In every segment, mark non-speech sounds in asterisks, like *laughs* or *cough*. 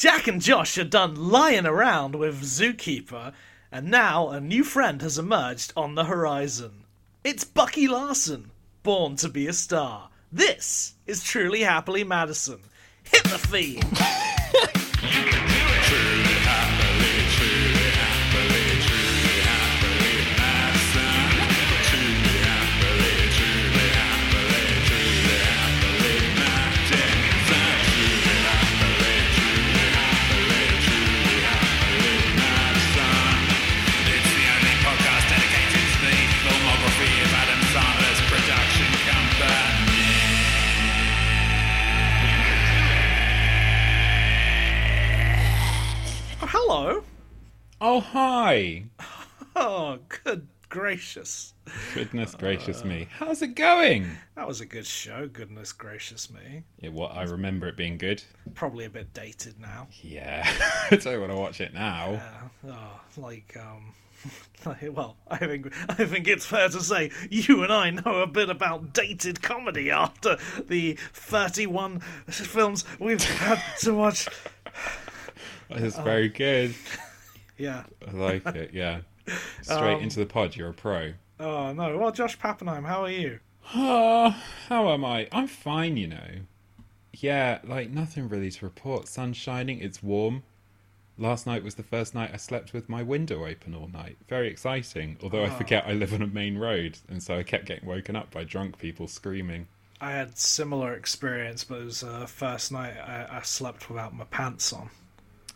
Jack and Josh are done lying around with Zookeeper, and now a new friend has emerged on the horizon. It's Bucky Larson, born to be a star. This is Truly Happily Madison. Hit the theme! *laughs* Oh, hi. Oh, good gracious. Goodness gracious me. How's it going? That was a good show, goodness gracious me. Yeah, what I remember it being good. Probably a bit dated now. Yeah. I *laughs* don't want to watch it now. Yeah. Oh, like um, *laughs* like, well, I think I think it's fair to say you and I know a bit about dated comedy after the thirty-one films we've had to watch. It's very good. Yeah. I like it, yeah. *laughs* Straight into the pod, you're a pro. Oh no. Well, Josh Pappenheim, how are you? Oh, *sighs* how am I? I'm fine, you know. Yeah, like nothing really to report. Sun shining, it's warm. Last night was the first night I slept with my window open all night. Very exciting. Although I forget I live on a main road, and so I kept getting woken up by drunk people screaming. I had similar experience, but it was uh, first night I, I slept without my pants on.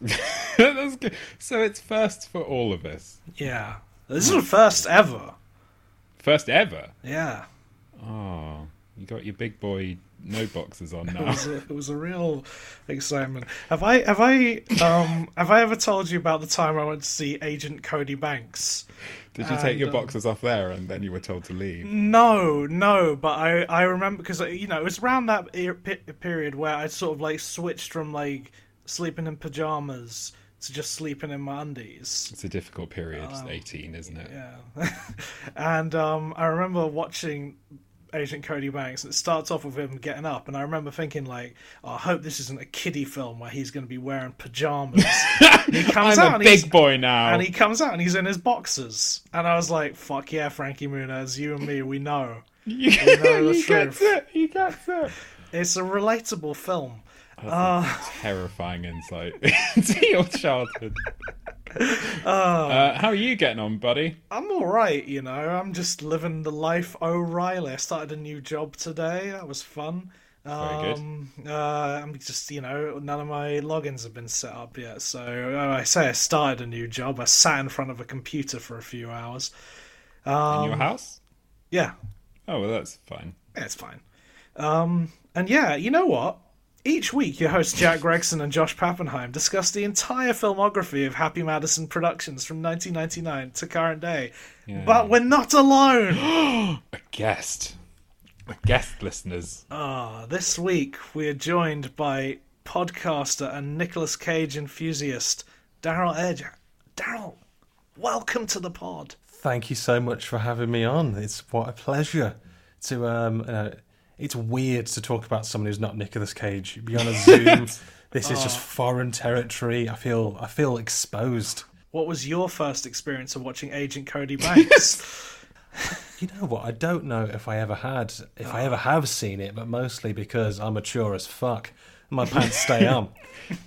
*laughs* So it's first for all of us. Yeah. This is the first ever. First ever. Yeah. Oh, you got your big boy no boxes on It now. was, a, it was a real excitement. Have I have I um have I ever told you about the time I went to see Agent Cody Banks? Did you take your and, um, boxes off there and then you were told to leave? No, no, but I I remember because you know it was around that period where I sort of like switched from like sleeping in pajamas to just sleeping in my undies. It's a difficult period, 18, isn't it? Yeah, *laughs* and um, I remember watching Agent Cody Banks, and it starts off with him getting up, and I remember thinking like, oh, I hope this isn't a kiddie film where he's going to be wearing pajamas. *laughs* he comes I'm out a big boy now. and he comes out and he's in his boxers, and I was like, fuck yeah, Frankie Muniz, you and me, we know. *laughs* you, know the he gets truth. it. He gets it. It's a relatable film. Uh, terrifying insight *laughs* into your childhood. Uh, how are you getting on, buddy? I'm all right, you know. I'm just living the life O'Reilly. I started a new job today. That was fun. Very good. Um, uh, I'm just, you know, none of my logins have been set up yet. So uh, I say I started a new job. I sat in front of a computer for a few hours. Um, In your house? Yeah, Oh, well, that's fine. yeah, it's fine. Um, and yeah, you know what? Each week, your hosts Jack Gregson and Josh Pappenheim discuss the entire filmography of Happy Madison Productions from 1999 to current day. Yeah. But we're not alone. *gasps* A guest. A guest, listeners. Ah, this week we are joined by podcaster and Nicolas Cage enthusiast Daryl Edge. Daryl, welcome to the pod. Thank you so much for having me on. It's what a pleasure to um. Uh, it's weird to talk about someone who's not Nicolas Cage. Be on a Zoom. *laughs* this is just ah. foreign territory. I feel I feel exposed. What was your first experience of watching Agent Cody Banks? *laughs* You know what? I don't know if I ever had, if I ah. ever have seen it, but mostly because I'm mature as fuck. My pants stay *laughs* on.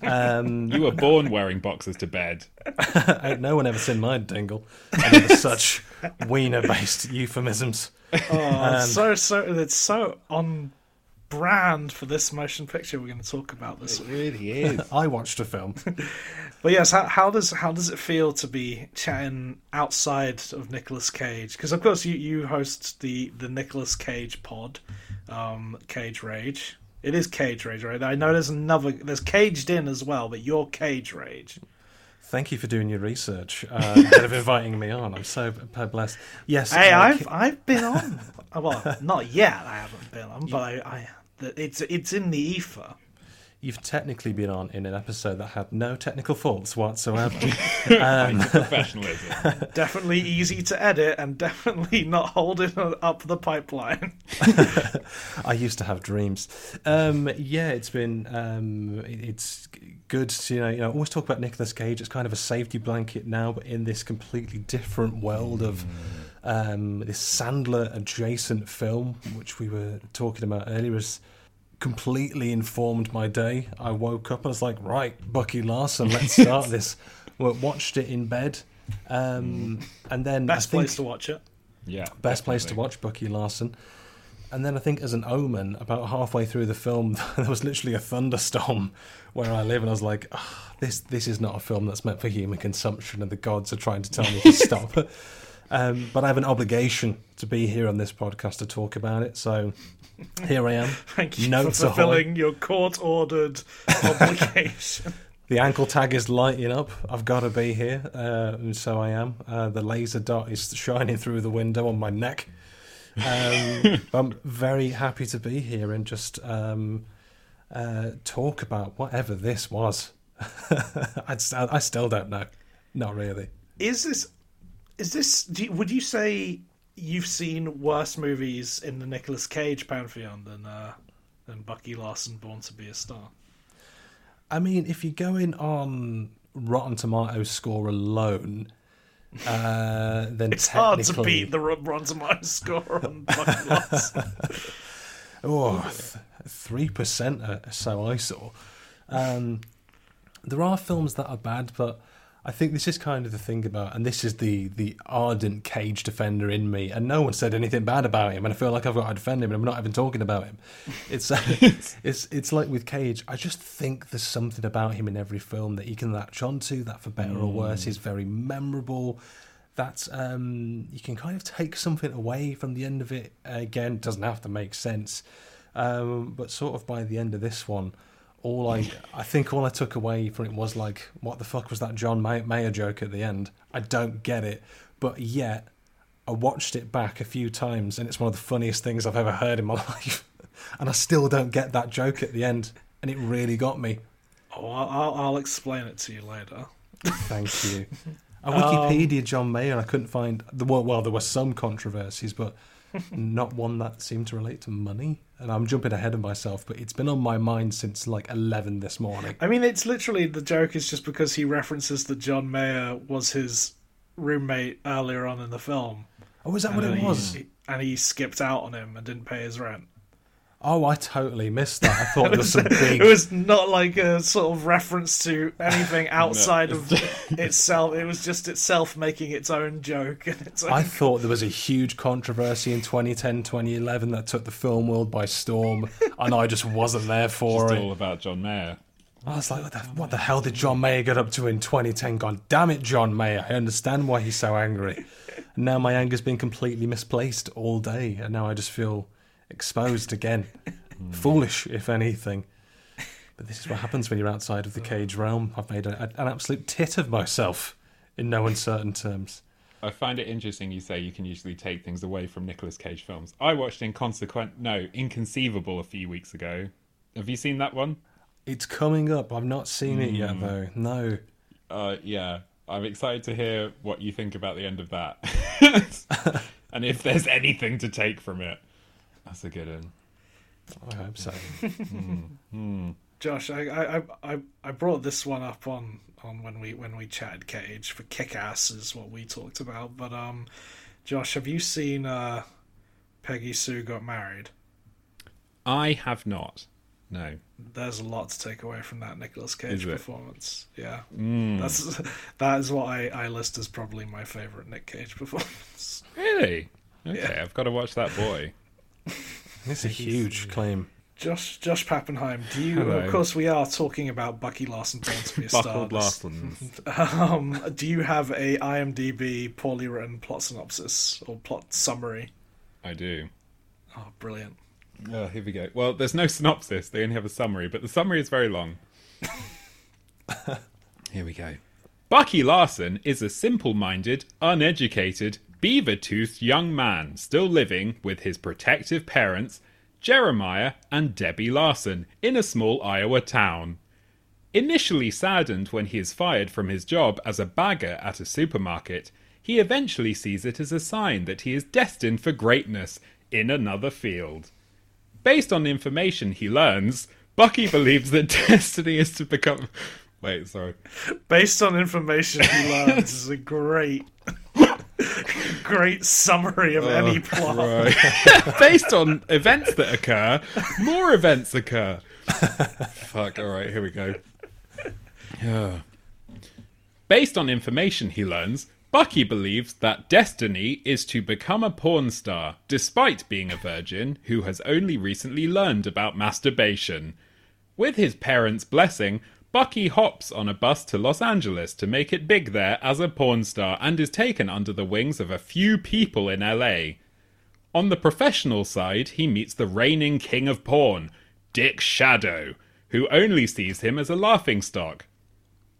Um, You were born wearing boxers to bed. *laughs* no one ever seen my dingle. Any of the such wiener-based euphemisms. Oh, it's so so it's so on brand for this motion picture we're going to talk about this week. really *laughs* is. I watched a film. But yes, how, how does how does it feel to be chatting outside of Nicolas Cage? Because of course you, you host the the Nicolas Cage pod, um, Cage Rage. It is Cage Rage, right? I know there's another there's Caged In as well, but you're Cage Rage. Thank you for doing your research uh, instead of inviting me on. I'm so blessed. Yes, Hey, uh, I've I've been on. *laughs* well, not yet. I haven't been on, but I, I it's it's in the ether. You've technically been on in an episode that had no technical faults whatsoever. *laughs* Professionalism. *laughs* Definitely easy to edit and definitely not holding up the pipeline. *laughs* I used to have dreams. Um, yeah, it's been um, it's good to you know you know always talk about Nicolas Cage. It's kind of a safety blanket now, but in this completely different world of um, this Sandler adjacent film, which we were talking about earlier, has completely informed my day. I woke up and I was like, right, Bucky Larson, let's *laughs* start this. Well, watched it in bed, um, and then Best think, place to watch it. Yeah. best place to watch Bucky Larson. And then I think, as an omen, about halfway through the film, *laughs* there was literally a thunderstorm *laughs* where I live, and I was like, "Ah, "This, this is not a film that's meant for human consumption, and the gods are trying to tell me to stop." um, but I have an obligation to be here on this podcast to talk about it, so here I am. *laughs* Thank you Notes for fulfilling your court-ordered *laughs* obligation. *laughs* The ankle tag is lighting up. I've got to be here, uh, and so I am. Uh, the laser dot is shining through the window on my neck. Um, I'm very happy to be here and just um, uh, talk about whatever this was. St- I still don't know. Not really. is this? Is this? Do you, would you say you've seen worse movies in the Nicolas Cage pantheon than uh, than Bucky Larson, Born to Be a Star? I mean, if you're going on Rotten Tomatoes score alone, uh, *laughs* then It's hard to beat the Rotten Tomatoes score on Bucky *laughs* Larson. Oh, three percent. So I saw. Um, there are films that are bad, but I think this is kind of the thing about, and this is the the ardent Cage defender in me, and no one said anything bad about him, and I feel like I've got to defend him, and I'm not even talking about him. *laughs* It's it's it's like with Cage. I just think there's something about him in every film that he can latch onto. That for better or worse is very memorable. That um, you can kind of take something away from the end of it. Again, it doesn't have to make sense, um, but sort of by the end of this one, all I I think all I took away from it was like, what the fuck was that John May- Mayer joke at the end? I don't get it, but yet I watched it back a few times, and it's one of the funniest things I've ever heard in my *laughs* life, and I still don't get that joke at the end, and it really got me. Oh, I'll, I'll, explain it to you later. Thank you. *laughs* I Wikipedia um, John Mayer, I couldn't find the well. Well, there were some controversies, but not one that seemed to relate to money. And I'm jumping ahead of myself, but it's been on my mind since like eleven this morning. I mean, it's literally the joke is just because he references that John Mayer was his roommate earlier on in the film. Oh, is that what and it he- was? and he skipped out on him and didn't pay his rent. Oh, I totally missed that. I *laughs* thought there was some big. It was not like a sort of reference to anything *laughs* outside of *laughs* itself. It was just itself making its own joke and its own I thought there was a huge controversy in 2010, 2011 that took the film world by storm, and I just wasn't there for It's it. all about John Mayer. I was like, what the, what the hell did John Mayer get up to in 2010? God damn it, John Mayer. I understand why he's so angry. And now my anger's been completely misplaced all day, and now I just feel exposed again. Foolish, if anything. But this is what happens when you're outside of the cage realm. I've made a, an absolute tit of myself in no uncertain terms. I find it interesting you say you can usually take things away from Nicolas Cage films. I watched Inconsequent, no, Inconceivable a few weeks ago. Have you seen that one? It's coming up. I've not seen it yet, though. No. Uh, yeah, I'm excited to hear what you think about the end of that, *laughs* *laughs* and if there's anything to take from it. That's a good one. I hope so. Josh, I, I, I, I brought this one up on, on when we when we chatted Cage for Kick Ass is what we talked about. But um, Josh, have you seen uh, Peggy Sue got married? I have not. No. There's a lot to take away from that Nicolas Cage performance. Yeah, that's *laughs* that is what I, I list as probably my favorite Nick Cage performance. Really? *laughs* Okay, Yeah. I've got to watch that boy. *laughs* It's a huge claim. Josh Josh Pappenheim, do you? Hello. Of course, we are talking about Bucky Larson Born to Be a *laughs* Star. Larsons. *laughs* Um, do you have a IMDb poorly written plot synopsis or plot summary? I do. Oh, brilliant! Oh, here we go. Well, there's no synopsis. They only have a summary, but the summary is very long. here we go. Bucky Larson is a simple minded, uneducated, beaver toothed young man still living with his protective parents, Jeremiah and Debbie Larson in a small Iowa town. Initially saddened when he is fired from his job as a bagger at a supermarket, he eventually sees it as a sign that he is destined for greatness in another field. Based on information he learns, Bucky believes that *laughs* destiny is to become. Wait, sorry. Based on information he learns *laughs* is a great, great summary of any oh, plot. Right. *laughs* Based on events that occur, more events occur. Fuck, alright, here we go. Yeah. *sighs* Based on information he learns, Bucky believes that destiny is to become a porn star, despite being a virgin who has only recently learned about masturbation. With his parents' blessing, Bucky hops on a bus to Los Angeles to make it big there as a porn star and is taken under the wings of a few people in LA. On the professional side, he meets the reigning king of porn, Dick Shadow, who only sees him as a laughingstock.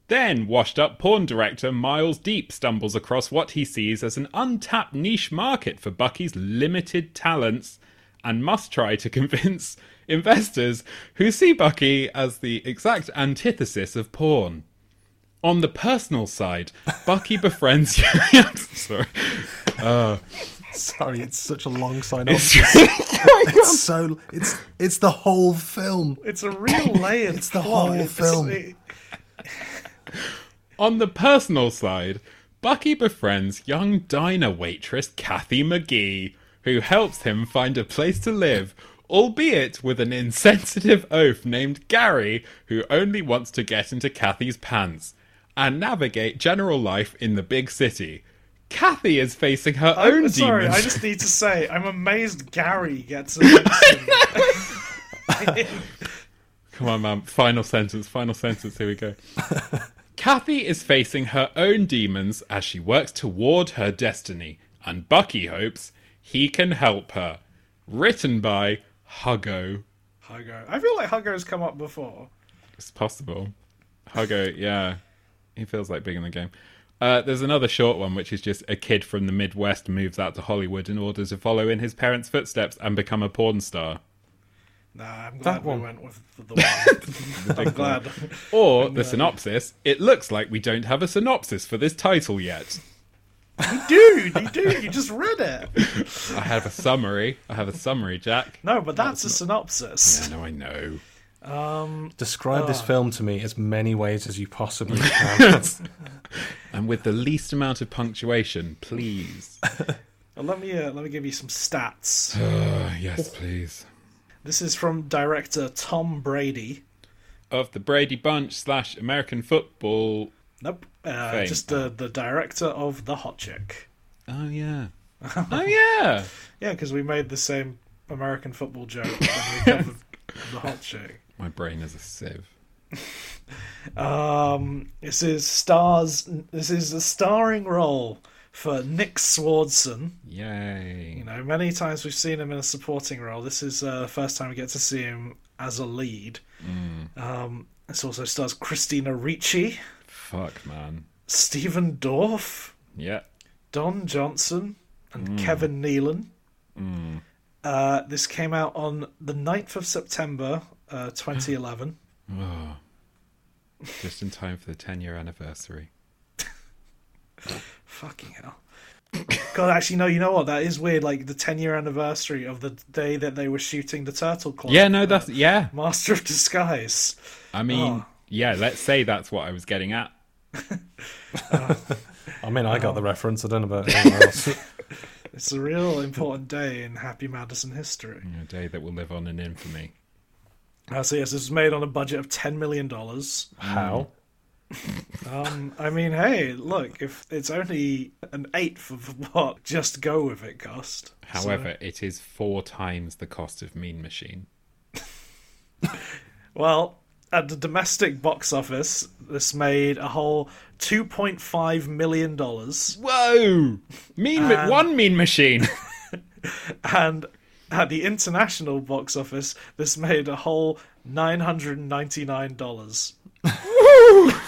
Then, washed up porn director Miles Deep stumbles across what he sees as an untapped niche market for Bucky's limited talents and must try to *laughs* convince investors who see Bucky as the exact antithesis of porn. On the personal side, Bucky *laughs* befriends. *laughs* Sorry. Uh, Sorry, it's such a long sign off. It's- *laughs* oh It's so it's it's the whole film. It's a real layered. It's the plot. whole film. it- On the personal side, Bucky befriends young diner waitress Kathy McGee, who helps him find a place to live, albeit with an insensitive *laughs* oaf named Gary, who only wants to get into Kathy's pants and navigate general life in the big city. Kathy is facing her own I'm sorry, demons. I just need to say, I'm amazed Gary gets a. *laughs* *laughs* Come on, man. Final sentence, final sentence. Here we go. Kathy is facing her own demons as she works toward her destiny, and Bucky hopes he can help her. Written by Huggo. Huggo. I feel like Huggo's come up before. It's possible. Huggo, yeah. He feels like being in the game. Uh, there's another short one, which is just a kid from the Midwest moves out to Hollywood in order to follow in his parents' footsteps and become a porn star. Nah, I'm glad we one. went with the one. *laughs* I'm glad. Or the synopsis, it looks like we don't have a synopsis for this title yet. Dude, you do. You just read it. I have a summary. I have a summary, Jack. No, but that's a synopsis. I know, I know. Describe Ah. this film to me as many ways as you possibly *laughs* can. And with the least amount of punctuation, please. Well, *laughs* let me uh, let me give you some stats. Uh, *sighs* yes, please. This is from director Tom Brady. Of the Brady Bunch slash American football. Nope, uh, just the the director of The Hot Chick. Oh yeah. *laughs* Oh yeah. Yeah, because we made the same American football joke when we covered *laughs* The Hot Chick. My brain is a sieve. *laughs* Um, this is stars. This is a starring role for Nick Swardson. Yay. You know, many times we've seen him in a supporting role. This is uh, the first time we get to see him as a lead. Um, this also stars Christina Ricci, Fuck, man. Stephen Dorff, Yeah. Don Johnson, and Kevin Nealon. Uh, this came out on the 9th of September, uh, 2011. *gasps* Oh. Just in time for the 10 year anniversary. *laughs* Fucking hell. God, actually, no, you know what? That is weird. Like the 10 year anniversary of the day that they were shooting the Turtle Club. Yeah, no, that's. Yeah. Master of Disguise. I mean, Oh. yeah, let's say that's what I was getting at. *laughs* I mean, I got the reference. I don't know about *laughs* anyone else. It's a real important day in Happy Madison history. A day that will live on in infamy. Uh, so, yes, this was made on a budget of $10 million. How? Um, I mean, hey, look, if it's only an eighth of what Just Go With It cost. However, it is four times the cost of Mean Machine. *laughs* Well, at the domestic box office, this made a whole $2.5 million. Whoa! Mean Um, one Mean Machine. *laughs* *laughs* And at the international box office, this made a whole $999. *laughs*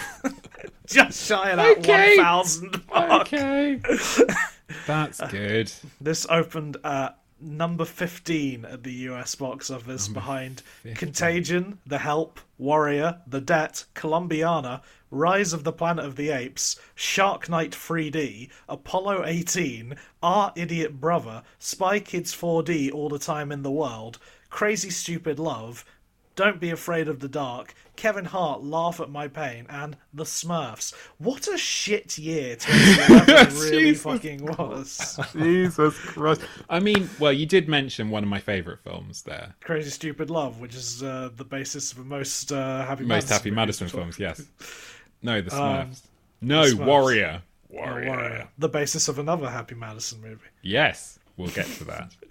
Just shy of that Okay. 1,000 mark. okay. That's good. This opened at number 15 at the US box office behind 15. Contagion, The Help, Warrior, The Debt, Columbiana, Rise of the Planet of the Apes, Shark Night 3D, Apollo 18, Our Idiot Brother, Spy Kids 4D All the Time in the World, Crazy Stupid Love, Don't Be Afraid of the Dark, Kevin Hart, Laugh at My Pain, and The Smurfs. What a shit year *laughs* 2011 really fucking was. Jesus Christ. I mean, well, you did mention one of my favourite films there. Crazy Stupid Love, which is uh, the basis of most uh, Happy Most Madison Happy Madison films, yes. *laughs* No, the Um, Smurfs. no, Smurfs. Warrior. Oh, Warrior. Warrior. The basis of another Happy Madison movie. Yes, we'll get to that. *laughs*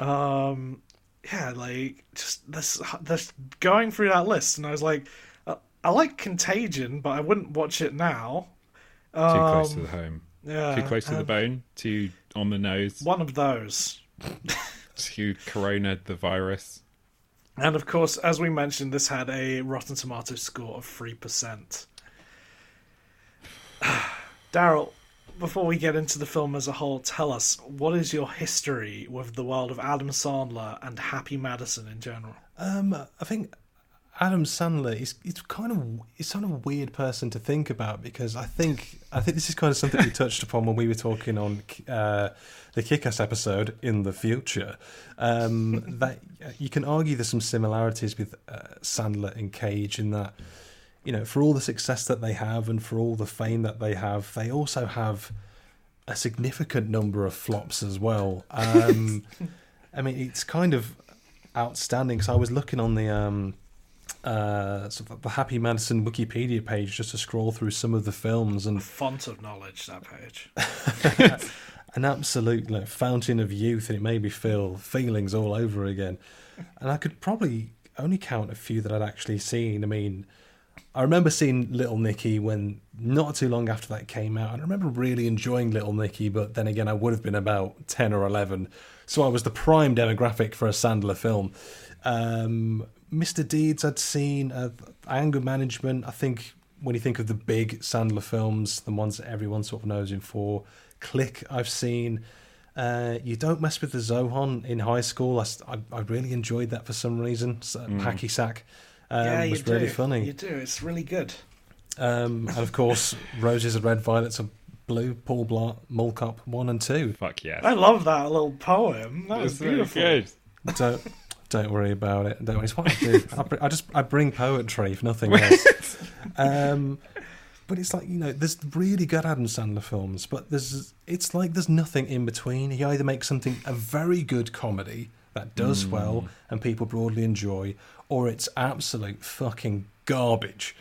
Um, yeah, like just this, this going through that list, and I was like, uh, I like Contagion, but I wouldn't watch it now. Too close to Um, the home. Yeah, Too close to the um, bone. Too on the nose. One of those. To corona the virus. And of course, as we mentioned, this had a Rotten Tomatoes score of 3%. *sighs* Daryl, before we get into the film as a whole, tell us what is your history with the world of Adam Sandler and Happy Madison in general? Um, I think Adam Sandler is it's kind of it's kind of a weird person to think about because I think I think this is kind of something we touched upon when we were talking on uh, the Kick-Ass episode in the future. Um, that you can argue there's some similarities with uh, Sandler and Cage in that you know for all the success that they have and for all the fame that they have, they also have a significant number of flops as well. Um, *laughs* I mean, it's kind of outstanding. So I was looking on the um, uh, sort of the Happy Madison Wikipedia page just to scroll through some of the films and Font of knowledge, that page. *laughs* an absolute like, fountain of youth, and it made me feel feelings all over again. And I could probably only count a few that I'd actually seen. I mean, I remember seeing Little Nicky when not too long after that came out, and I remember really enjoying Little Nicky. But then again, I would have been about ten or eleven, so I was the prime demographic for a Sandler film. Um, Mr. Deeds, I'd seen uh, Anger Management. I think when you think of the big Sandler films, the ones that everyone sort of knows him for, Click, I've seen. Uh, you don't mess with the Zohan in high school. I I really enjoyed that for some reason. So, Hacky sack um, yeah, you was do. really funny. You do. It's really good. Um, and of course, *laughs* Roses are red, violets are blue. Paul Blart, Mall Cop one and two. Fuck yes. I love that little poem. That was It's really beautiful. good. Don't *laughs* don't worry about it. Don't worry. It's what I do. I, br- I just I bring poetry if nothing *laughs* else. um, but it's like you know, there's really good Adam Sandler films, but there's it's like there's nothing in between. He either makes something a very good comedy that does well and people broadly enjoy, or it's absolute fucking garbage.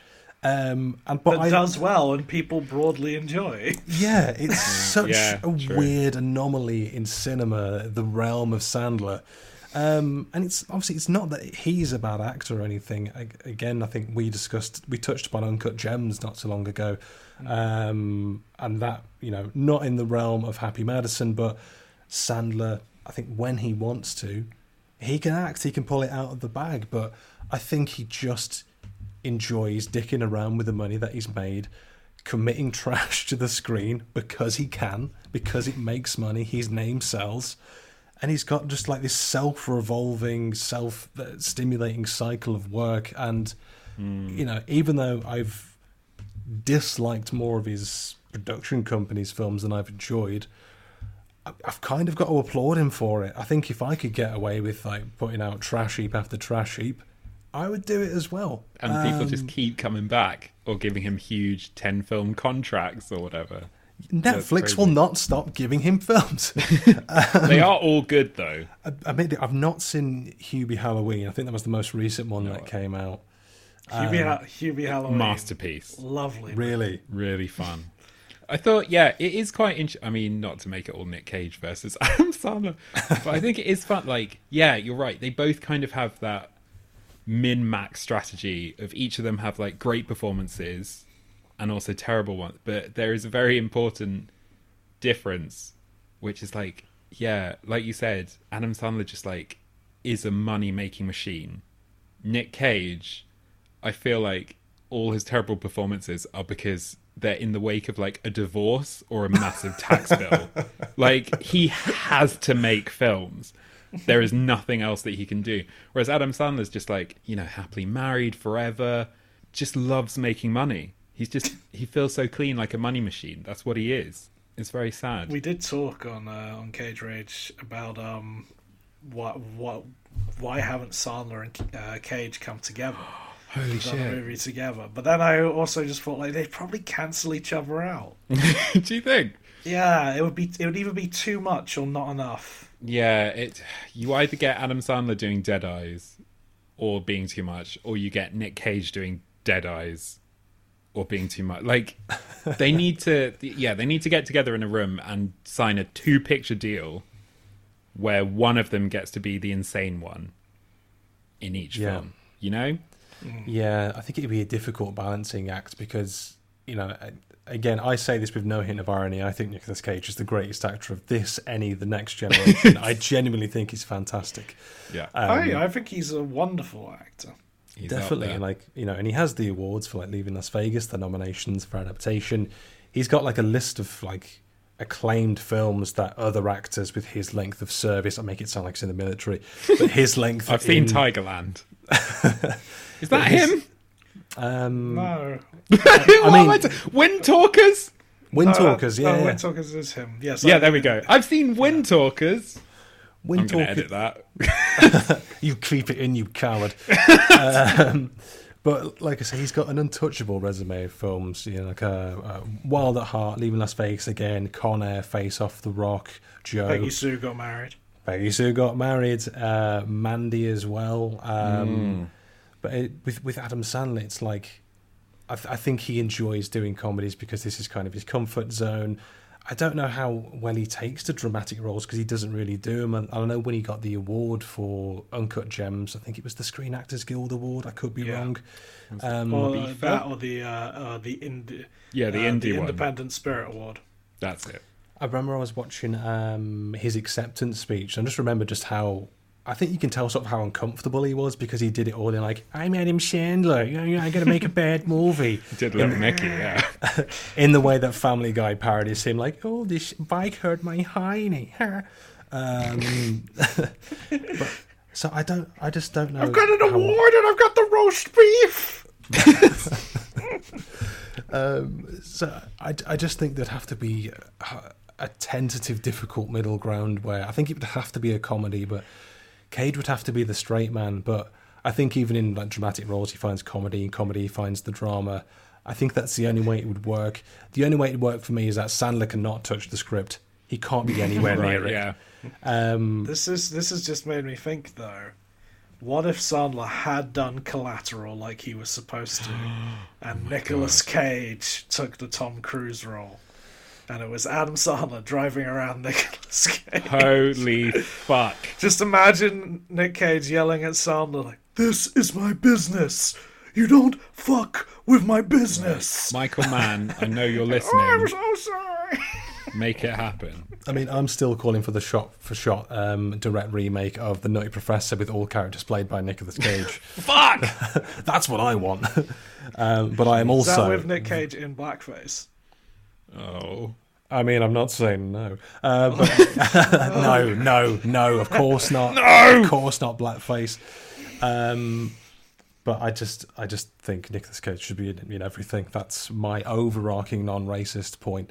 Um, and but That I, does well and people broadly enjoy. yeah, it's such Yeah, a true. weird anomaly in cinema, the realm of Sandler. Um, and it's obviously it's not that he's a bad actor or anything. A- Again, I think we discussed, we touched upon Uncut Gems not so long ago, um, and that you know not in the realm of Happy Madison, but Sandler. I think when he wants to, he can act, he can pull it out of the bag. But I think he just enjoys dicking around with the money that he's made, committing *laughs* trash to the screen because he can, because it makes money, his name sells. And he's got just like this self revolving, self stimulating cycle of work. And, hmm. you know, even though I've disliked more of his production company's films than I've enjoyed, I've kind of got to applaud him for it. I think if I could get away with like putting out trash heap after trash heap, I would do it as well. And people Um, just keep coming back or giving him huge 10 film contracts or whatever. Netflix will not stop giving him films. *laughs* they are all good though. I, I mean, I've not seen Hubie Halloween. I think that was the most recent one that came out. Hubie, ha- Hubie Halloween. Masterpiece. Lovely. Really, Really fun. I thought, yeah, it is quite interesting. I mean, not to make it all Nick Cage versus *laughs* Adam Sandler, but I think it is fun. Like, yeah, you're right. They both kind of have that min max strategy of each of them have like great performances and also terrible ones. But there is a very important difference, which is like, yeah, like you said, Adam Sandler just like is a money making machine. Nick Cage, I feel like all his terrible performances are because they're in the wake of like a divorce or a massive tax bill. *laughs* like he has to make films. there is nothing else that he can do. Whereas Adam Sandler's just like, you know, happily married forever, just loves making money. He's just he feels so clean like a money machine. That's what he is. It's very sad. We did talk on uh, on Cage Rage about um what what why haven't Sandler and uh, Cage come together? Holy done a movie together. But then I also just thought like they'd probably cancel each other out. *laughs* do you think? Yeah, it would be it would either be too much or not enough. Yeah, it you either get Adam Sandler doing Dead Eyes or being too much, or you get Nick Cage doing Dead Eyes or being too much. Like they need to *laughs* yeah, they need to get together in a room and sign a two picture deal where one of them gets to be the insane one in each Yeah. film. You know? Mm. Yeah, I think it'd be a difficult balancing act because, you know, again, I say this with no hint of irony. I think Nicolas Cage is the greatest actor of this, any, the next *laughs* generation. I genuinely think he's fantastic. Yeah. Um, I I think he's a wonderful actor. He's Definitely, and like you know, and he has the awards for like Leaving Las Vegas, the nominations for adaptation. He's got like a list of like acclaimed films that other actors with his length of service. I make it sound like he's in the military, but his *laughs* length. I've seen in- Tigerland. *laughs* is that him? Um, No, *laughs* I mean- mean, Wind Talkers? Wind No, Talkers, no, yeah, Wind. Talkers is him. Yes. Yeah, I- there we go. I've seen Wind Talkers. Wind I'm Wind going to Talkers. edit that. *laughs* You creep it in, you coward. *laughs* um, but like I say, he's got an untouchable resume of films. You know, like uh, uh, Wild at Heart, Leaving Las Vegas again, Con Air, Face Off, The Rock, Joe. Peggy Sue got married. Peggy Sue got married, uh, Mandy as well. Um, But it, with with Adam Sandler, it's like I, th- I think he enjoys doing comedies because this is kind of his comfort zone. I don't know how well he takes to dramatic roles because he doesn't really do them. And I don't know when he got the award for Uncut Gems. I think it was the Screen Actors Guild Award. I could be Yeah. wrong. Um, Or Beaver? that, or the uh, uh, the indie, Yeah, the uh, indie the one. Independent Spirit Award. That's it. I remember I was watching um, his acceptance speech. and I just remember just how I think you can tell sort of how uncomfortable he was because he did it all in like, I'm Adam Sandler. You know, you know, I got to make a bad movie. *laughs* Did little Mickey, yeah. *laughs* In the way that Family Guy parodies him, like, oh, this bike hurt my hiney. *laughs* um, but, so I don't, I just don't know. I've got an how- award and I've got the roast beef. Um, so I, I just think there'd have to be a, a tentative, difficult middle ground where I think it would have to be a comedy, but Cage would have to be the straight man. But I think even in like dramatic roles, he finds comedy, and comedy he finds the drama. I think that's the only way it would work. The only way it would work for me is that Sandler cannot touch the script. He can't be *laughs* anywhere near Right, it. yeah. Um, This is this has just made me think though. What if Sandler had done Collateral like he was supposed to, *gasps* and Nicolas Cage took the Tom Cruise role, and it was Adam Sandler driving around Nicolas Cage? Holy fuck. Just imagine Nick Cage yelling at Sandler like, "This is my business. You don't fuck with my business." Michael Mann, I know you're *laughs* Oh, I'm so sorry. *laughs* Make it happen. I mean, I'm still calling for the shot for shot um, direct remake of The Nutty Professor with all characters played by Nicolas Cage. *laughs* Fuck! That's what I want. um, but I am Is that also. with Nick Cage in blackface? Oh. I mean, I'm not saying no. Uh, but *laughs* no, no, no. Of course not. No, of course not. Blackface. Um, but I just, I just think Nicolas Cage should be in, in everything. That's my overarching non-racist point.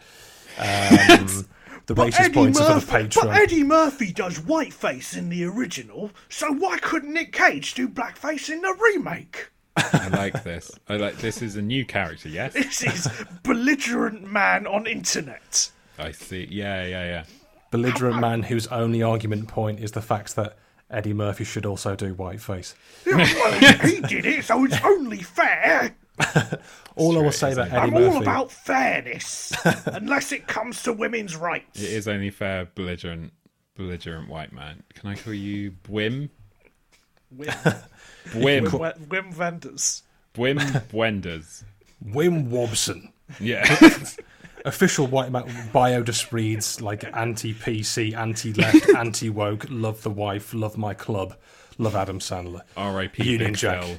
Um, *laughs* the racist points are for the patron. but Eddie Murphy does whiteface in the original, so why couldn't Nick Cage do blackface in the remake? I like this. I like this is a new character, yes? *laughs* This is belligerent man on internet. I see. Yeah, yeah, yeah. Belligerent man whose only argument point is the fact that Eddie Murphy should also do whiteface. well, *laughs* he did it, so it's only fair. *laughs* All I will Straight, say about isn't Eddie I'm all about fairness, unless it comes to women's rights. It is only fair, belligerent, belligerent white man. Can I call you Bwim? Wim, Bwim. Wim, Wim Wenders. Bwim Bwenders. Wim Wobson. Yeah. *laughs* Official white man bio just reads like anti PC, anti left, *laughs* anti woke, love the wife, love my club, love Adam Sandler. R.I.P. Union Big Jack. Phil.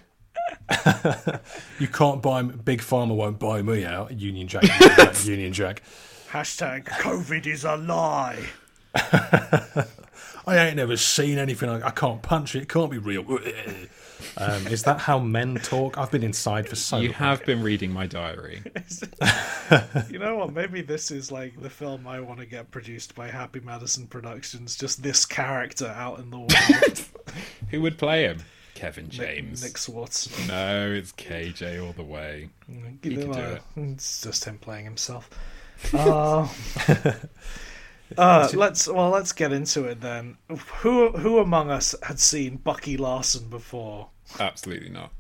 *laughs* You can't buy me, Big Pharma won't buy me out. Union Jack, Union Jack, Union Jack. Hashtag COVID is a lie. I ain't never seen anything. I, I can't punch it. It can't be real. Um, is that how men talk? I've been inside for so You long. have been reading my diary. *laughs* You know what? Maybe this is like the film I want to get produced by Happy Madison Productions. Just this character out in the world. *laughs* Who would play him? Kevin James. Nick Swartz. No, it's KJ all the way. He can do it. It's just him playing himself. Uh, *laughs* uh, let's well, let's get into it then. Who who among us had seen Bucky Larson before? Absolutely not.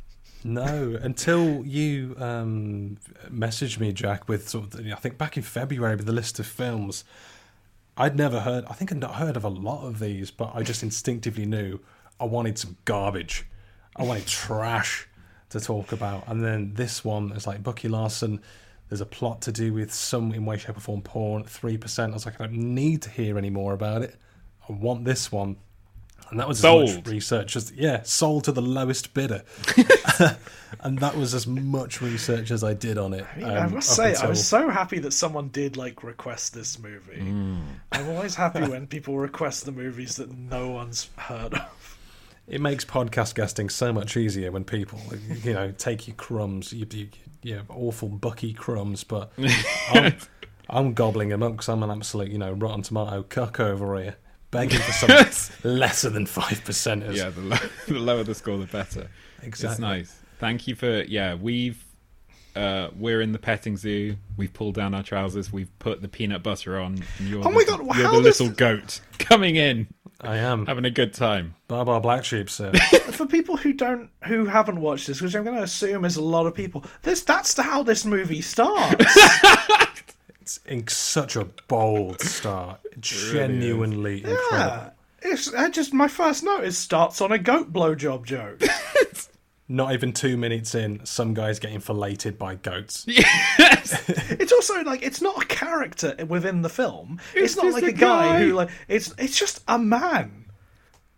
No, until you um, messaged me, Jack, with sort of, I think back in February with the list of films. I'd never heard. I think I'd not heard of a lot of these, but I just instinctively knew I wanted some garbage. I wanted trash to talk about, and then this one is like Bucky Larson. There's a plot to do with some in way, shape, or form porn. Three percent. I was like, I don't need to hear any more about it. I want this one, and that was as Sold. much research as yeah, sold to the lowest bidder. *laughs* and that was as much research as I did on it. I, mean, I um, must up say, I was so happy that someone did like request this movie. Mm. I'm always happy when people request the movies that no one's heard of. It makes podcast guesting so much easier when people, you know, take you crumbs, you, you, you awful Bucky crumbs, but I'm, *laughs* I'm gobbling them up because I'm an absolute, you know, rotten tomato cuck over here, begging for *laughs* something lesser than five percenters. Yeah, the, lo- *laughs* the lower the score, the better. Exactly. It's nice. Thank you for yeah. We've uh, we're in the petting zoo. We've pulled down our trousers. We've put the peanut butter on. And you're Oh my the, God, You're how the does- little goat coming in, I am. having a good time. Bar bar black sheep, sir. *laughs* For people who don't, who haven't watched this, which I'm going to assume is a lot of people, this that's how this movie starts. *laughs* it's in such a bold start. Genuinely incredible. yeah, it's I just my first note is starts on a goat blowjob joke. *laughs* Not even two minutes in, some guy's getting filleted by goats. It's also like it's not a character within the film. It's, It's not like a a guy, guy. who like it's it's just a man.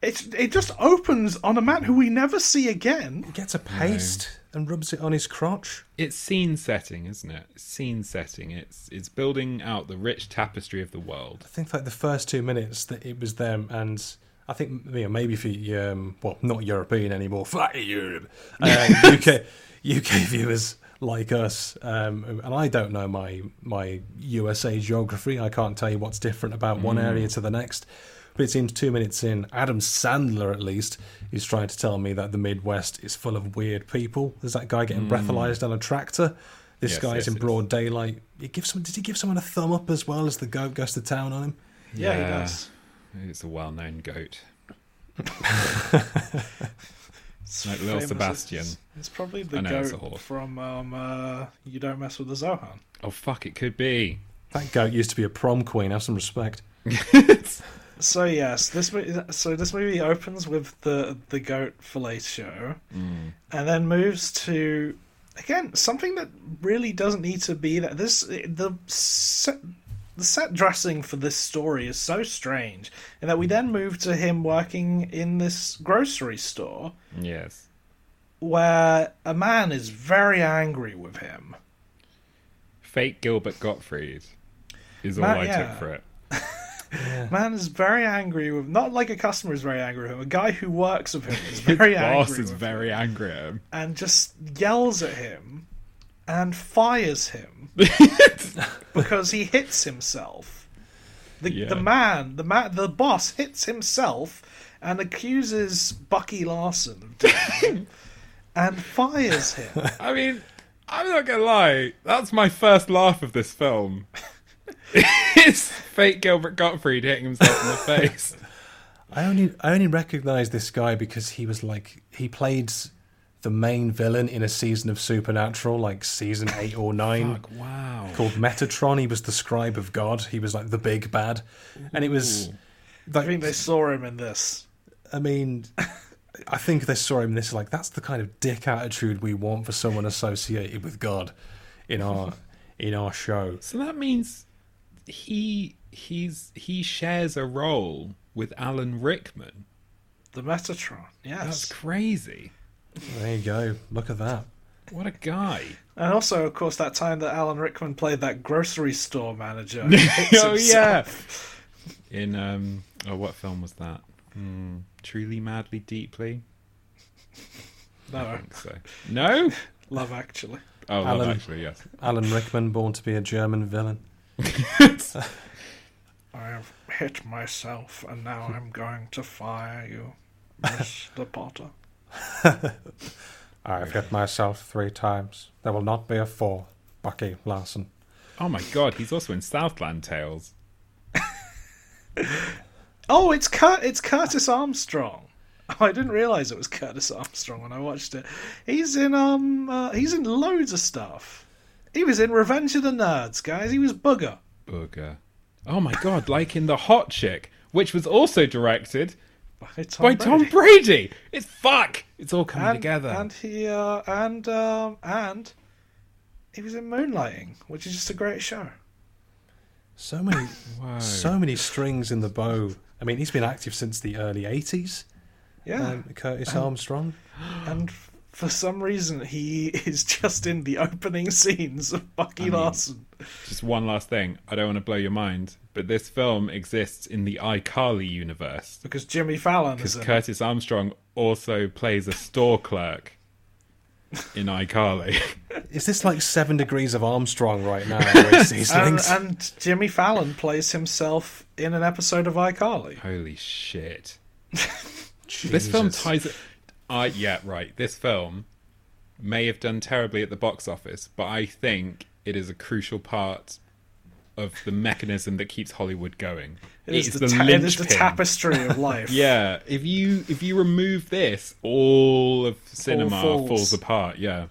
It's it just opens on a man who we never see again. He Gets a paste and rubs it on his crotch. It's scene setting, isn't it? Scene setting. It's it's building out the rich tapestry of the world. I think like the first two minutes that it was them, and I think you know, maybe for um, well, not European anymore, *laughs* fuck Europe, uh, *laughs* UK UK viewers like us, um, and I don't know my my USA geography. I can't tell you what's different about one area to the next. But it seems two minutes in, Adam Sandler at least is trying to tell me that the Midwest is full of weird people. There's that guy getting breathalyzed on a tractor. This Yes, guy's yes, in yes. broad daylight. He gives someone, did he give someone a thumb up as well as the goat goes to town on him? Yeah, he does. It's a well-known goat. *laughs* *laughs* It's Like Lil. Sebastian. It's, it's probably the I know it's goat from um, uh, You Don't Mess with the Zohan. Oh fuck! It could be. That goat used to be a prom queen. Have some respect. *laughs* So yes, this so this movie opens with the the goat fillet show, Mm. and then moves to again something that really doesn't need to be that This the set, the set dressing for this story is so strange, in that we then move to him working in this grocery store Yes. where a man is very angry with him. Fake Gilbert Gottfried is all Matt, I yeah. took for it. *laughs* Man is very angry with not like a customer is very angry with him. A guy who works with him is *laughs* very His angry. boss is with him. very angry at him. and just yells at him and fires him *laughs* because he hits himself. The Yeah. the man, the man, the boss hits himself and accuses Bucky Larson of doing *laughs* and fires him. I mean, I'm not gonna lie. That's my first laugh of this film. *laughs* it's fake Gilbert Gottfried hitting himself in the face. I only I only recognise this guy because he was like he played the main villain in a season of Supernatural, like season eight or *laughs* nine, Fuck! Wow. called Metatron. He was the scribe of God. He was like the big bad, and it was. I think they saw him in this. I mean, I think they saw him. In this like that's the kind of dick attitude we want for someone associated with God in our *laughs* in our show. So that means he he's he shares a role with Alan Rickman. The Metatron, yes. That's crazy. There you go. Look at that. What a guy. And also, of course, that time that Alan Rickman played that grocery store manager. *laughs* oh yeah. in um oh what film was that? Hmm, Truly Madly Deeply? I No, think so. No? Love Actually. Oh, Alan. Love Actually, yes. Alan Rickman, born to be a German villain. *laughs* I have hit myself, and now *laughs* I'm going to fire you, Mr. Potter. *laughs* I've hit myself three times. There will not be a four. Bucky Larson. Oh my god, he's also in Southland Tales. *laughs* Oh, it's Cur- it's Curtis Armstrong. Oh, *laughs* I didn't realize it was Curtis Armstrong when I watched it. He's in um uh, he's in loads of stuff. He was in Revenge of the Nerds, guys. He was Booger. Booger. Oh my god, like in The Hot Chick, which was also directed By Tom by Brady. Tom Brady. It's fuck. It's all coming and, together. And he uh, and um and he was in Moonlighting, which is just a great show. So many, *laughs* Whoa. so many strings in the bow. I mean, he's been active since the early '80s. Yeah. Um, Curtis Armstrong. and for some reason he *laughs* is just in the opening scenes of Bucky mean- Larson. Just one last thing. I don't want to blow your mind, but this film exists in the iCarly universe Because Jimmy Fallon because is in it. Curtis Armstrong also plays a store clerk in iCarly. *laughs* Is this like Seven Degrees of Armstrong right now? *laughs* where it's these and, and Jimmy Fallon plays himself in an episode of iCarly. Holy shit! This film ties it. I yeah right. This film may have done terribly at the box office, but I think it is a crucial part of the mechanism that keeps Hollywood going. It is, It's the, ta- it is the tapestry of *laughs* life. Yeah, if you if you remove this, all of cinema falls. falls. apart. Yeah,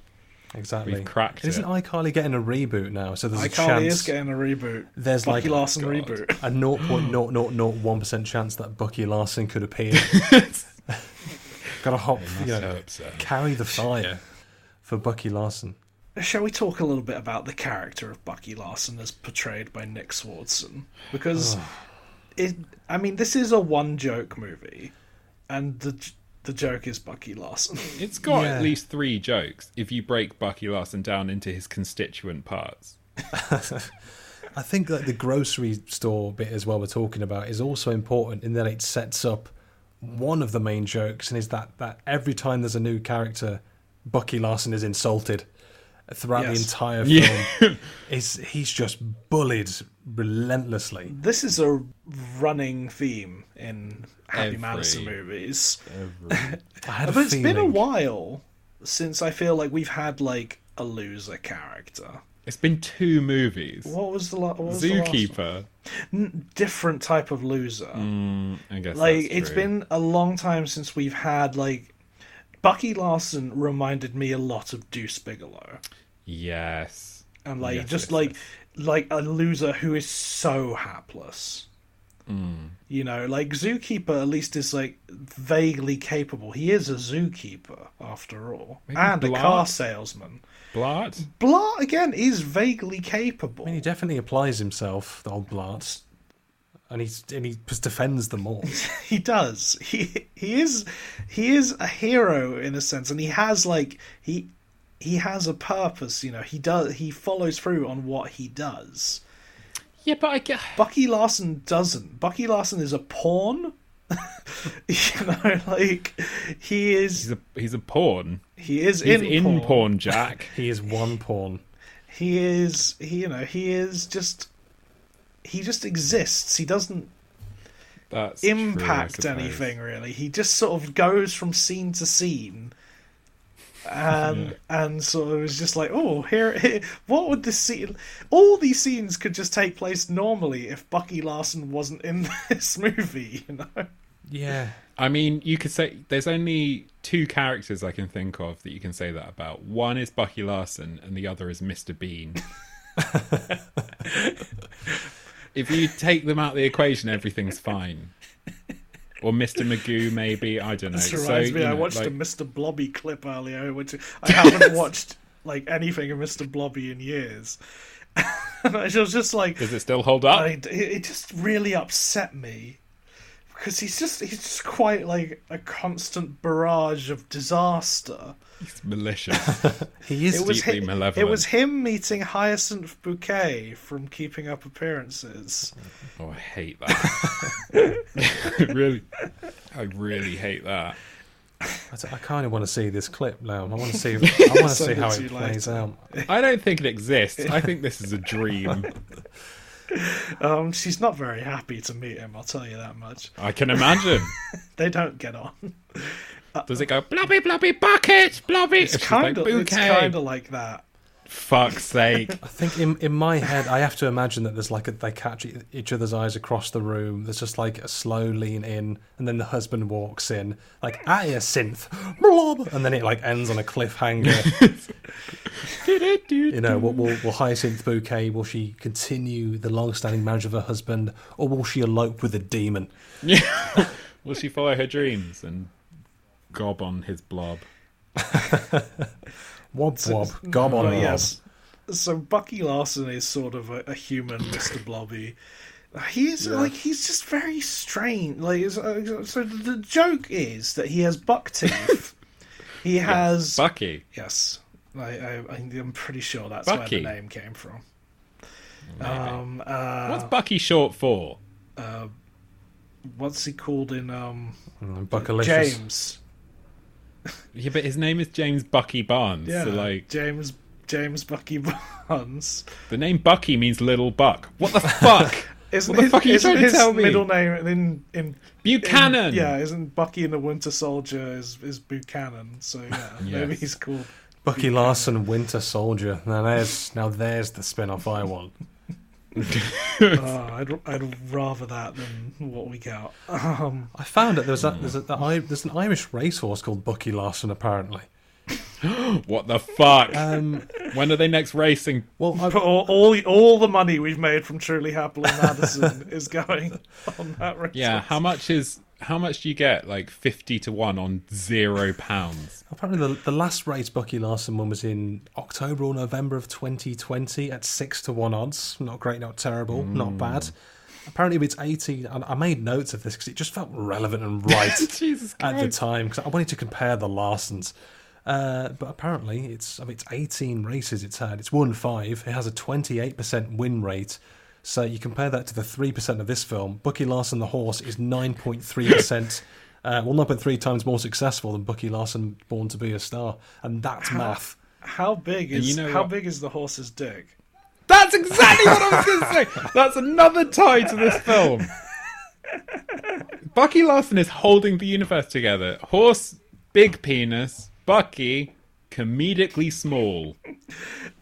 Exactly. We've cracked Isn't it. iCarly getting a reboot now? So there's a iCarly chance is getting a reboot. there's Bucky like Larson oh, God. reboot. a 0.0001% chance that Bucky Larson could appear. *laughs* Got to hop, you know, hope so. carry the fire for Bucky Larson. Shall we talk a little bit about the character of Bucky Larson as portrayed by Nick Swardson? Because it, I mean, this is a one joke movie, and the the joke is Bucky Larson. *laughs* It's got Yeah. at least three jokes if you break Bucky Larson down into his constituent parts. *laughs* I think that the grocery store bit as well we're talking about is also important in that it sets up one of the main jokes and is that, that every time there's a new character, Bucky Larson is insulted throughout the entire film. *laughs* Yeah. Is he's just bullied relentlessly. this is a running theme in Happy Every- Madison movies. *laughs* I had a But it's feeling. been a while since I feel like we've had like a loser character. It's been two movies. What was the, what was the last one? Zookeeper. N- different type of loser. Mm, I guess like it's been a long time since we've had like Bucky Larson reminded me a lot of Deuce Bigalow, yes. and like Yes, just yes, like yes. like a loser who is so hapless. Mm. You know, like Zookeeper at least is like vaguely capable. He is a zookeeper after all, Maybe and a car salesman. Blart. Blart again is vaguely capable. I mean, he definitely applies himself, the old Blart. And, he's, and he just defends them all. *laughs* he does. He he is he is a hero in a sense, and he has like he he has a purpose. You know, he does he follows through on what he does. Yeah, but I get. Bucky Larson doesn't. Bucky Larson is a pawn. *laughs* you know, like he is He's a he's a pawn. he is He's in, in, porn. porn. *laughs* Jack. He is one pawn. He is he you know he is just he just exists. He doesn't That's impact suppose. anything really. He just sort of goes from scene to scene, and and sort of is just like, oh, here, here, what would this scene? All these scenes could just take place normally if Bucky Larson wasn't in *laughs* this movie, you know. Yeah. I mean, you could say there's only two characters I can think of that you can say that about. One is Bucky Larson, and the other is Mr. Bean. *laughs* if you take them out of the equation, everything's fine. Or Mr. Magoo, maybe I don't know. This So, reminds me, you I watched like- a Mr. Blobby clip earlier, which I haven't *laughs* watched like anything of Mr. Blobby in years. *laughs* and I was just like, Does it still hold up? I, it it just really upset me because he's just he's just quite like a constant barrage of disaster. He's malicious. *laughs* He is It was deeply hi- malevolent. It was him meeting Hyacinth Bouquet from Keeping Up Appearances. Oh, I hate that. *laughs* Really, I really hate that. I, d- I kind of want to see this clip now. I want to see. *laughs* I want to see how it plays later. out. I don't think it exists. I think this is a dream. Um, she's not very happy to meet him. I'll tell you that much. I can imagine. *laughs* They don't get on. Does it go blobby blobby bucket blobby? It's like, kind of it's kind of like that. Fuck's sake. I think in in my head, I have to imagine that there's like a, they catch each other's eyes across the room. There's just like a slow lean in, and then the husband walks in, like synth, blob, and then it like ends on a cliffhanger. *laughs* you know, will, will, will Hyacinth Bouquet will she continue the long-standing marriage of her husband, or will she elope with a demon? *laughs* Will she follow her dreams and gob on his blob? *laughs* Wob wob, gob on But yes. So Bucky Larson is sort of a, a human Mr. Blobby. He's like he's just very strange. Like it's, uh, so, the joke is that he has buck teeth. *laughs* he has Bucky. yes. I, I, I'm pretty sure that's Bucky. where the name came from. Um, uh, What's Bucky short for? what's he called in um, Mm, Buckalicious. James? Yeah, but his name is James Bucky Barnes. Yeah, So like James James Bucky Barnes. the name Bucky means little buck. What the fuck? *laughs* Isn't What the his, fuck are you isn't trying to his tell me? middle name in in Buchanan. in- yeah, isn't Bucky in the Winter Soldier is is Buchanan? So yeah, *laughs* maybe he's called. Bucky Larson, Winter Soldier. Now there's now there's the spin-off I want. Uh, I'd I'd rather that than what we got. Um, I found that there's a, there's a, there's an Irish racehorse called Bucky Larson apparently. *gasps* What the fuck? Um, when are they next racing? well, I, all, all all the money we've made from Truly Happily Madison is going on that race. Yeah, how much is how much do you get? Like fifty to one on zero pounds. *laughs* apparently the, the last race Bucky Larson won was in October or November of 2020 at six to one odds. Not great, not terrible, not bad. Apparently it's 18. And I made notes of this because it just felt relevant and *laughs* right at the time because I wanted to compare the Larsons. Uh, but apparently, it's I mean, it's 18 races it's had. It's won five. It has a 28% win rate. So you compare that to the 3% of this film. Bucky Larson, the horse, is 9.3%. *laughs* Uh, well, 9.3 times more successful than Bucky Larson, Born to Be a Star, and that's math. How big is you know how what? big is the horse's dick? That's exactly what I was going to say. *laughs* That's another tie to this film. Bucky Larson is holding the universe together. Horse, big penis. Bucky, comedically small.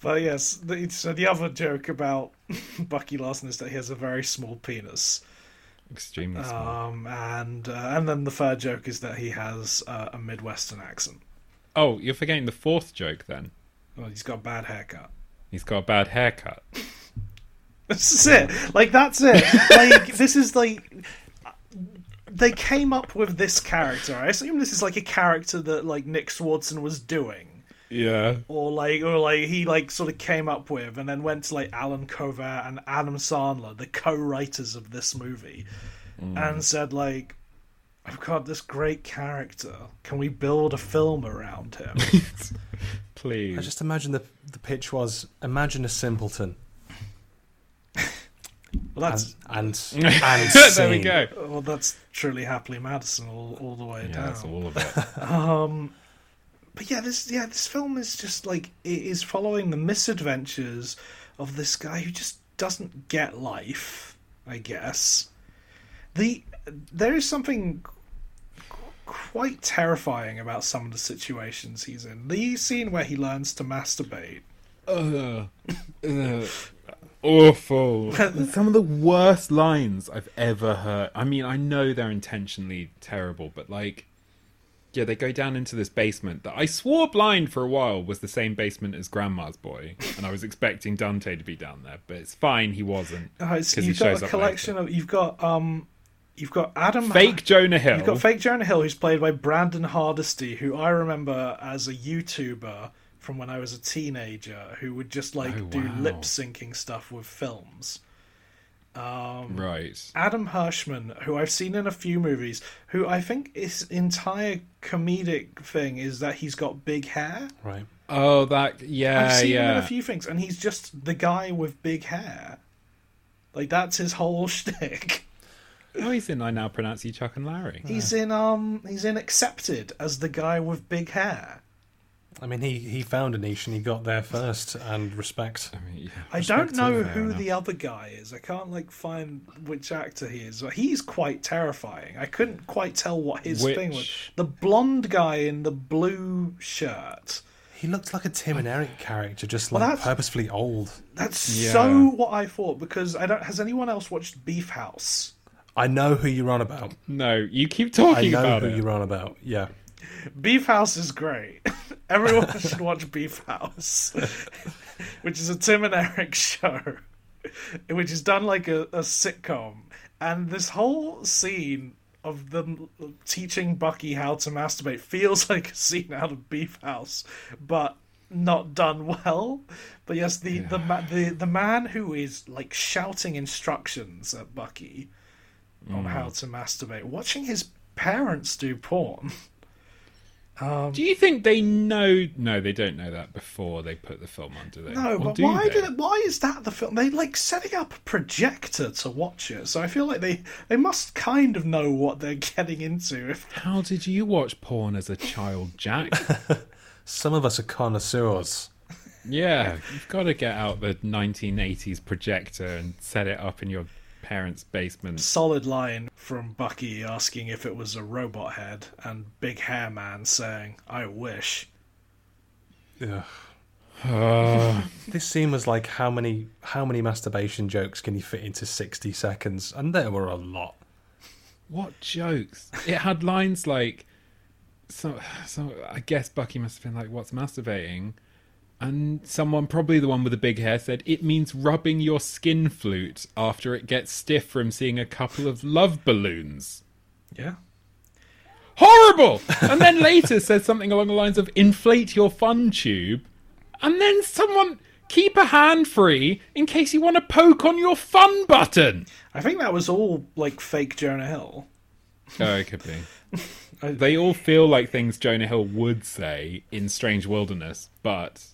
But yes, the, so the other joke about *laughs* Bucky Larson is that he has a very small penis. Extremely small. Um, and uh, and then the third joke is that he has uh, a Midwestern accent. Oh, you're forgetting the fourth joke then. Well, he's got a bad haircut. He's got a bad haircut. *laughs* This is it. Like that's it. Like *laughs* this is like they came up with this character. I assume this is like a character that like Nick Swardson was doing, Yeah. or like or like he like sort of came up with, and then went to like Allen Covert and Adam Sandler, the co-writers of this movie, mm. and said like. Oh, I've got this great character. Can we build a film around him? *laughs* Please. I just imagine the the pitch was imagine a simpleton Well, that's and and, *laughs* and there we go. well, that's truly happily Madison all, all the way Yeah, down. that's all of it. *laughs* Um, But yeah, this yeah this film is just like it is following the misadventures of this guy who just doesn't get life. I guess the there is something quite terrifying about some of the situations he's in. The scene where he learns to masturbate. Uh, uh, Ugh. *laughs* Ugh. Awful. Some of the worst lines I've ever heard. I mean, I know they're intentionally terrible, but like, yeah, they go down into this basement that I swore blind for a while was the same basement as Grandma's Boy, and I was expecting Dante to be down there, but it's fine, he wasn't. He you've shows got a collection of you've got um you've got Adam Fake Jonah Hill. You've got fake Jonah Hill, who's played by Brandon Hardesty, who I remember as a YouTuber from when I was a teenager, who would just like Oh, do wow. lip syncing stuff with films. Right. Adam Herschman, who I've seen in a few movies, who I think his entire comedic thing is that he's got big hair. Right. Oh, that yeah, I've seen him in a few things, and he's just the guy with big hair. Like that's his whole *laughs* shtick. Oh, he's in. I now pronounce you Chuck and Larry. He's in um he's in Accepted as the guy with big hair. I mean, he, he found a niche and he got there first, and respect. I mean, yeah. I don't know who enough. the other guy is. I can't like find which actor he is. But he's quite terrifying. I couldn't quite tell what his thing was. The blonde guy in the blue shirt. He looked like a Tim and Eric character, just like that's- purposefully old. That's Yeah. so what I thought because I don't. Has anyone else watched Beef House? I know who you're on about. No, you keep I talking know about who it. you're on about. Yeah. Beef House is great. *laughs* Everyone *laughs* should watch Beef House, *laughs* which is a Tim and Eric show, which is done like a, a sitcom. And this whole scene of them teaching Bucky how to masturbate feels like a scene out of Beef House, but not done well. But yes, the the ma- the the man who is like shouting instructions at Bucky on mm. how to masturbate, watching his parents do porn. Um, do you think they know? No, they don't know that before they put the film on, do they? No, Or but do why they? did why is that the film? They like setting up a projector to watch it, so I feel like they they must kind of know what they're *laughs* getting into. If How did you watch porn as a child, Jack? *laughs* Some of us are connoisseurs. yeah, you've got to get out the 1980s projector and set it up in your parents' basement. solid line from Bucky asking if it was a robot head, and Big Hair Man saying, "I wish." Ugh. Uh, *laughs* This scene was like how many how many masturbation jokes can you fit into sixty seconds? And there were a lot. what jokes? It had lines like, so, so I guess Bucky must have been like, "What's masturbating?" And someone, probably the one with the big hair, said, It means rubbing your skin flute after it gets stiff from seeing a couple of love balloons. Yeah, Horrible! And then later says something along the lines of, Inflate your fun tube. And then someone, keep a hand free in case you want to poke on your fun button. I think that was all like fake Jonah Hill. Oh, it could be. *laughs* I- They all feel like things Jonah Hill would say in Strange Wilderness, but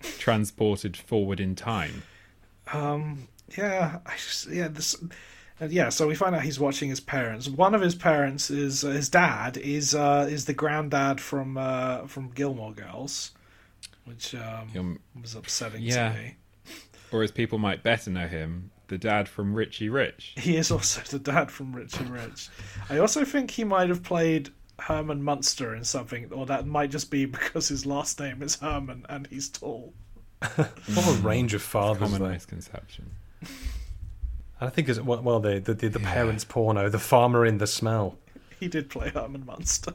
transported forward in time. Yeah, I just, yeah, this, and yeah. So we find out he's watching his parents. One of his parents is uh, his dad is uh, is the granddad from uh, from Gilmore Girls, which um, Um, was upsetting yeah. to me. or as people might better know him, the dad from Richie Rich. He is also the dad from Richie Rich. I also think he might have played Herman Munster in something, or that might just be *laughs* because his last name is Herrmann and he's tall. *laughs* What a range of fathers Common there. misconception. I think it's well, well the the, the, the parents' porno, the farmer in the smell. He did play Herman Munster.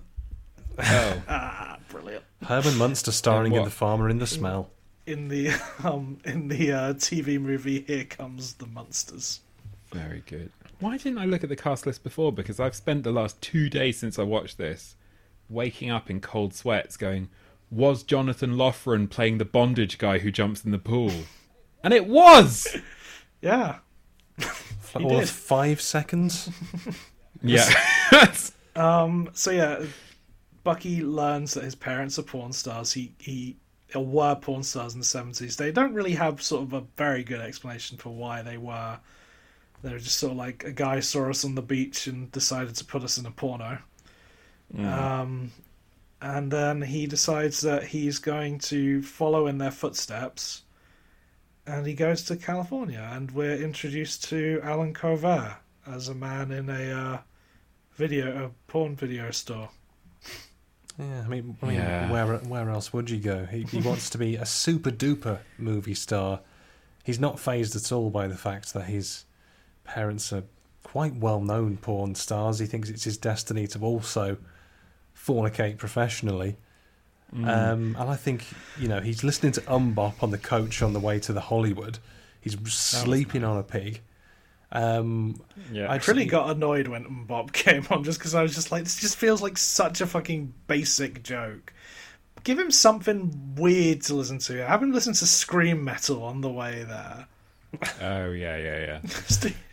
Oh, *laughs* Ah, brilliant. Herman Munster starring in what? the farmer in the smell. In the um in the uh, TV movie Here Comes the Munsters. very good. Why didn't I look at the cast list before? Because I've spent the last two days since I watched this waking up in cold sweats going, was Jonathan Loughran playing the bondage guy who jumps in the pool? And it was! *laughs* Yeah. *laughs* For He all did. five seconds. *laughs* Yeah. Um. So yeah, Bucky learns that his parents are porn stars. He he or were porn stars in the seventies. They don't really have sort of a very good explanation for why they were. They're just sort of like a guy saw us on the beach and decided to put us in a porno. Um, and then he decides that he's going to follow in their footsteps, and he goes to California. And we're introduced to Allen Covert as a man in a uh, video, a porn video store. Yeah, I mean, I mean Yeah. where where else would you go? He, he wants to be a super duper movie star. He's not phased at all by the fact that his parents are quite well known porn stars. He thinks it's his destiny to also fornicate professionally. Um, and I think you know he's listening to MMMBop on the coach on the way to the Hollywood. He's sleeping on a pig. Um, yeah. I really got annoyed when Bob *laughs* came on just because I was just like, this just feels like such a fucking basic joke. Give him something weird to listen to. I Have him listen to scream metal on the way there. Oh, yeah, yeah, yeah. *laughs*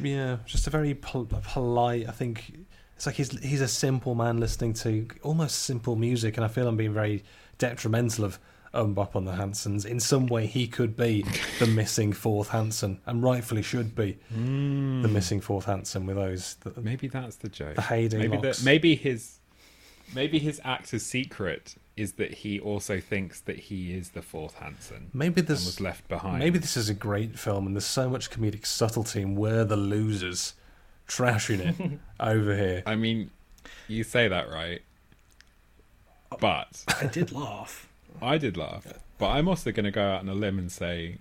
Yeah, just a very pol- polite. I think it's like he's he's a simple man listening to almost simple music, and I feel I'm being very detrimental of um, MMMBop on the Hansons. In some way, he could be the missing fourth Hanson, and rightfully should be hmm. the missing fourth Hanson with those. The, Maybe that's the joke. The Hayday maybe maybe his maybe his actor's secret is that he also thinks that he is the fourth Hanson maybe and this was left behind. maybe this is a great film, and there's so much comedic subtlety, and we're the losers, trashing it *laughs* over here. I mean, you say that right, but I did laugh. I did laugh. But I'm also going to go out on a limb and say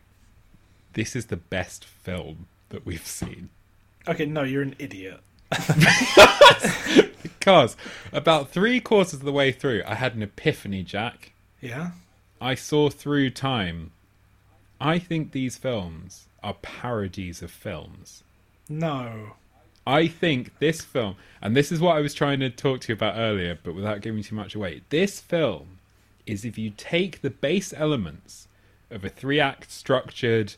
this is the best film that we've seen. Okay, no, you're an idiot. *laughs* *laughs* Because about three quarters of the way through, I had an epiphany, Jack. Yeah. I saw through time. I think these films are parodies of films. No. I think this film, and this is what I was trying to talk to you about earlier, but without giving too much away. This film is if you take the base elements of a three act structured,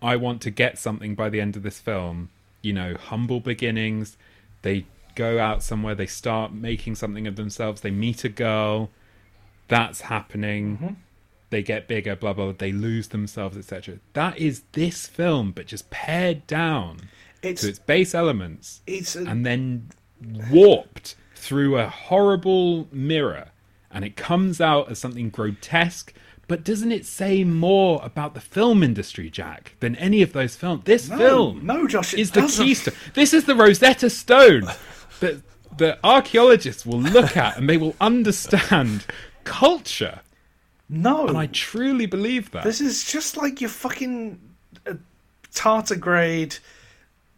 I want to get something by the end of this film, you know, humble beginnings, they go out somewhere, they start making something of themselves, they meet a girl, that's happening. Mm-hmm. They get bigger, blah blah. blah they lose themselves, etc. That is this film, but just pared down It's to its base elements it's a, and then warped through a horrible mirror and it comes out as something grotesque but doesn't it say more about the film industry jack than any of those films this no, film No, Josh, is the keystone this is the rosetta stone *laughs* that the archaeologists will look at and they will understand culture No. and i truly believe that This is just like your fucking uh, tardigrade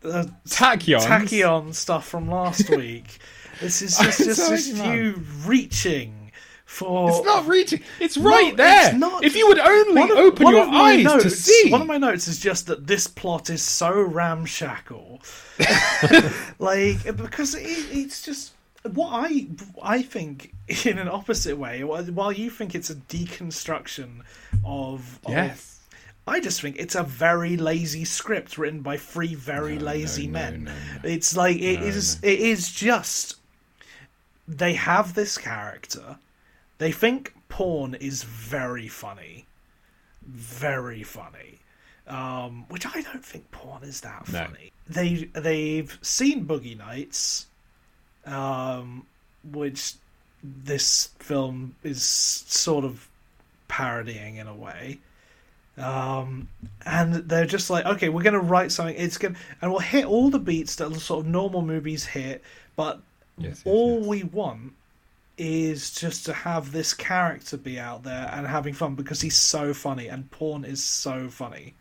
uh, tachyons tachyon stuff from last *laughs* week. This is just, just, Sorry, just man. you reaching for. it's not reaching it's right No, there it's not. if you would only of- open your eyes notes, to see One of my notes is just that this plot is so ramshackle, *laughs* like because it, it's just what I I think in an opposite way. While you think it's a deconstruction of, of yes I just think it's a very lazy script written by three very No, lazy no, men. no. It's like it is. It is just they have this character. They think porn is very funny, very funny. Um, which I don't think porn is that No. funny. They they've seen Boogie Nights, um, which this film is sort of parodying in a way. Um, and they're just like, okay, we're going to write something. It's going, and we'll hit all the beats that sort of normal movies hit, but Yes, yes, all yes. we want is just to have this character be out there and having fun because he's so funny, and porn is so funny.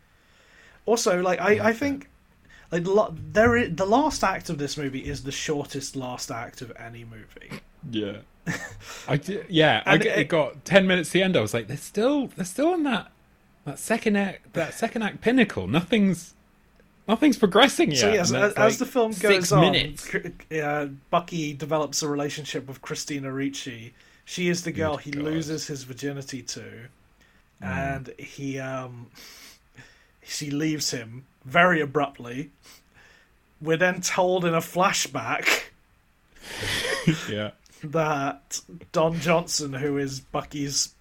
Also, like I, I think, like the there is, the last act of this movie is the shortest last act of any movie. Yeah. *laughs* I did, yeah, I it- it got ten minutes to the end. I was like, they're still they're still on that that second act that second act pinnacle. Nothing's nothing's progressing yet. So yes, as, that's as the film goes on, minutes. Uh, Bucky develops a relationship with Christina Ricci. She is the girl Good he God. loses his virginity to, Hmm. and he um, she leaves him very abruptly. We're then told in a flashback *laughs* yeah, that Don Johnson, who is Bucky's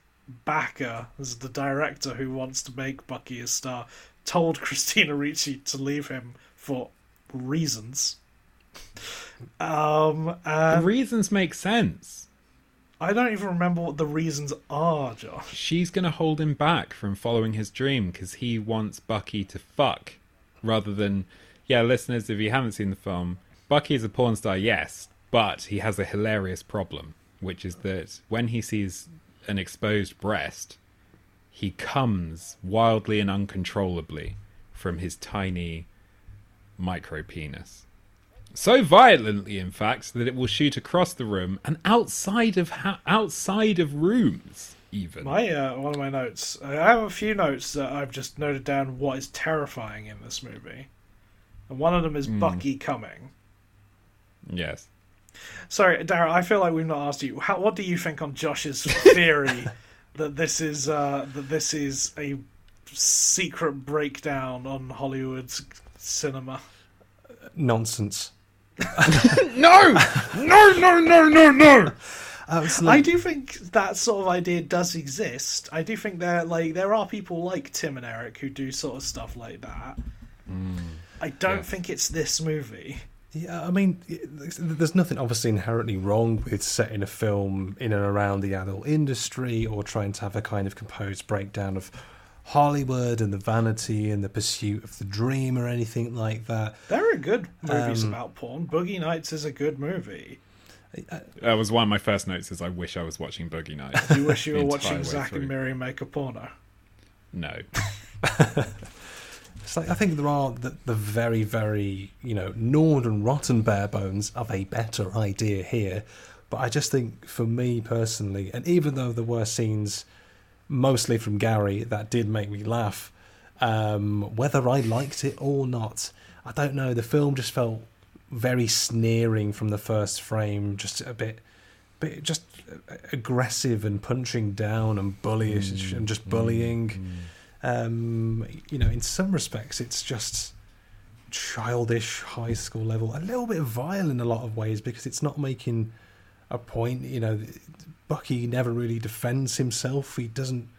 backer, is the director who wants to make Bucky a star, told *laughs* Christina Ricci to leave him for reasons. Um, the reasons make sense. I don't even remember what the reasons are, Josh. She's gonna hold him back from following his dream because he wants Bucky to fuck, rather than yeah. Listeners, if you haven't seen the film, Bucky is a porn star, yes, but he has a hilarious problem, which is that when he sees an exposed breast, he comes wildly and uncontrollably from his tiny micro penis. So violently, in fact, that it will shoot across the room and outside of ha- outside of rooms, even. My uh, one of my notes. I have a few notes that I've just noted down. What is terrifying in this movie, and one of them is Bucky coming. Yes. Sorry, Darren. I feel like we've not asked you. How, what do you think on Josh's *laughs* theory that this is uh, that this is a secret breakdown on Hollywood's cinema? nonsense. *laughs* No, no, no, no, no, no. *laughs* Absolutely. I do think that sort of idea does exist. I do think there like there are people like Tim and Eric who do sort of stuff like that. I don't Yes. think it's this movie. Yeah, I mean, there's nothing obviously inherently wrong with setting a film in and around the adult industry or trying to have a kind of composed breakdown of Hollywood and the vanity and the pursuit of the dream or anything like that. There are good movies Um, about porn. Boogie Nights is a good movie. That was one of my first notes. Is I wish I was watching Boogie Nights. You wish you were watching way Zack through. and Miri make a porno. No, *laughs* *laughs* It's like I think there are the, the very, very you know gnawed and rotten bare bones of a better idea here, but I just think for me personally, and even though there were scenes mostly from Gary that did make me laugh, um, whether I liked it or not, I don't know. The film just felt very sneering from the first frame, just a bit, bit just aggressive and punching down and bullyish mm, and just bullying. Mm, mm. Um, you know, in some respects, it's just childish high school level, a little bit vile in a lot of ways because it's not making a point. You know, Bucky never really defends himself. He doesn't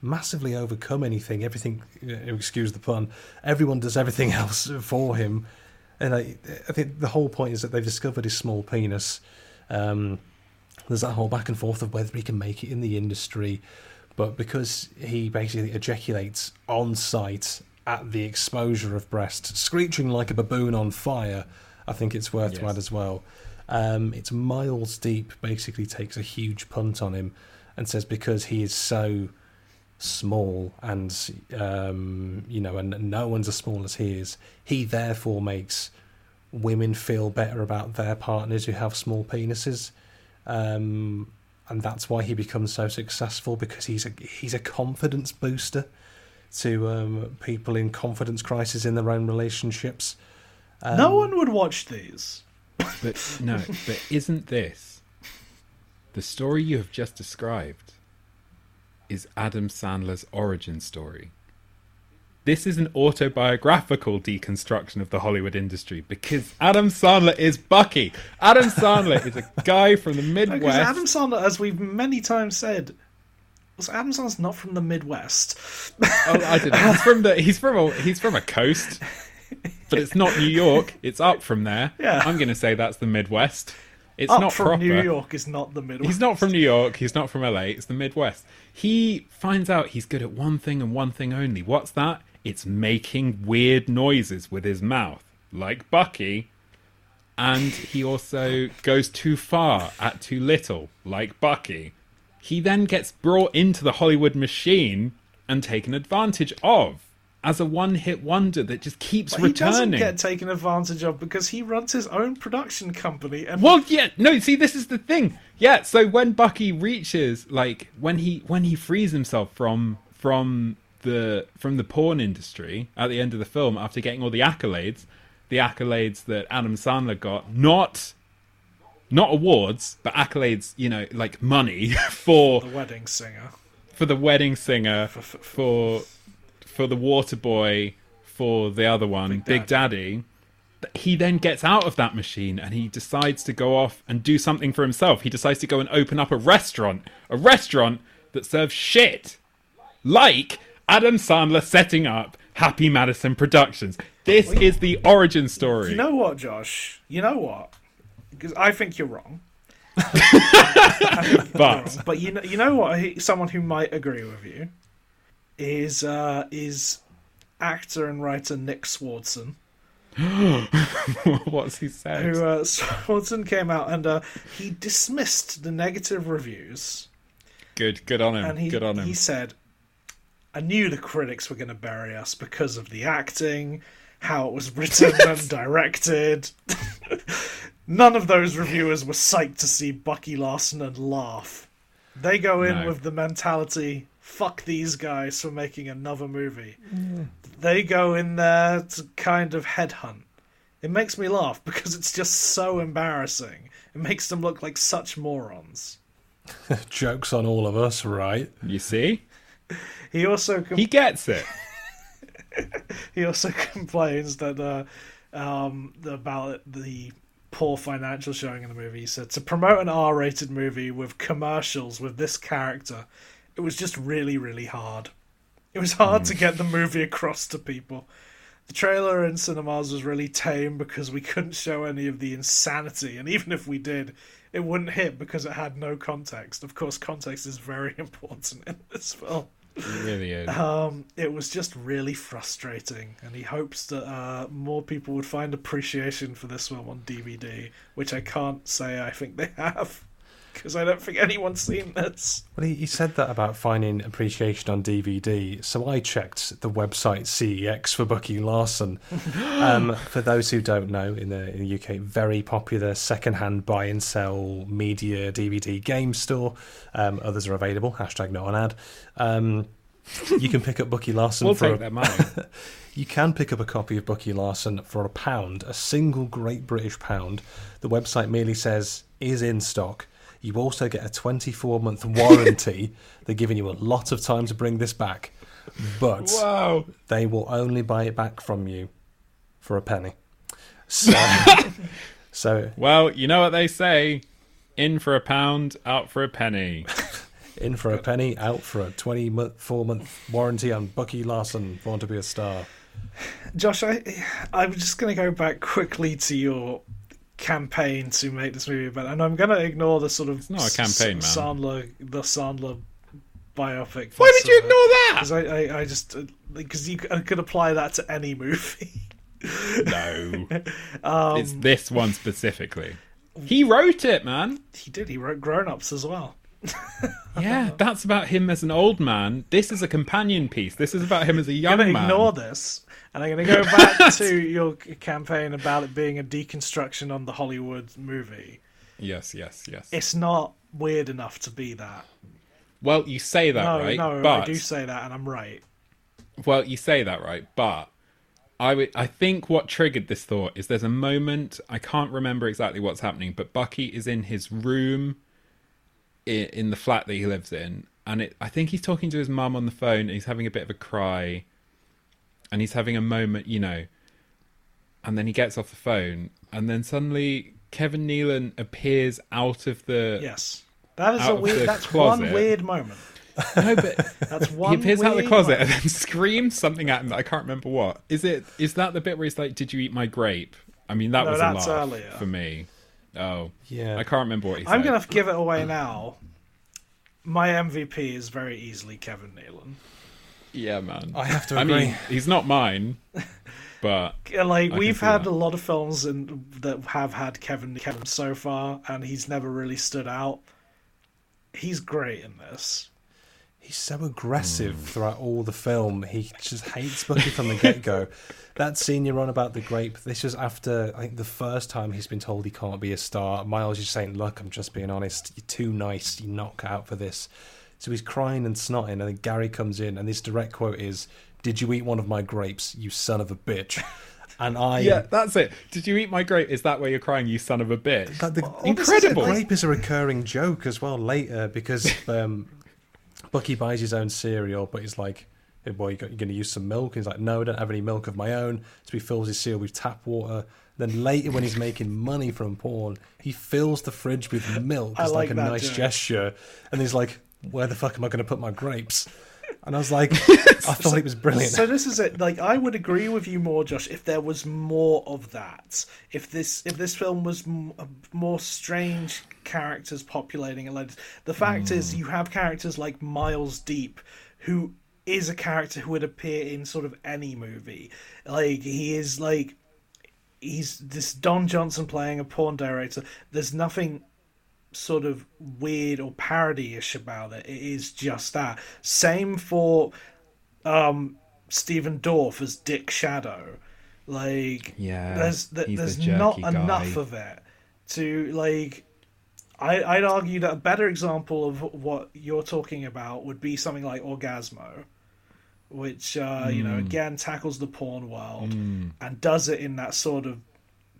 massively overcome anything. Everything, excuse the pun, everyone does everything *laughs* else for him. And I, I think the whole point is that they've discovered his small penis. Um, there's that whole back and forth of whether he can make it in the industry, but because he basically ejaculates on site at the exposure of breast, screeching like a baboon on fire, I think it's worth to add as well. Um, it's Miles Deep basically takes a huge punt on him and says because he is so small and um, you know and no one's as small as he is, he therefore makes women feel better about their partners who have small penises. Um, and that's why he becomes so successful because he's a he's a confidence booster to um, people in confidence crisis in their own relationships. Um, no one would watch these. but no, but isn't this the story you have just described? Is Adam Sandler's origin story? This is an autobiographical deconstruction of the Hollywood industry because Adam Sandler is Bucky. Adam Sandler is a *laughs* guy from the Midwest. Adam Sandler, as we've many times said, was Adam Sandler's not from the Midwest. Oh, I don't. He's from the. He's from a. He's from a coast, but it's not New York. It's up from there. Yeah. I'm going to say that's the Midwest. It's Up not from proper. New York is not the Midwest. He's not from New York. He's not from LA. It's the Midwest. He finds out he's good at one thing and one thing only. What's that? It's making weird noises with his mouth, like Bucky. And he also goes too far at too little, like Bucky. He then gets brought into the Hollywood machine and taken advantage of as a one hit wonder that just keeps But he doesn't get taken advantage of because he runs his own production company and Well, yeah, no. See, this is the thing. Yeah, so when Bucky reaches, like, when he when he frees himself from from the from the porn industry at the end of the film after getting all the accolades, the accolades that Adam Sandler got, not not awards, but accolades, you know, like money *laughs* for the wedding singer. for the wedding singer, for for the water boy, for the other one, Big Big, Daddy. He then gets out of that machine and he decides to go off and do something for himself. He decides to go and open up a restaurant, a restaurant that serves shit, like Adam Sandler setting up Happy Madison Productions. This is the origin story. You know what, Josh? You know what? Because I think you're wrong. *laughs* but But you know, you know what? Someone who might agree with you is uh, is actor and writer Nick Swardson. *gasps* *laughs* what's he said? Who uh, *laughs* Swardson came out and uh, he dismissed the negative reviews, Good, good on him. and he good on him. he said, "I knew the critics were going to bury us because of the acting, how it was written *laughs* and directed." *laughs* None of those reviewers were psyched to see Bucky Larson and laugh. They go in No. with the mentality, fuck these guys for making another movie. Mm. They go in there to kind of headhunt. It makes me laugh because it's just so embarrassing. It makes them look like such morons. *laughs* Jokes on all of us, right? You see, He also com- he gets it. *laughs* he also complains that uh, um, about the poor financial showing in the movie. He said to promote an R-rated movie with commercials with this character, it was just really, really hard. It was hard to get the movie across to people. The trailer in cinemas was really tame because we couldn't show any of the insanity, and even if we did, it wouldn't hit because it had no context. Of course, context is very *laughs* important in this film. It really *laughs* is. Um, it was just really frustrating, and he hopes that uh, more people would find appreciation for this film on DVD, which I can't say I think they have, because I don't think anyone's seen this. Well, he, he said that about finding appreciation on DVD. So I checked the website CEX for Bucky Larson. *gasps* um, for those who don't know, in the, in the UK, very popular second-hand buy and sell media DVD game store. Um, others are available. Hashtag not an ad. Um, you can pick up Bucky Larson *laughs* We'll for take a- money. *laughs* you can pick up a copy of Bucky Larson for a pound, a single Great British pound. The website merely says is in stock. You also get a 24 month warranty. *laughs* They're giving you a lot of time to bring this back, but Wow. they will only buy it back from you for a penny. So, *laughs* so Well, you know what they say: in for a pound, out for a penny. *laughs* in for a penny, out for a 24 month warranty on Bucky Larson, Born to be a Star. Josh, I, I'm just going to go back quickly to your campaign to make this movie better, and I'm going to ignore the sort of not a campaign, man. Sandler, the Sandler biopic. Why did you ignore that? Because I, I, I just because you I could apply that to any movie. No, *laughs* Um, it's this one specifically. He wrote it, man. he did. He wrote Grown Ups as well. *laughs* Yeah, that's about him as an old man. This is a companion piece. This is about him as a *laughs* young I'm man. ignore this, and I'm going to go back *laughs* to your campaign about it being a deconstruction on the Hollywood movie. Yes, yes, yes. It's not weird enough to be that. Well, you say that, No, right? no, but I do say that, and I'm right. well, you say that, right? But I would, I think what triggered this thought is there's a moment I can't remember exactly what's happening, but Bucky is in his room in, in the flat that he lives in, and it, I think he's talking to his mum on the phone, and he's having a bit of a cry, and he's having a moment, you know, and then he gets off the phone, and then suddenly Kevin Nealon appears out of the Yes, that is a weird. That's closet. one weird moment. no, but *laughs* That's one. he appears out of the closet moment. and then *laughs* screams something at him that I can't remember what. Is it? Is that the bit where he's like, "Did you eat my grape?" I mean, that No, was a laugh earlier. for me. Oh, Yeah. I can't remember what he said. I'm gonna give it away now. My MVP is very easily Kevin Nealon. Yeah, man. I have to I agree. mean, he's not mine, *laughs* but Like I we've can see had that. a lot of films in, that have had Kevin Kevin so far, and he's never really stood out. He's great in this. He's so aggressive Hmm. throughout all the film. He just hates Bucky from the get go. *laughs* that scene you're on about the grape, this was after I think the first time he's been told he can't be a star. Miles is saying, Look, I'm just being honest, you're too nice, you're not out for this. So he's crying and snotting, and then Gary comes in, and this direct quote is, Did you eat one of my grapes, you son of a bitch? And I yeah, that's it. Did you eat my grape? Is that why you're crying, you son of a bitch? The, Incredible. The grape is a recurring joke as well later because *laughs* um, Bucky buys his own cereal, but he's like, "Hey boy, you got, you're going to use some milk?" And he's like, "No, I don't have any milk of my own." So he fills his cereal with tap water. Then later, when he's making money from porn, he fills the fridge with milk as like, like a nice joke. gesture. And he's like, "Where the fuck am I going to put my grapes?" And I was like, *laughs* I thought it was brilliant. So this is it. Like I would agree with you more, Josh, if there was more of that. If this if this film was m- more strange characters populating it. Like the fact is, you have characters like Miles Deep, who is a character who would appear in sort of any movie. Like he is like he's this Don Johnson playing a porn director. There's nothing sort of weird or parody-ish about it. It is just that. Same for um Stephen Dorff as Dick Shadow. Like Yeah, there's th- there's not guy. enough of it to like I, I'd argue that a better example of what you're talking about would be something like Orgazmo, which uh, you Hmm. know again tackles the porn world and does it in that sort of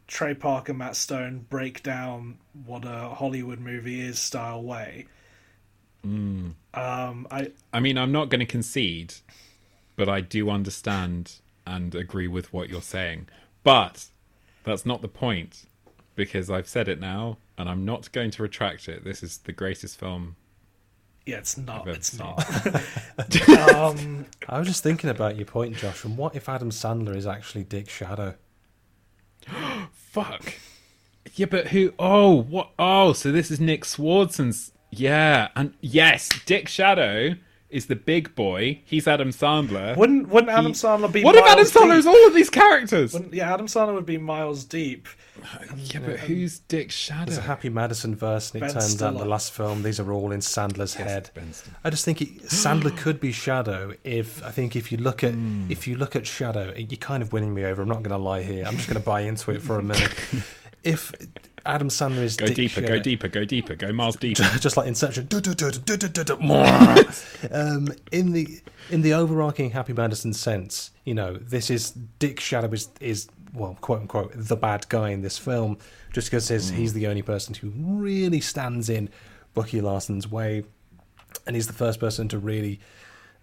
Trey Parker, Matt Stone break down what a Hollywood movie is style way. Hmm. Um, I I mean, I'm not going to concede, but I do understand and agree with what you're saying. But That's not the point, because I've said it now, and I'm not going to retract it. This is the greatest film. Yeah, it's not. I've ever It's seen. not. *laughs* um, *laughs* I was just thinking about your point, Josh, and what if Adam Sandler is actually Dick Shadow? *gasps* Fuck. Yeah, but who? Oh, what? Oh, so this is Nick Swardson's. Yeah, and yes, Dick Shadow is the big boy. He's Adam Sandler. wouldn't wouldn't Adam He- Sandler be? What if Adam Miles Sandler is all of these characters? Wouldn't- yeah, Adam Sandler would be Miles Deep. Yeah, but who's Dick Shadow? There's a Happy Madison verse, and it Ben turns out in the last film these are all in Sandler's Yes, head. Ben I just think it, Sandler *gasps* could be Shadow if I think if you look at Hmm. if you look at Shadow, you're kind of winning me over. I'm not going to lie here. I'm just going to buy into it for a minute. *laughs* if Adam Sandler is Go deeper, Shadow, go deeper, go deeper, go miles deeper. *laughs* just like Inception. um, in the in the overarching Happy Madison sense, you know, this is Dick Shadow is is well, quote unquote, the bad guy in this film, just because he's, he's the only person who really stands in Bucky Larson's way, and he's the first person to really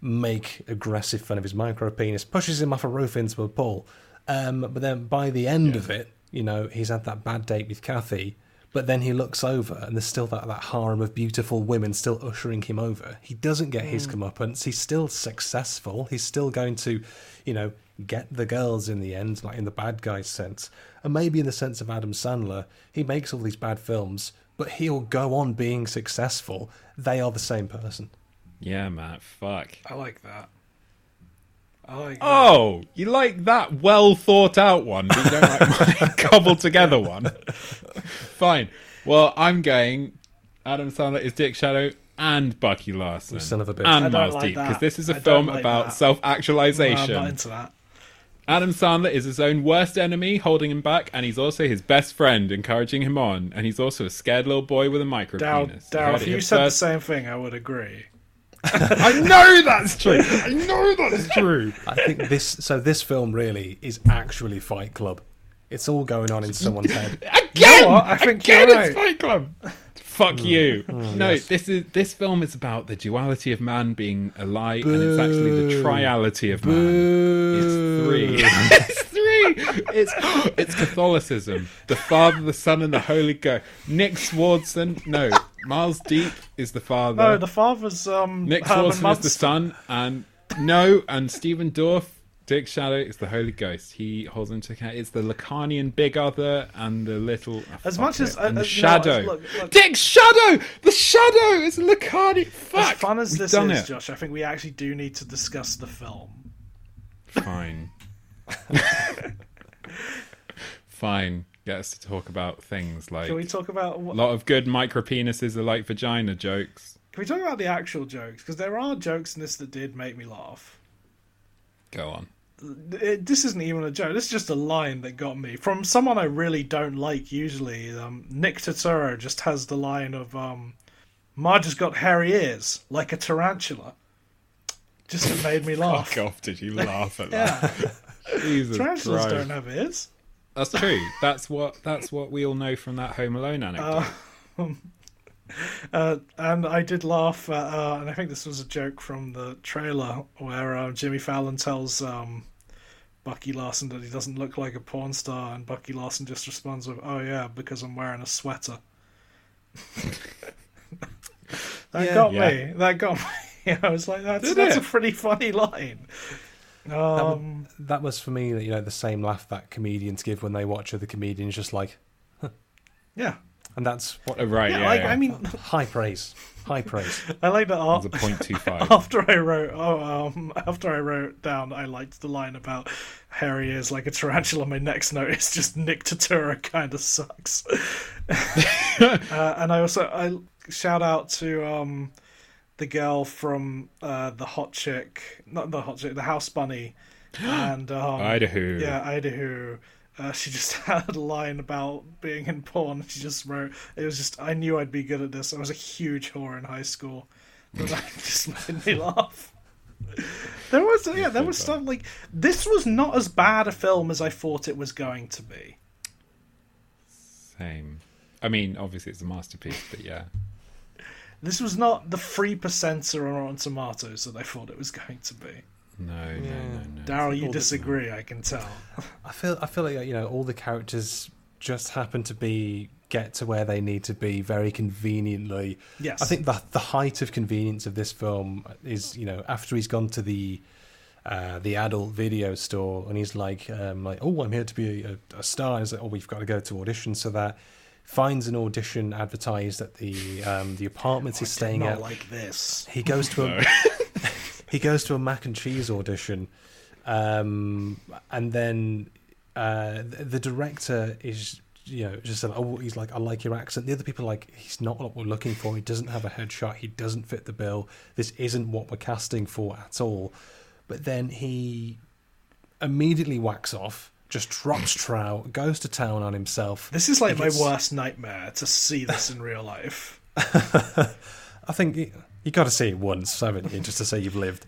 make aggressive fun of his micro penis, pushes him off a roof into a pool. Um, but then by the end of it, you know, he's had that bad date with Kathy, but then he looks over and there's still that, that harem of beautiful women still ushering him over. He doesn't get his mm. comeuppance. He's still successful. He's still going to, you know, get the girls in the end, like in the bad guy sense. And maybe in the sense of Adam Sandler, he makes all these bad films, but he'll go on being successful. They are the same person. Yeah, Matt. Fuck. I like that. I like that. Oh, you like that well thought out one, but you don't like my *laughs* cobbled together one. Fine. Well, I'm going. Adam Sandler is Dick Shadow and Bucky Larson. Oh, son of a bitch. I And don't Miles like Deep, that. because this is a I don't film like about that. self No, I'm actualization. not into that. Adam Sandler is his own worst enemy, holding him back, and he's also his best friend, encouraging him on. And he's also a scared little boy with a micro Dow, penis. Dow, heard if it you here said first. the same thing, I would agree. *laughs* I know that's true. *laughs* I know that's true. I think this. So this film really is actually Fight Club. It's all going on in *laughs* someone's head. Again, what? I think again, you're it's. Fight Club. Fuck mm. you. Mm, no, this is this film is about the duality of man being a lie, and it's actually the triality of man. It's three. *laughs* It's it's Catholicism. The Father, the Son, and the Holy Ghost. Nick Swardson. No, Miles Deep is the father. No, the father's um, Nick Herrmann Swardson is the son, and no, and Stephen Dorff, Dick Shadow is the Holy Ghost. He holds him to account. It's the Lacanian Big Other and the little. As much as- and uh, the uh, know, Shadow. look, look. Dick Shadow, the Shadow is Lacanian. Fuck. As fun as We've this done is, it. Josh, I think we actually do need to discuss the film. Fine. *laughs* Fine. Get us to talk about things like Can we talk about a lot of good micro penises are like vagina jokes. Can we talk about the actual jokes? Because there are jokes in this that did make me laugh. Go on. It, this isn't even a joke. This is just a line that got me from someone I really don't like. Usually, um, Nick Turturro just has the line of um, "Marge has got hairy ears like a tarantula." Just it *laughs* made me laugh. Fuck off! Did you laugh at that? *laughs* Yeah, Jesus tarantulas Christ. don't have ears. That's true. That's what that's what we all know from that Home Alone anecdote. Uh, and I did laugh, at, uh, and I think this was a joke from the trailer where uh, Jimmy Fallon tells um, Bucky Larson that he doesn't look like a porn star, and Bucky Larson just responds with, "Oh yeah, because I'm wearing a sweater." *laughs* that Yeah. got Yeah. me. That got *laughs* me. I was like, "That's Did that's it? a pretty funny line." Um, That was for me, you know, the same laugh that comedians give when they watch other comedians, just like, yeah, and that's what Oh, right, yeah. yeah. like yeah. I mean, high praise, high praise. *laughs* I like that. It's Art, a point two five. *laughs* after I wrote oh um after I wrote down I liked the line about Harry is like a tarantula. My next note is just Nick Turturro kind of sucks. *laughs* uh, and I also I shout out to um the girl from uh the hot chick, not the hot chick, the house bunny, *gasps* and um Idaho. yeah Idaho. Uh, she just *laughs* had a line about being in porn. She just wrote, "It was just I knew I'd be good at this. I was a huge whore in high school." But *laughs* that just made me *laughs* laugh. There was yeah, there was stuff like this was not as bad a film as I thought it was going to be. Same. I mean, obviously it's a masterpiece, but yeah. This was not the three percenter on Rotten Tomatoes that I thought it was going to be. No, no, no, no. Daryl, you all the- disagree. I can tell. *laughs* I feel I feel like you know all the characters just happen to be get to where they need to be very conveniently. Yes, I think the the height of convenience of this film is you know after he's gone to the uh, the adult video store and he's like um, like oh I'm here to be a, a star. And he's like oh we've got to go to audition so that finds an audition advertised at the um, the apartments he's staying not at. like this. He goes to a *laughs* he goes to a mac and cheese audition, um, and then uh, the, the director is you know just said, oh he's like I like your accent. The other people are like he's not what we're looking for. He doesn't have a headshot. He doesn't fit the bill. This isn't what we're casting for at all. But then he immediately whacks off. Just drops trow, goes to town on himself. This is like He my gets- worst nightmare to see this in real life. *laughs* I think you, you got to see it once, haven't you, just to say you've lived.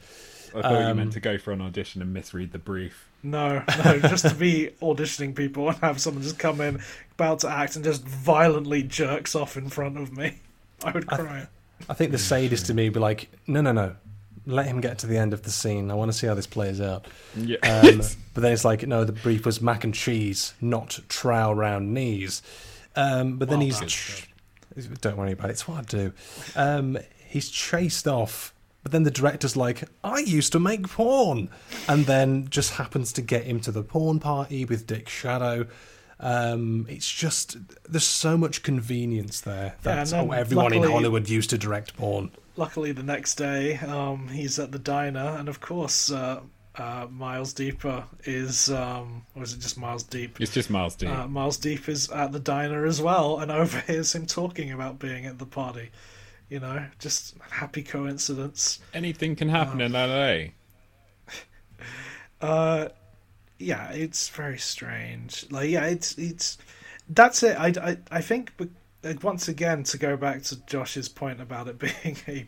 I thought you Um, meant to go for an audition and misread the brief. No, no, just to be auditioning people and have someone just come in, about to act, and just violently jerks off in front of me. I would cry. I think the sadist to me would be like, no, no, no, let him get to the end of the scene. I want to see how this plays out. Yeah. Um, *laughs* but then it's like, no, the brief was mac and cheese, not trow round knees. Um, but then Well he's. done. ch- don't worry about it. It's what I do. Um, he's chased off. But then the director's like, I used to make porn. And then just happens to get him to the porn party with Dick Shadow. Um, it's just, there's so much convenience there. Yeah, That's and how then everyone in Hollywood used to direct porn. Luckily, the next day, um, he's at the diner, and of course, uh, uh, Miles Deeper is, um, or is it just Miles Deep? It's just Miles Deep. Uh, Miles Deep is at the diner as well, and *laughs* overhears him talking about being at the party. You know, just happy coincidence. Anything can happen in LA. *laughs* Uh, yeah, it's very strange. Like, yeah, it's it's that's it. I, I, I think once again to go back to Josh's point about it *laughs* being a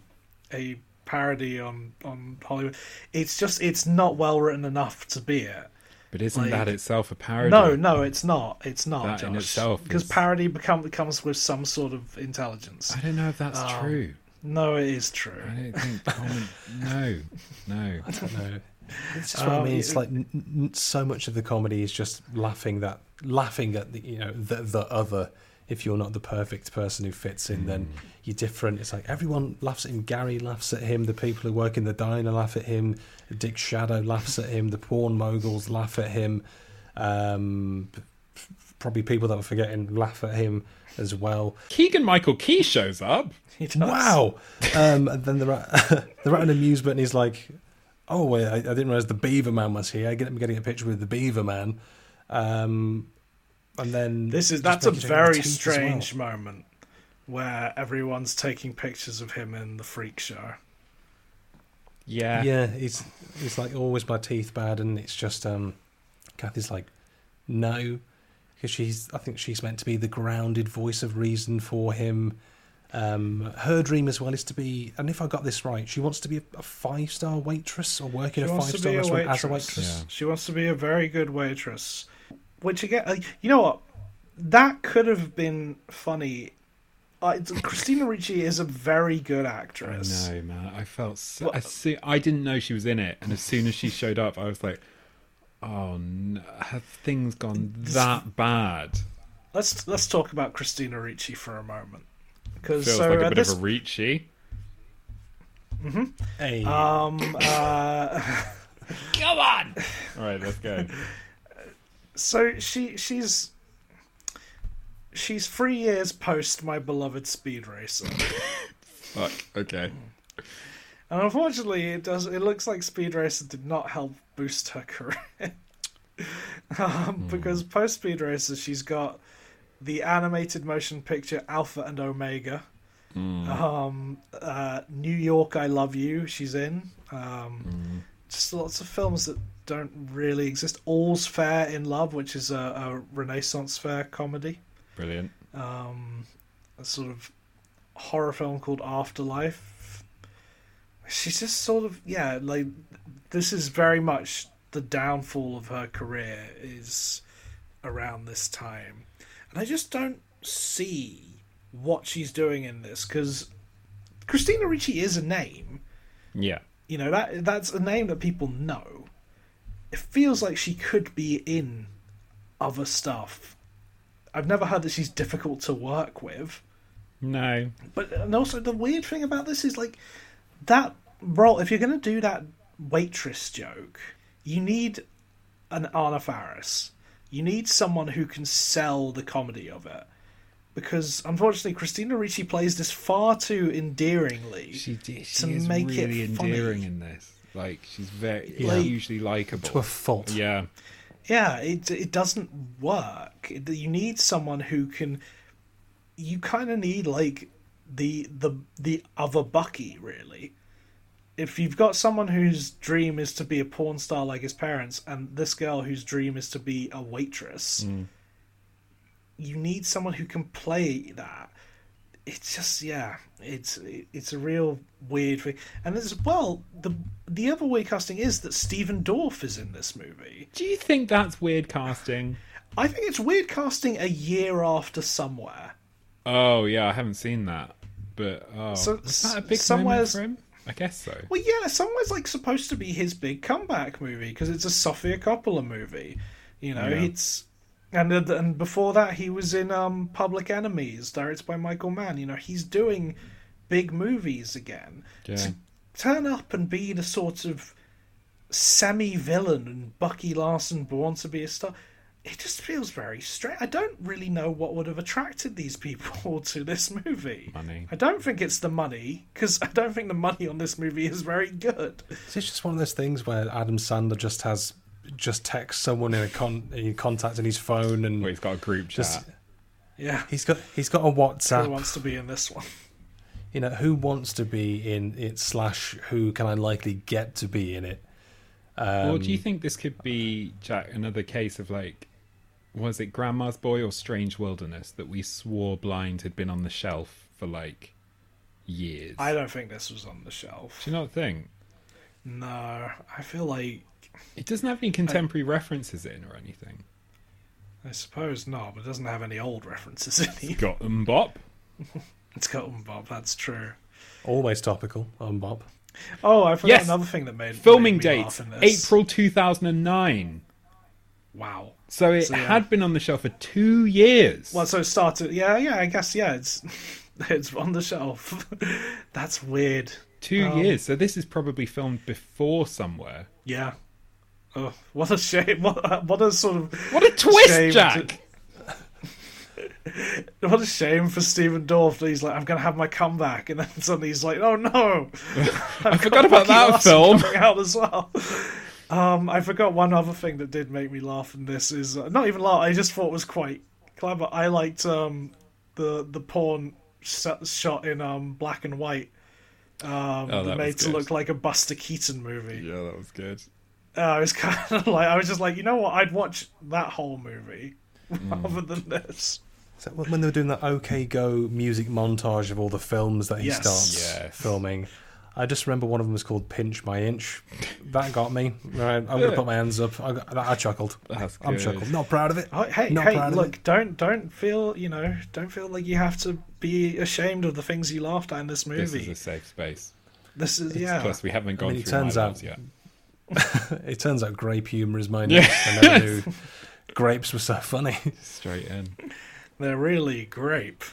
a parody on on Hollywood, it's just it's not well written enough to be it. But isn't Like- that itself a parody? No, no, it's not. It's not. That Josh, in itself because is- parody become comes with some sort of intelligence. I don't know if that's Um, true. No, it is true. I don't think. Common, no, no. *laughs* I don't know. It's just what I Um, mean. It's like n- n- so much of the comedy is just laughing that laughing at the you know the the other. If you're not the perfect person who fits in, then you're different. It's like everyone laughs at him. Gary laughs at him. The people who work in the diner laugh at him. Dick Shadow laughs at him. The porn moguls laugh at him. Um, probably people that we're forgetting laugh at him as well. Keegan Michael Key shows up. *laughs* He does. Wow! *laughs* Um, and then they're at, *laughs* they're at an amusement, and he's like, "Oh, wait, I, I didn't realize the Beaver Man was here. I get I'm getting a picture with the Beaver Man." Um, and then This is that's a making sure he very has teeth as well. strange moment where everyone's taking pictures of him in the freak show. Yeah. Yeah, he's he's like, "Oh, is my teeth bad?" And it's just um, Kathy's like, "No," because she's I think she's meant to be the grounded voice of reason for him. Um, her dream as well is to be, and if I got this right, she wants to be a, a five star waitress or work in She a five star restaurant waitress. as a waitress. Yeah. She wants to be a very good waitress. Which again, uh, you know what? That could have been funny. Uh, Christina Ricci is a very good I actress. know, man. I felt. So, Well- I see. I didn't know she was in it, and as soon as she showed up, I was like, "Oh no, have things gone that bad?" Let's let's talk about Christina Ricci for a moment. Because Feels so like a at bit this, of a reachy. Hey, um, uh, *laughs* Come on. All right, let's go. *laughs* so she she's she's three years post my beloved Speed Racer. *laughs* Fuck. Okay. And unfortunately, it does. It looks like Speed Racer did not help boost her *laughs* career, um, because post Speed Racer, she's got the animated motion picture Alpha and Omega, um, uh, New York, I Love You. She's in. Um, Just lots of films that don't really exist. All's Faire in Love, which is a, a Renaissance fair comedy Brilliant. um, a sort of horror film called Afterlife. She's just sort of yeah, like this is very much the downfall of her career is around this time, and I just don't see what she's doing in this because Christina Ricci is a name, Yeah. You know that that's a name that people know. It feels like she could be in other stuff. I've never heard that she's difficult to work with. No. But and also the weird thing about this is like that role. If you're going to do that waitress joke, you need an Anna Faris. You need someone who can sell the comedy of it. Because unfortunately, Christina Ricci plays this far too endearingly. She, she To make it really funny. endearing in this. Like, she's very usually Like- hugely likable. To a fault. Yeah. yeah, it it doesn't work. You need someone who can. You kind of need like the the the other Bucky, really. If you've got someone whose dream is to be a porn star like his parents, and this girl whose dream is to be a waitress, mm. you need someone who can play that. It's just yeah, it's it's a real weird thing, and as well the the other weird casting is that Stephen Dorff is in this movie. Do you think that's weird casting? I think it's weird casting a year after somewhere. Oh, yeah, I haven't seen that. But, oh. So- was that a big somewhere's- for him? I guess so. Well, yeah, somewhere's like supposed to be his big comeback movie because it's a Sofia Coppola movie. You know, Yeah. it's and and before that he was in um Public Enemies, directed by Michael Mann. You know, he's doing big movies again. Yeah. To turn up and be the sort of semi-villain and Bucky Larson born to be a star. It just feels very strange. I don't really know what would have attracted these people *laughs* to this movie. Money. I don't think it's the money because I don't think the money on this movie is very good. Is this just one of those things where Adam Sandler just has just text someone in a con in contact in his phone and Well, he's got a group chat. just Yeah, he's got he's got a WhatsApp. who wants to be in this one? You know, who wants to be in it slash who can I likely get to be in it? Um, or do you think this could be, Jack, another case of like, was it Grandma's Boy or Strange Wilderness that we swore blind had been on the shelf for like years? I don't think this was on the shelf. Do you not think? No, I feel like It doesn't have any contemporary references in or anything. I suppose not, but it doesn't have any old references in it. Got MMMBop. *laughs* It's got um Bob. That's true. always topical um on Bob? Oh, I forgot Yes. another thing that made Filming made me dates laugh in this. April 2009. Wow. So it So, yeah. had been on the shelf for two years. Well, so it started. Yeah, yeah. I guess yeah. It's *laughs* it's on the shelf. *laughs* That's weird. two um, years. So this is probably filmed before somewhere. Yeah. Oh, what a shame! What, what a sort of What a twist, Jack! to- *laughs* what a shame for Stephen Dorff that he's like, I'm going to have my comeback, and then *laughs* suddenly he's like, Oh no, *laughs* I forgot about that film. coming out as well. Um, I forgot one other thing that did make me laugh and this is uh, not even laugh. I just thought was quite clever. I liked um, the the porn sh- shot in um, black and white. Um, Oh, that that made to look like a Buster Keaton movie. Yeah, that was good. Uh, I was *laughs* kind of like, I was just like, you know what? I'd watch that whole movie Mm. rather than this. So when they were doing that OK Go music montage of all the films that he Yes. starts Yes. filming, I just remember one of them was called Pinch My Inch. That got me. Right, I'm going to put my hands up. I, got, I chuckled. That's I'm good. chuckled. Not proud of it. Oh, hey, Not hey, proud of look! it. Don't don't feel you know don't feel like you have to be ashamed of the things you laughed at in this movie. This is a safe space. This is yeah. Plus, we haven't gone mean, it through turns my out- yet. *laughs* It turns out grape humour is my Yeah. niche. I never knew *laughs* grapes were so funny. Straight in. They're really grape.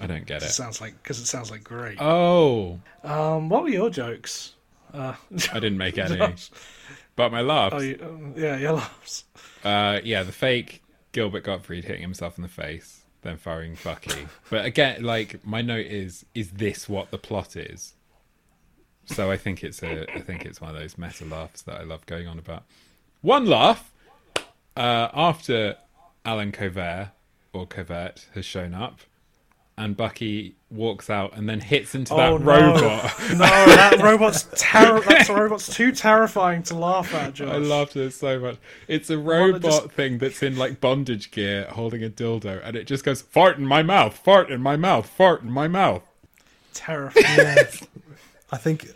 I don't get It it. sounds like because it sounds like grape. Oh, Um, what were your jokes? Uh, I didn't make *laughs* any. But my laughs. oh, you, um, yeah, your laughs. Uh, yeah, the fake Gilbert Gottfried hitting himself in the face, then firing Bucky. but again, like my note is, is this what the plot is? So I think it's a, I think it's one of those meta laughs that I love going on about. One laugh uh, after Allen Covert or Covert has shown up, and Bucky walks out and then hits into that oh no. robot. *laughs* no, that *laughs* robot's terror. That robot's too terrifying to laugh at, Josh. I loved it so much. It's a robot just- thing that's in like bondage gear holding a dildo and it just goes fart in my mouth, fart in my mouth, fart in my mouth. terrifying. *laughs* I think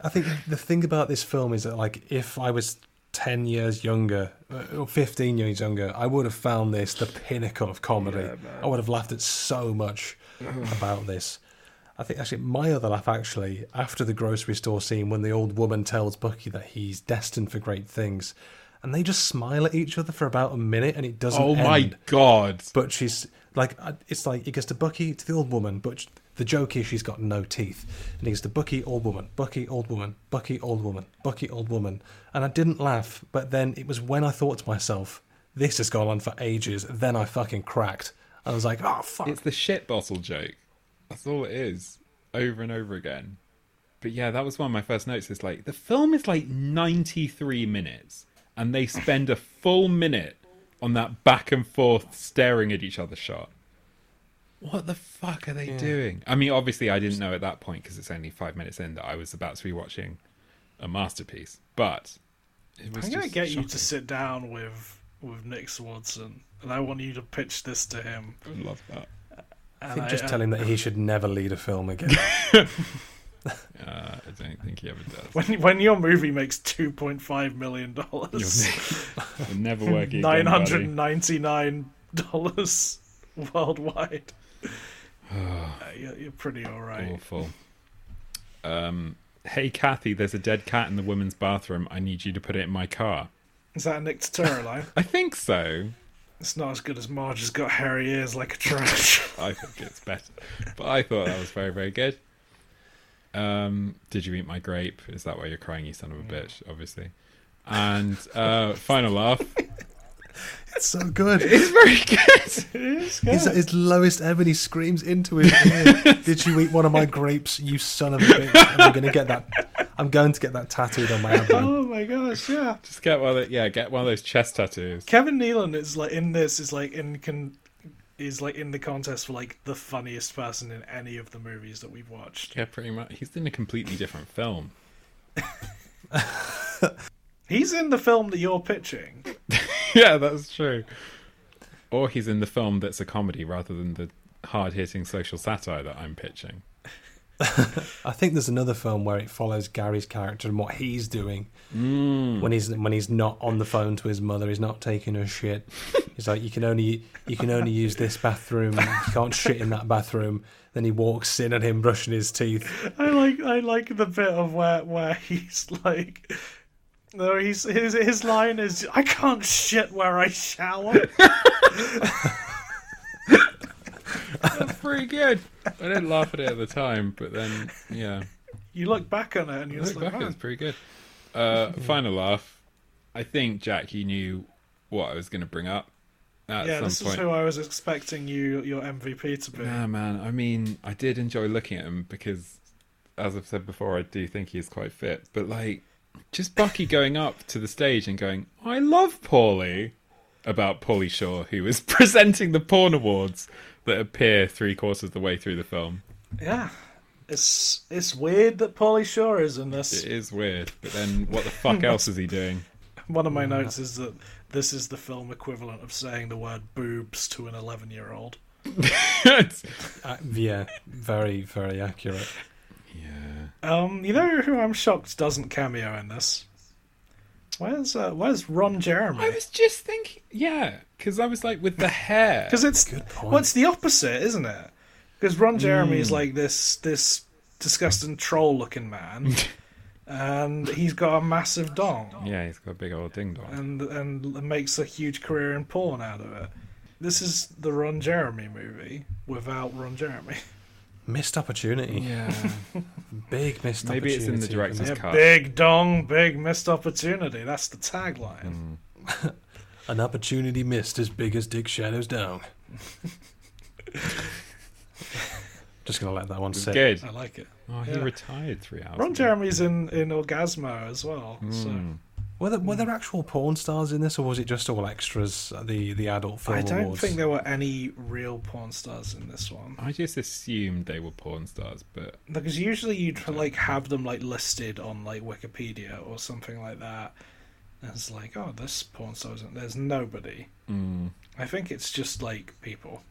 I think the thing about this film is that like if I was 10 years younger uh, or 15 years younger I would have found this the pinnacle of comedy. I would have laughed at so much *laughs* about this. I think actually my other laugh actually after the grocery store scene when the old woman tells Bucky that he's destined for great things, and they just smile at each other for about a minute and it doesn't. Oh my end. god! But she's like, uh, it's like it gets to Bucky to the old woman, but the joke is she's got no teeth, and he's the Bucky old woman, Bucky old woman, Bucky old woman, Bucky old woman, and I didn't laugh, but then it was when I thought to myself, this has gone on for ages. Then I fucking cracked. I was like, oh fuck. It's the shit bottle joke. That's all it is, over and over again. But yeah, that was one of my first notes. Is like the film is like ninety three minutes, and they spend a full minute on that back and forth staring at each other shot. What the fuck are they doing? I mean, obviously, I didn't know at that point because it's only five minutes in that I was about to be watching a masterpiece. But it was I'm gonna just get you to sit down with with Nick Swardson, and I want you to pitch this to him. I would love that. I think I- just I- tell him that he should never lead a film again. *laughs* Uh, I don't think he ever does. when when your movie makes two point five million dollars, ne- *laughs* you'll never work again, nine buddy. hundred ninety nine dollars worldwide. *sighs* Uh, you're, you're pretty all right. Awful. Um, hey, Kathy, there's a dead cat in the women's bathroom. I need you to put it in my car. Is that a Nick Turturro line? *laughs* I think so. It's not as good as Marge has got hairy ears like a trash. *laughs* I think it's better. But I thought that was very, very good. Um, did you eat my grape? Is that why you're crying, you son of a bitch? Obviously. And uh, final laugh. *laughs* it's so good. *laughs* It's very good. *laughs* It is. He's at his lowest ever. and He screams into his *laughs* ear. Did you eat one of my grapes, you son of a bitch? And I'm gonna get that. I'm going to get that tattooed on my abdomen. oh my gosh, yeah. Just get one. Of the, yeah, get one of those chest tattoos. Kevin Nealon is like in this is like in con is like in the contest for like the funniest person in any of the movies that we've watched. Yeah, pretty much. He's in a completely different film. He's in the film that you're pitching. *laughs* yeah, that's true. Or he's in the film that's a comedy rather than the hard-hitting social satire that I'm pitching. *laughs* I think there's another film where it follows Gary's character and what he's doing mm. when he's when he's not on the phone to his mother. He's not taking her shit. He's like, you can only you can only use this bathroom. You can't shit in that bathroom. Then he walks in at him brushing his teeth. I like I like the bit of where where he's like no, he's his his line is I can't shit where I shower. *laughs* That's pretty good. I didn't laugh at it at the time, but then, yeah. You look back on it and you're Look just like, back, "Oh, it's pretty good. Uh, final laugh. I think, Jack, you knew what I was going to bring up at yeah, some this point. is who I was expecting you your MVP to be. Yeah, man. I mean, I did enjoy looking at him because, as I've said before, I do think he's quite fit. But like, just Bucky going up to the stage and going, "I love Pauly," about Pauly Shore, who was *laughs* presenting the porn awards that appear three quarters of the way through the film. Yeah. It's it's weird that Pauly Shore is in this. It is weird, but then what the fuck *laughs* else is he doing? One of my notes is that this is the film equivalent of saying the word boobs to an 11 year old. *laughs* Uh, yeah, very very accurate. Yeah. Um, you know who I'm shocked doesn't cameo in this? Where's uh, Where's Ron Jeremy? I was just thinking, yeah, because I was like, with the hair. *laughs* Because it's Good point. well, it's the opposite, isn't it? Because Ron Jeremy Hmm. is like this this disgusting troll looking man, *laughs* and he's got a massive dong, Yeah, he's got a big old ding dong. and and makes a huge career in porn out of it. This is the Ron Jeremy movie without Ron Jeremy. *laughs* Missed opportunity. Yeah. *laughs* Big missed Maybe opportunity. it's in the director's Yeah, cut. big dong, big missed opportunity. That's the tagline. *laughs* An opportunity missed as big as Dick Shadows down. *laughs* Just gonna let that one It's sit. good. I like it. Oh, he Yeah. retired three hours. Ron ago. Jeremy's in in Orgazmo as well. So Mm. Were there, were there actual porn stars in this, or was it just all extras? at The the adult film I don't awards. think there were any real porn stars in this one. I just assumed they were porn stars, but Because usually you'd like have them like listed on like Wikipedia or something like that. And it's like, oh, this porn star isn't. There's nobody. mm, I think it's just like people.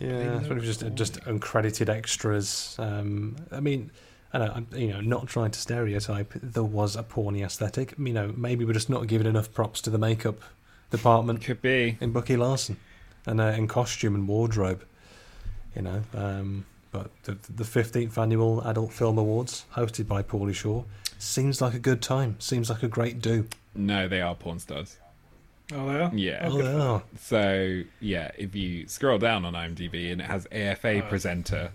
Yeah, sort of just just uncredited extras. Um, I mean, I know, I'm, you know, not trying to stereotype. There was a porny aesthetic. You know, maybe we're just not giving enough props to the makeup department could be. in Bucky Larson and uh, in costume and wardrobe. You know, um, but the the fifteenth annual Adult Film Awards, hosted by Pauly Shore, seems like a good time. Seems like a great do. No, they are porn stars. Oh, they are? Yeah. Oh, they are. So yeah, if you scroll down on IMDb and it has AFA presenter,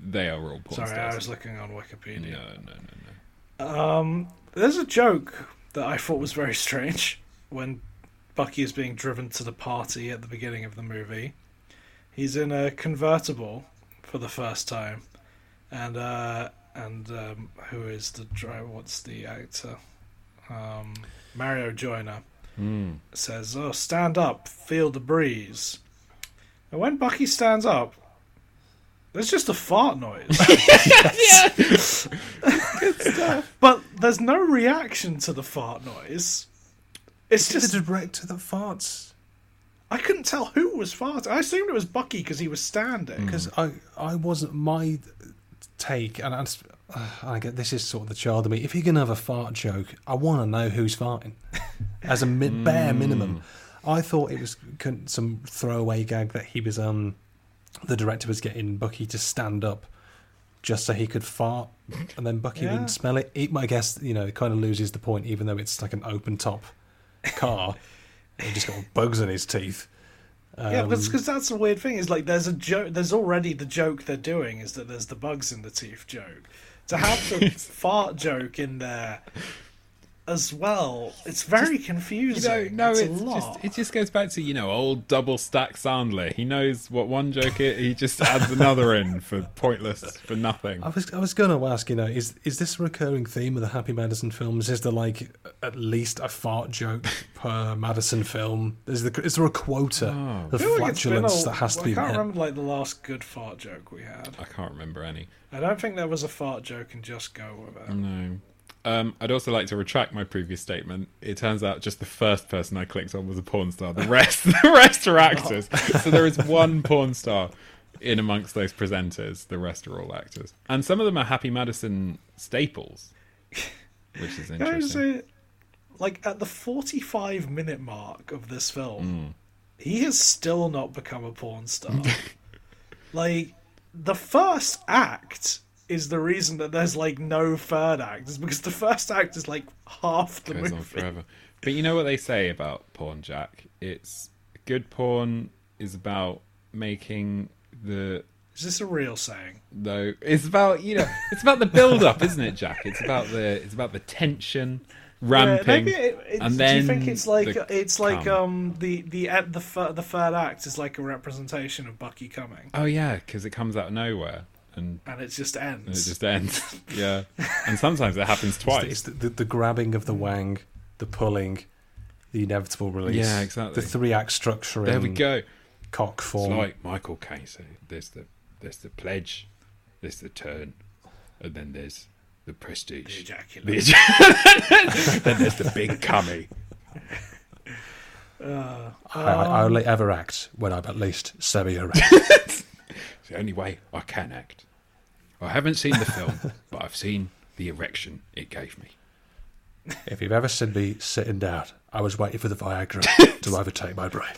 they are all porn Sorry, I was looking on Wikipedia. No, no, no, no. Um, there's a joke that I thought was very strange when Bucky is being driven to the party at the beginning of the movie. He's in a convertible for the first time, and uh, and um, who is the driver? What's the actor? Um, Mario Joyner Mm. says, "Oh, stand up, feel the breeze." And when Bucky stands up, there's just a fart noise. *laughs* But there's no reaction to the fart noise. It's It's just the director that farts. I couldn't tell who was farting. I assumed it was Bucky because he was standing. because I I wasn't my take, and I, just- uh, I get this is sort of the child of me. If you're gonna have a fart joke, I want to know who's farting, *laughs* as a mi- bare minimum. I thought it was some throwaway gag that he was um the director was getting Bucky to stand up just so he could fart, and then Bucky Yeah. wouldn't smell it. It, I guess you know it kind of loses the point, even though it's like an open top car. *laughs* he just got bugs in his teeth. yeah, Um, because that's the weird thing is like there's a joke. There's already the joke they're doing is that there's the bugs in the teeth joke. To have the *laughs* fart joke in there as well, it's very You confusing. know, no, it's, it's a lot. just it just goes back to you know old double stack Sandler. He knows what one joke is. He just adds another in for pointless for nothing. I was I was going to ask, you know, is is this a recurring theme of the Happy Madison films? Is there like at least a fart joke per Madison film? Is there is there a quota Oh. of I feel like flatulence a- that has to I be I can't met? remember like the last good fart joke we had. I can't remember any. I don't think there was a fart joke in Just Go with it. No. Um, I'd also like to retract my previous statement. It turns out just the first person I clicked on was a porn star. The rest, *laughs* the rest are actors. So there is one porn star in amongst those presenters. The rest are all actors, and some of them are Happy Madison staples, which is interesting. like at the 45 minute mark of this film, Hmm. he has still not become a porn star. *laughs* like the first act is the reason that there's like no third act is because the first act is like half the goes movie. on forever. But you know what they say about porn, Jack? It's good porn is about making the Is this a real saying? though it's about you know it's about the build up isn't it jack it's about the it's about the tension ramping Yeah, maybe it, it's, and do then you think it's like the it's like cum. um the the at the fir- the third act is like a representation of Bucky coming oh yeah because it comes out of nowhere and and it just ends. it just ends *laughs* yeah and sometimes it happens It's twice the, the, the grabbing of the wang, the pulling, the inevitable release. Yeah, exactly. The three act structure. there we go Cock it's form. like michael caine said there's the there's the pledge there's the turn and then there's the prestige ejaculate. The ejac- *laughs* then there's the big cummy *laughs* Uh, I, I only ever act when I'm at least semi erect. It's the only way I can act. I haven't seen the film, *laughs* but I've seen the erection it gave me. if you've ever seen me sitting down, I was waiting for the Viagra *laughs* to overtake my brain.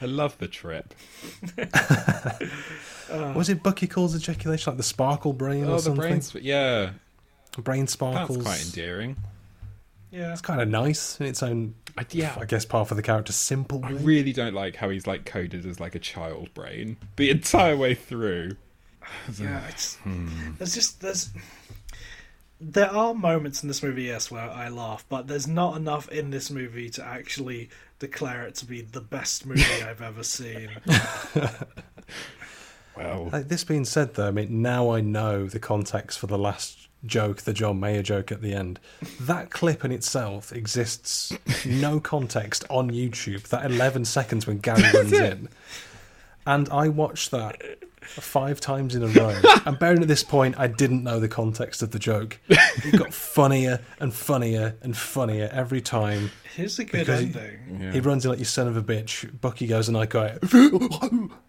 I love the trip. *laughs* Was it Bucky calls ejaculation like the sparkle brain Oh, or the something? brains. Yeah, brain sparkles. that's quite endearing. yeah. It's kind of nice in its own. I, yeah, I guess part of the character simple. I really don't like how he's like coded as like a child brain the entire way through. *sighs* Yeah, *sighs* it's Hmm. there's just there's there are moments in this movie, yes, where I laugh, but there's not enough in this movie to actually declare it to be the best movie *laughs* I've ever seen. *laughs* Well, Like, this being said, though, I mean, now I know the context for the last joke, the John Mayer joke at the end. That clip in itself exists no *laughs* context on YouTube. That 11 seconds when Gary runs in. And I watched that five times in a row. And bearing at this point, I didn't know the context of the joke. It got funnier and funnier and funnier every time. Here's a good Because he- yeah. He runs in like you son of a bitch. Bucky goes and I go,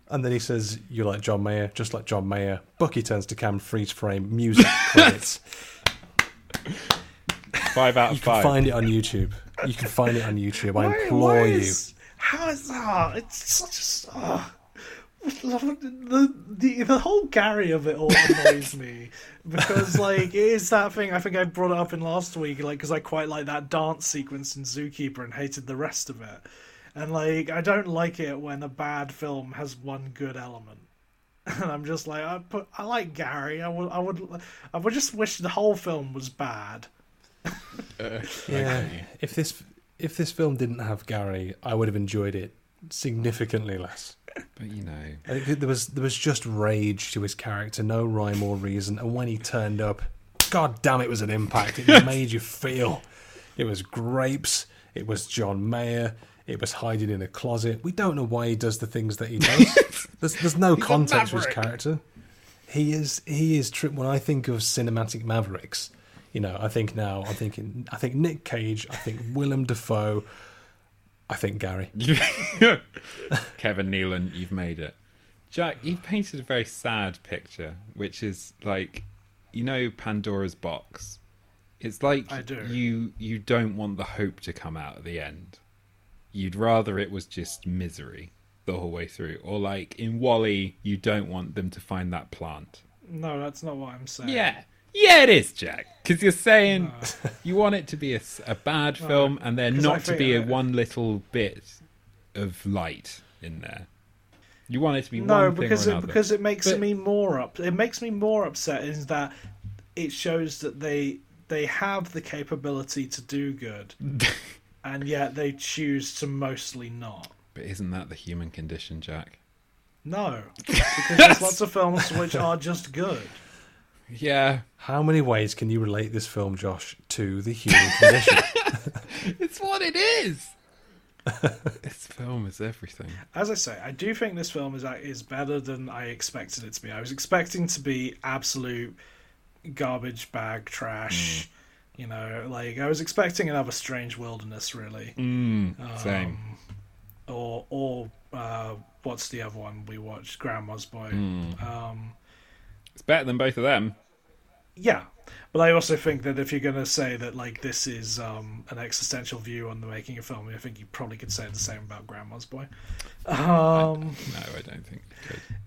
and then he says, "You're like John Mayer, just like John Mayer." Bucky turns to cam, freeze frame, music *laughs* credits. five out of five. You of can five. find it on YouTube. You can find it on YouTube. I Why- implore why you. How is that? It's such a. ah. The, the the whole Gary of it all annoys me. *laughs* Because like it is that thing I think I brought it up in last week like because I quite like that dance sequence in Zookeeper and hated the rest of it. And like I don't like it when a bad film has one good element. *laughs* And I'm just like I put I like Gary. I would I would I would just wish the whole film was bad. Uh, yeah. If this if this film didn't have Gary, I would have enjoyed it significantly less. But you know, I think there was there was just rage to his character, no rhyme or reason, and when he turned up, god damn, it was an impact. It *laughs* made you feel. It was grapes. It was John Mayer. It was hiding in a closet. We don't know why he does the things that he does. *laughs* there's there's no context for his character. He is he is tri- when I think of cinematic mavericks, you know, I think now I'm thinking I think Nick Cage, I think Willem Dafoe, I think Gary. *laughs* Kevin Nealon, you've made it. Jack, you've painted a very sad picture, which is like, you know, Pandora's box. It's like I do. you you don't want the hope to come out at the end. You'd rather it was just misery the whole way through, or like in WALL-E, you don't want them to find that plant. no that's not what I'm saying Yeah, yeah, it is, Jack. Because you're saying *laughs* you want it to be a bad film, and there not to be a one little bit of light in there. You want it to be No, one because thing or it because it makes But- me more up. It makes me more upset is that it shows that they they have the capability to do good, *laughs* and yet they choose to mostly not. But isn't that the human condition, Jack? No, *laughs* because there's lots of films which are just good. Yeah, How many ways can you relate this film, Josh, to the human condition? *laughs* it's what it is. *laughs* this film is everything. As I say, I do think this film is is better than I expected it to be. I was expecting to be absolute garbage bag trash. You know, like I was expecting another Strange Wilderness, really. Mm, same. or or uh, what's the other one we watched? Grandma's Boy. Hmm. Um, It's better than both of them. yeah, but I also think that if you're going to say that like this is um, an existential view on the making of film, I think you probably could say the same about Grandma's Boy. Um, No, I don't think.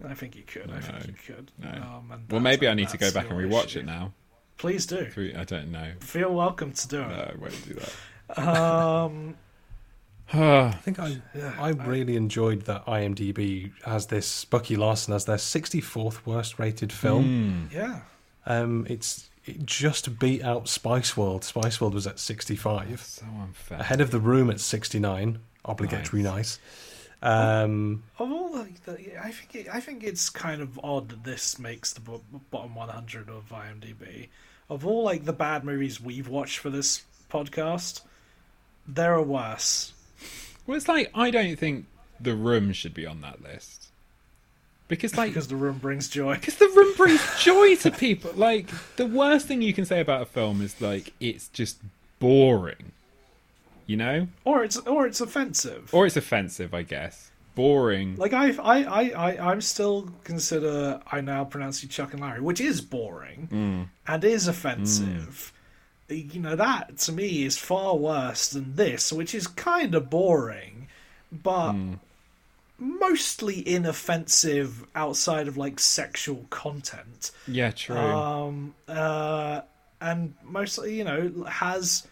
I think you could. I think you could. no. Um, and Well, maybe I need to go back and rewatch issue. it now. Please do. I don't know. Feel welcome to do No, it. I won't do that. *laughs* I think I I really enjoyed that IMDb has this Bucky Larson as their 64th worst rated film. yeah. Um, it's it just beat out Spice World. Spice World was at 65, so unfair. ahead of The Room at 69. Obligatory nice. Um, Of all the, the I think it, I think it's kind of odd that this makes the bottom 100 of IMDb. Of all like the bad movies we've watched for this podcast, there are worse. Well, it's like I don't think The Room should be on that list because, like, Because the room brings joy. *laughs* because The Room brings joy to people. Like, the worst thing you can say about a film is like it's just boring, you know, Or it's or it's offensive. or it's offensive, I guess. Boring. like I I I I I'm still consider I now pronounce you Chuck and Larry, which is boring mm. and is offensive. Mm. You know that to me is far worse than this, which is kind of boring, but mostly inoffensive outside of like sexual content. yeah, true. Um, uh, and mostly, you know, has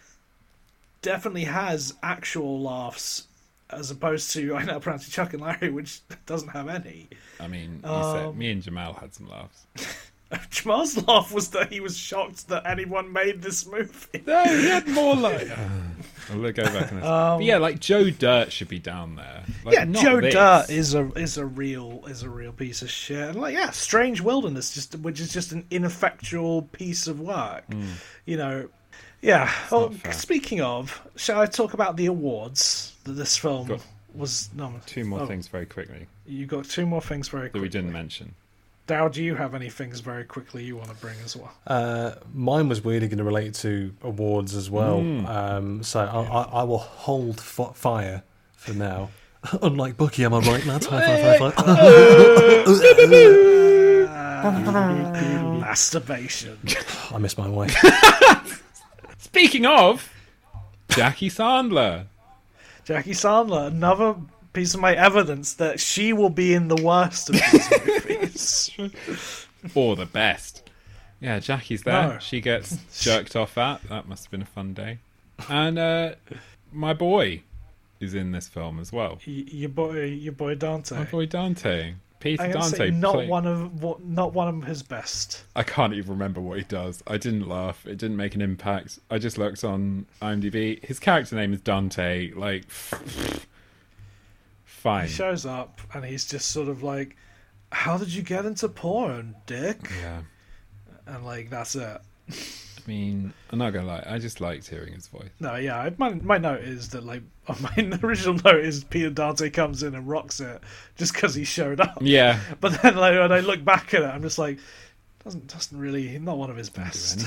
definitely has actual laughs as opposed to *laughs* I now pronounce Chuck and Larry, which doesn't have any. I mean, you um, said me and Jamal had some laughs. *laughs* *laughs* Jamal's laugh was that he was shocked that anyone made this movie. No, he had more like. *laughs* I'll look- go back and um, but yeah, like Joe Dirt should be down there. Like, yeah, not Joe this. Dirt is a is a real is a real piece of shit. And like, yeah, Strange Wilderness, just which is just an ineffectual piece of work. Hmm. You know, yeah. Well, speaking of, shall I talk about the awards that this film Got was nominated? Two more Oh, things very quickly You got two more things very quickly. that we didn't mention. Dow, do you have any things very quickly you want to bring as well? uh, mine was weirdly going to relate to awards as well. Um, so I, I, I will hold f- fire for now. *laughs* Unlike Bucky, am I right, lads? High five, high five. *laughs* Masturbation. I miss my wife. *laughs* Speaking of, Jackie Sandler. Jackie Sandler, another piece of my evidence that she will be in the worst of these *laughs* movies. or the best. Yeah, Jackie's there. No. She gets jerked off at. That must have been a fun day. And uh, my boy is in this film as well. Y- your boy, your boy Dante. My boy Dante. Peter I Dante. say, not play- one of what, not one of his best. I can't even remember what he does. I didn't laugh. It didn't make an impact. I just looked on IMDb. His character name is Dante. Like, *laughs* fine. He shows up and he's just sort of like, "How did you get into porn, Dick?" Yeah. And like that's it. I mean, I'm not gonna lie. I just liked hearing his voice. No, yeah. My my note is that like *laughs* my original note is Peter Dante comes in and rocks it just because he showed up. Yeah. *laughs* But then like when I look back at it, I'm just like, doesn't doesn't really not one of his best.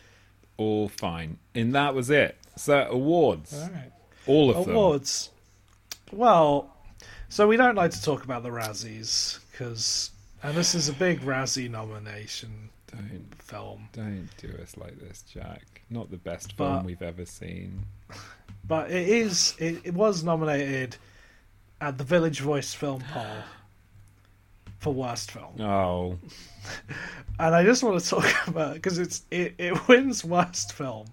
*laughs* All fine. And that was it. So awards. All right. All of them. Awards. Well, so we don't like to talk about the Razzies because, and this is a big Razzie nomination Don't film, don't do us like this, Jack. Not the best But- film we've ever seen. but it is it, it was nominated at the Village Voice Film Poll *gasps* for worst film, Oh. *laughs* and I just want to talk *laughs* about because it's it, it wins worst film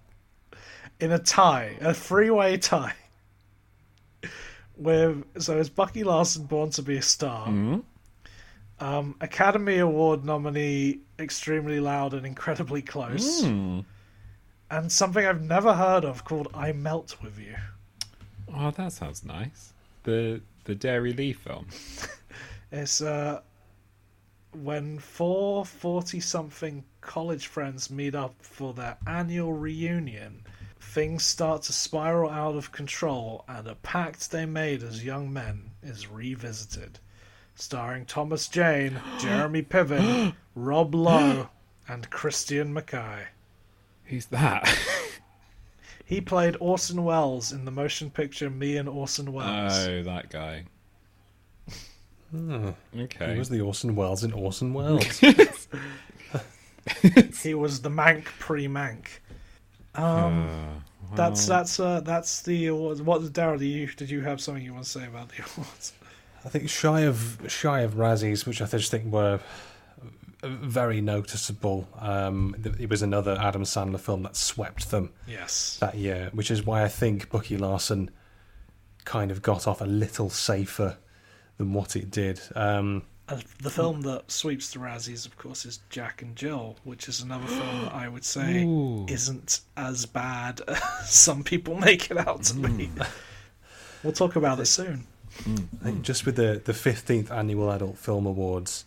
in a tie, a three-way tie. With so it's Bucky Larson Born to Be a Star. Hmm? Um, Academy Award nominee, Extremely Loud and Incredibly Close, Hmm. and something I've never heard of called I Melt With You. Oh, that sounds nice. The the Dairy Lee film. *laughs* It's uh, when four 40 something college friends meet up for their annual reunion, things start to spiral out of control, and a pact they made as young men is revisited. Starring Thomas Jane, *gasps* Jeremy Piven, Rob Lowe, and Christian McKay. Who's that? *laughs* He played Orson Welles in the motion picture Me and Orson Welles. oh, that guy. Hmm. *laughs* Okay. He was the Orson Welles in Orson *laughs* Welles. He was the Mank pre Mank. Um, Uh, that's well, that's uh, that's the awards. What Daryl? Do you did you have something you want to say about the *laughs* awards? I think shy of shy of Razzies, which I just think were very noticeable. Um, it was another Adam Sandler film that swept them Yes. that year, which is why I think Bucky Larson kind of got off a little safer than what it did. Um, And the film that sweeps the Razzies, of course, is Jack and Jill, which is another film that I would say Ooh. isn't as bad *laughs* as some people make it out to be. We'll talk about it soon. I think just with the the fifteenth annual Adult Film Awards,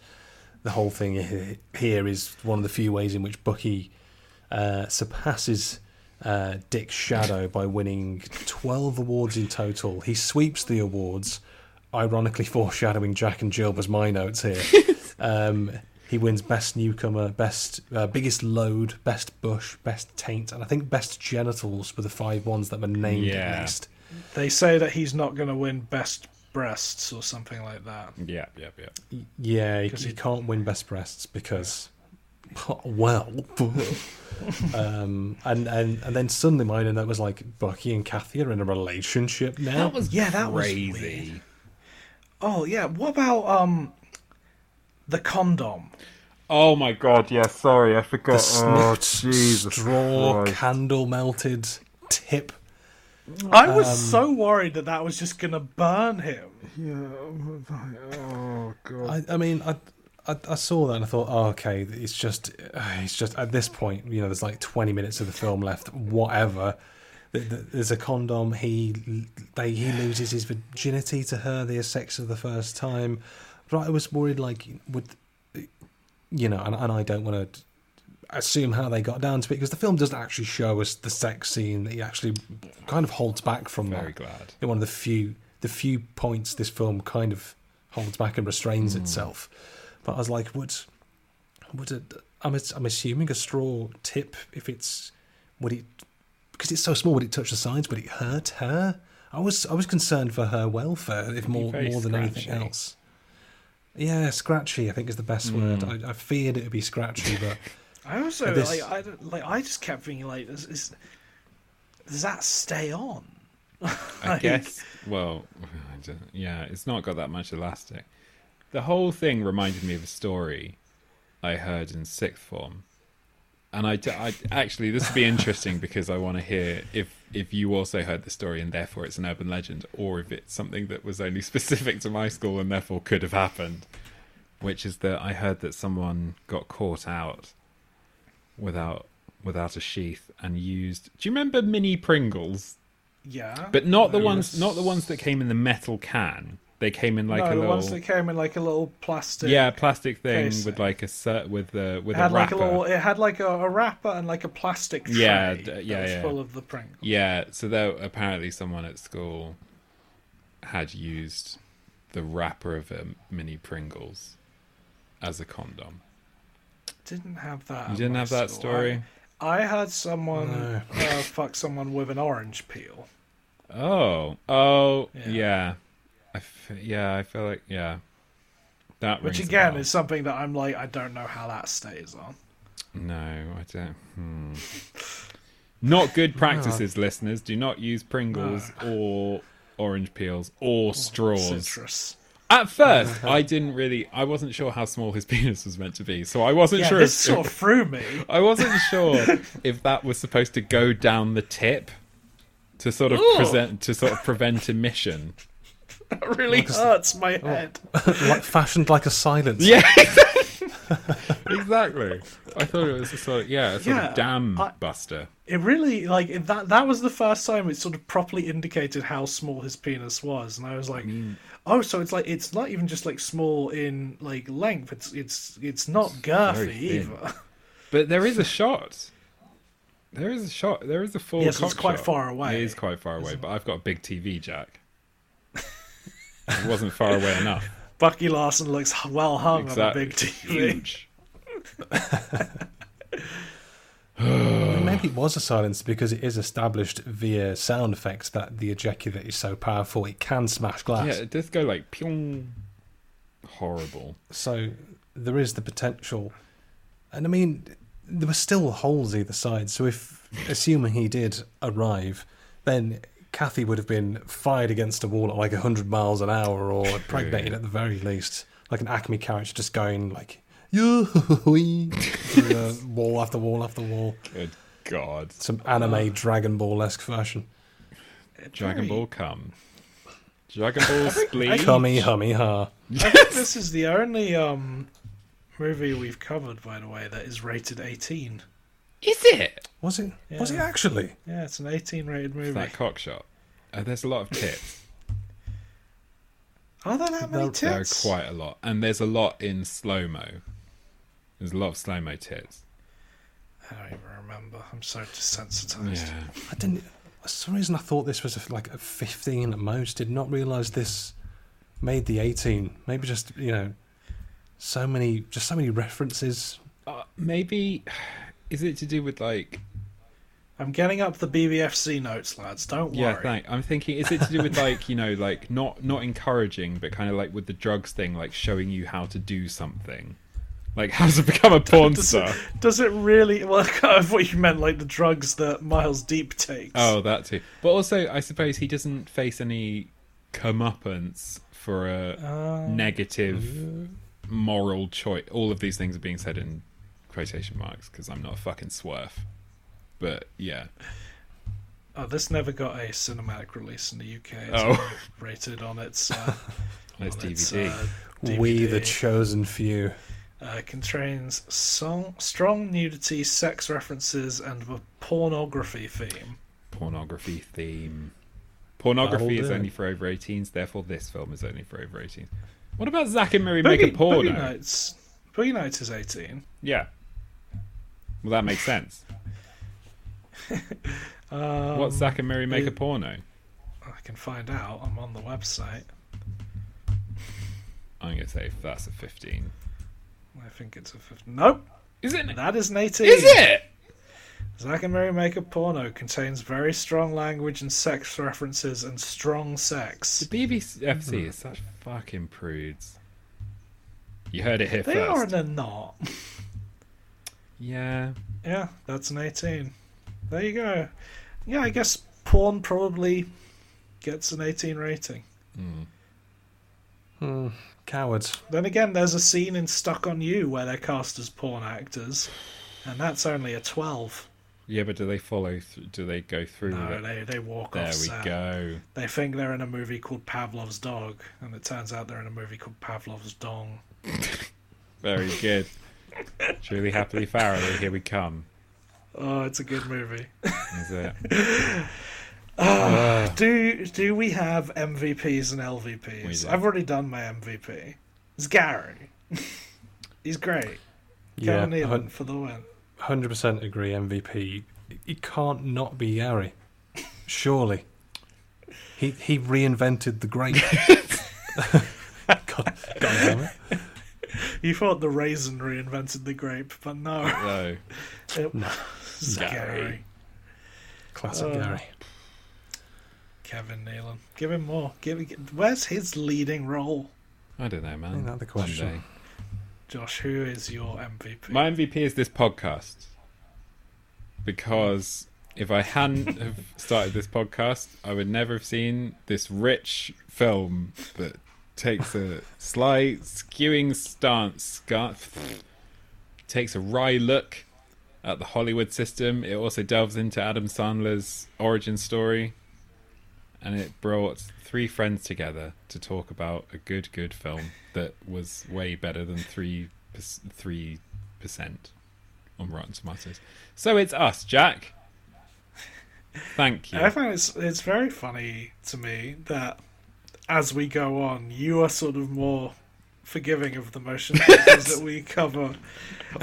the whole thing here is one of the few ways in which Bucky uh, surpasses uh, Dick Schadow by winning twelve awards in total. He sweeps the awards, ironically foreshadowing Jack and Jill was my notes here. *laughs* um, he wins best newcomer, best uh, biggest load, best bush, best taint, and I think best genitals were the five ones that were named Yeah. at least. They say that he's not going to win Best Breasts or something like that. Yeah, yeah, yeah. Yeah, he he- can't win best breasts because, *laughs* well, *laughs* um, and and and then suddenly my note was like Bucky and Kathy are in a relationship now. That was Yeah, that was crazy. Weird. Oh yeah, what about um the condom? Oh my god, yeah, sorry, I forgot. the snipped straw candle melted tip. I was Um, so worried that that was just going to burn him. Yeah. Oh god. I, I mean, I, I I saw that and I thought, oh, okay, it's just *sighs* it's just at this point, you know, there's like 20 minutes of the film left. Whatever. Th- th- There's a condom. He they he loses his virginity to her. They have sex for the first time. But I was worried, like, would you know, and, and I don't want to assume how they got down to it because the film doesn't actually show us the sex scene. That he actually kind of holds back from Very that. glad. In one of the few the few points this film kind of holds back and restrains mm. itself. But I was like, would would it? I'm I'm assuming a straw tip if it's would it because it's so small would it touch the sides? Would it hurt her? I was I was concerned for her welfare if more more than anything else. Yeah, scratchy. I think is the best hmm. word. I, I feared it would be scratchy, but *laughs* I also This- like I like I just kept thinking like is, is does that stay on? *laughs* I guess. Well, *laughs* I yeah, it's not got that much elastic. The whole thing reminded me of a story I heard in sixth form, and I, I- actually this would be interesting because I want to hear if if you also heard the story and therefore it's an urban legend, or if it's something that was only *laughs* specific to my school and therefore could have happened. Which is that I heard that someone got caught out without without a sheath and used. Do you remember mini Pringles? Yeah, But not the ones, not the ones that came in the metal can. They came in like no, a the little, ones that came in like a little plastic. yeah, plastic thing case. with like a cert with the with It a like wrapper. a little. It had like a, a wrapper and like a plastic tray. Yeah, d- that yeah, was yeah. full of the Pringles. Yeah, so there apparently someone at school had used the wrapper of a mini Pringles as a condom. Didn't have that. You didn't have that school. story? I, I had someone No. uh, fuck someone with an orange peel. Oh, oh, Yeah. yeah. Yeah, I feel like yeah. That Which again is something that I'm like, I don't know how that stays on. No, I don't. Hmm. Not good *laughs* practices, listeners. Do not use Pringles or orange peels or straws. Citrus. At *laughs* first, I didn't really. I wasn't sure how small his *laughs* penis was meant to be, so I wasn't Yeah, sure. this If, sort of threw me. I wasn't sure if that was supposed to go down the tip to sort of Ooh. present to sort of prevent emission. It really hurts my oh, head. *laughs* like fashioned like a silence. Yeah, *laughs* exactly. I thought it was a sort of yeah, a sort Yeah, of dam I- buster. It really like that. That was the first time it sort of properly indicated how small his penis was, and I was like, mm. "Oh, so it's like it's not even just like small in like length. It's it's it's not very girthy either." But there is a shot. There is a shot. There is a full. Yes, it's quite shot. far away. It is quite far away, but I've got a big TV, Jack. It wasn't far away enough. *laughs* Bucky Larson looks well hung Exactly. on a big TV. Huge. *laughs* Maybe it was a silence because it is established via sound effects that the ejaculate is so powerful it can smash glass. Yeah, it does go like pyong. Horrible. So there is the potential. And I mean, there were still holes either side. So if, assuming he did arrive, then Kathy would have been fired against a wall at like 100 miles an hour or impregnated at the very least. Like an Acme character just going like, yo, through the wall after wall after wall. Good God. Some anime Dragon Ball esque fashion. Dragon Ball come. Dragon Ball spleen. Cummy, hummy, ha. I think this is the only um movie we've covered, by the way, that is rated 18. Is it? Was it? Was it actually? Yeah, it's an 18 rated movie. It's That cock shot. Uh, there's a lot of tits. Are there that many tits? There are quite a lot, and there's a lot in slow mo. There's a lot of slow mo tits. I don't even remember. I'm so desensitized. Yeah. I didn't. For some reason, I thought this was a, like a 15 at most. Did not realize this made the 18. Maybe just you know, so many, just so many references. Uh, maybe is it to do with like I'm getting up the BBFC notes, lads. Don't worry. yeah thank i'm thinking is it to do with like you know like not not encouraging but kind of like with the drugs thing like showing you how to do something like how to become a *laughs* porn Does star it, does it really? Well, I thought you meant like the drugs that Miles Deep takes. oh that too but also i suppose he doesn't face any comeuppance for a Uh, negative moral choice all of these things are being said in quotation marks because i'm not a fucking swerf but yeah oh, this never got a cinematic release in the UK. It's Oh. rated on its. Uh, *laughs* it's on its, dvd uh, We, the chosen few. uh, contains song, strong nudity, sex references, and a pornography theme. pornography theme. Pornography is only for over 18s, therefore this film is only for over 18s. What about Zack and Miri make a Boogie, porno? Boogie Nights. Boogie Nights is 18. Yeah. Well, that makes sense. *laughs* Um, What's Zack and Miri make a porno? I can find out. I'm on the website. I'm going to say that's a 15. I think it's a 15. Nope, Is it? that is an 18. Is it? Zack and Miri Make a Porno contains very strong language and sex references and strong sex. The BBFC is such fucking prudes. You heard it here They are first. and they're not. *laughs* Yeah. Yeah, that's an 18. There you go. Yeah, I guess porn probably gets an 18 rating. Hmm, cowards. Then again, there's a scene in Stuck on You where they're cast as porn actors, and that's only a 12. Yeah, but do they follow? Th- do they go through? No, with it? they, they walk There off we set. go. They think they're in a movie called Pavlov's Dog, and it turns out they're in a movie called Pavlov's Dong. *laughs* Very good. Truly happily Farrelly, here we come. Oh, it's a good movie. Is it? *laughs* Ah, do do we have MVPs and LVPs? I've already done my MVP. It's Gary. *laughs* He's great. Yeah, Kevin Nealon for the win. 100% agree. MVP. He can't not be Gary. Surely. He he reinvented the great. God, God damn it. You thought the raisin reinvented the grape, but no, No. *laughs* it was Gary. Gary. Classic Uh, Gary. Kevin Nealon. Give him more. Give, give where's his leading role? I don't know, man. Ain't that the question? One. Josh, who is your MVP? My MVP is this podcast because if I hadn't have started this podcast, I would never have seen this rich film that takes a slight skewing stance, scar- takes a wry look at the Hollywood system. It also delves into Adam Sandler's origin story, and it brought three friends together to talk about a good, good film that was way better than three three percent on Rotten Tomatoes. So it's us, Jack. Thank you. I find it's it's very funny to me that as we go on, you are sort of more forgiving of the motion pictures *laughs* that we cover,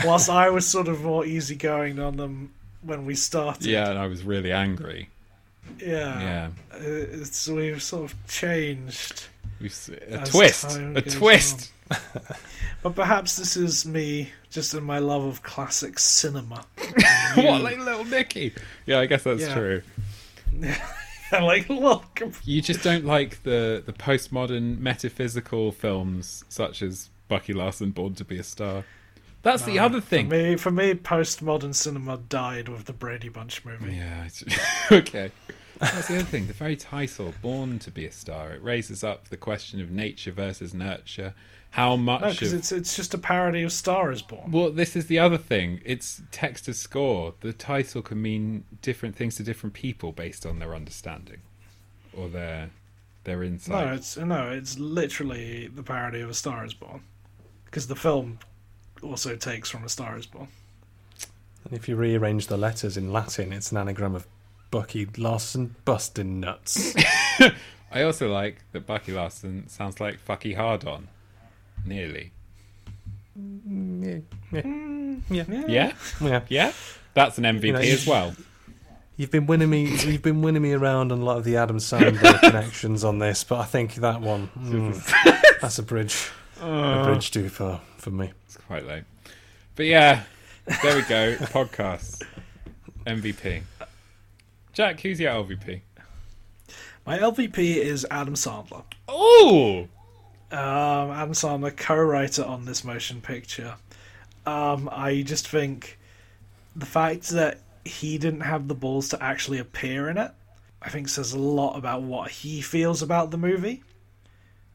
whilst I was sort of more easygoing on them when we started. Yeah, and I was really angry. yeah. Yeah, Uh, It's we've sort of changed, We've a twist, a twist. *laughs* but perhaps this is me just in my love of classic cinema. *laughs* what, like little Nicky? Yeah, I guess that's Yeah. true. *laughs* like, look, You just don't like the the postmodern metaphysical films such as Bucky Larson, Born to Be a Star. That's the other thing. For me, for me, postmodern cinema died with the Brady Bunch movie. Yeah. It's, *laughs* okay. That's the other thing. The very title, "Born to Be a Star," it raises up the question of nature versus nurture. How much No, of because it's it's just a parody of Star Is Born. Well, this is the other thing. It's text to score. The title can mean different things to different people based on their understanding or their their insight. No, it's no, it's literally the parody of A Star Is Born, because the film also takes from A Star Is Born. And if you rearrange the letters in Latin, it's an anagram of Bucky Larson busting nuts. *laughs* I also like that Bucky Larson sounds like Fucky Hard On. Nearly. yeah, yeah, yeah. Yeah? yeah. Yeah? That's an MVP know, as well. You've been winning me. You've been winning me around on a lot of the Adam Sandler *laughs* connections on this, but I think that one, mm, *laughs* that's a bridge, a bridge too far for me. It's quite late. But yeah, there we go. Podcast. MVP. Jack, who's your LVP? My LVP is Adam Sandler. Oh! Um, Sandler, co-writer on this motion picture. Um, I just think the fact that he didn't have the balls to actually appear in it, I think says a lot about what he feels about the movie.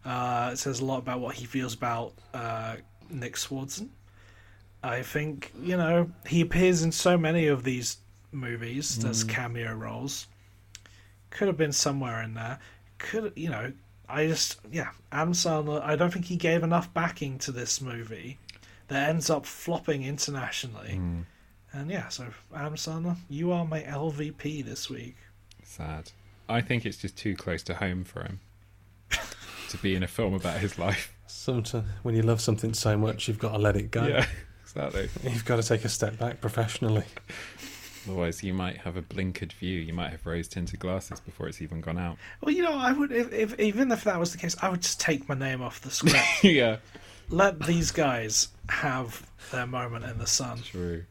Uh, it says a lot about what he feels about uh, Nick Swardson. I think you know he appears in so many of these movies as cameo roles. Could have been somewhere in there. Could you know? I just yeah, Adam Sandler. I don't think he gave enough backing to this movie that ends up flopping internationally. Hmm. And yeah, so Adam Sandler, you are my LVP this week. Sad. I think it's just too close to home for him *laughs* to be in a film about his life. Sometimes when you love something so much, you've got to let it go. Yeah, *laughs* exactly. You've got to take a step back professionally. *laughs* Otherwise, you might have a blinkered view. You might have rose tinted glasses before it's even gone out. Well, you know, I would if, if even if that was the case, I would just take my name off the script. *laughs* yeah, Let these guys have their moment in the sun. true.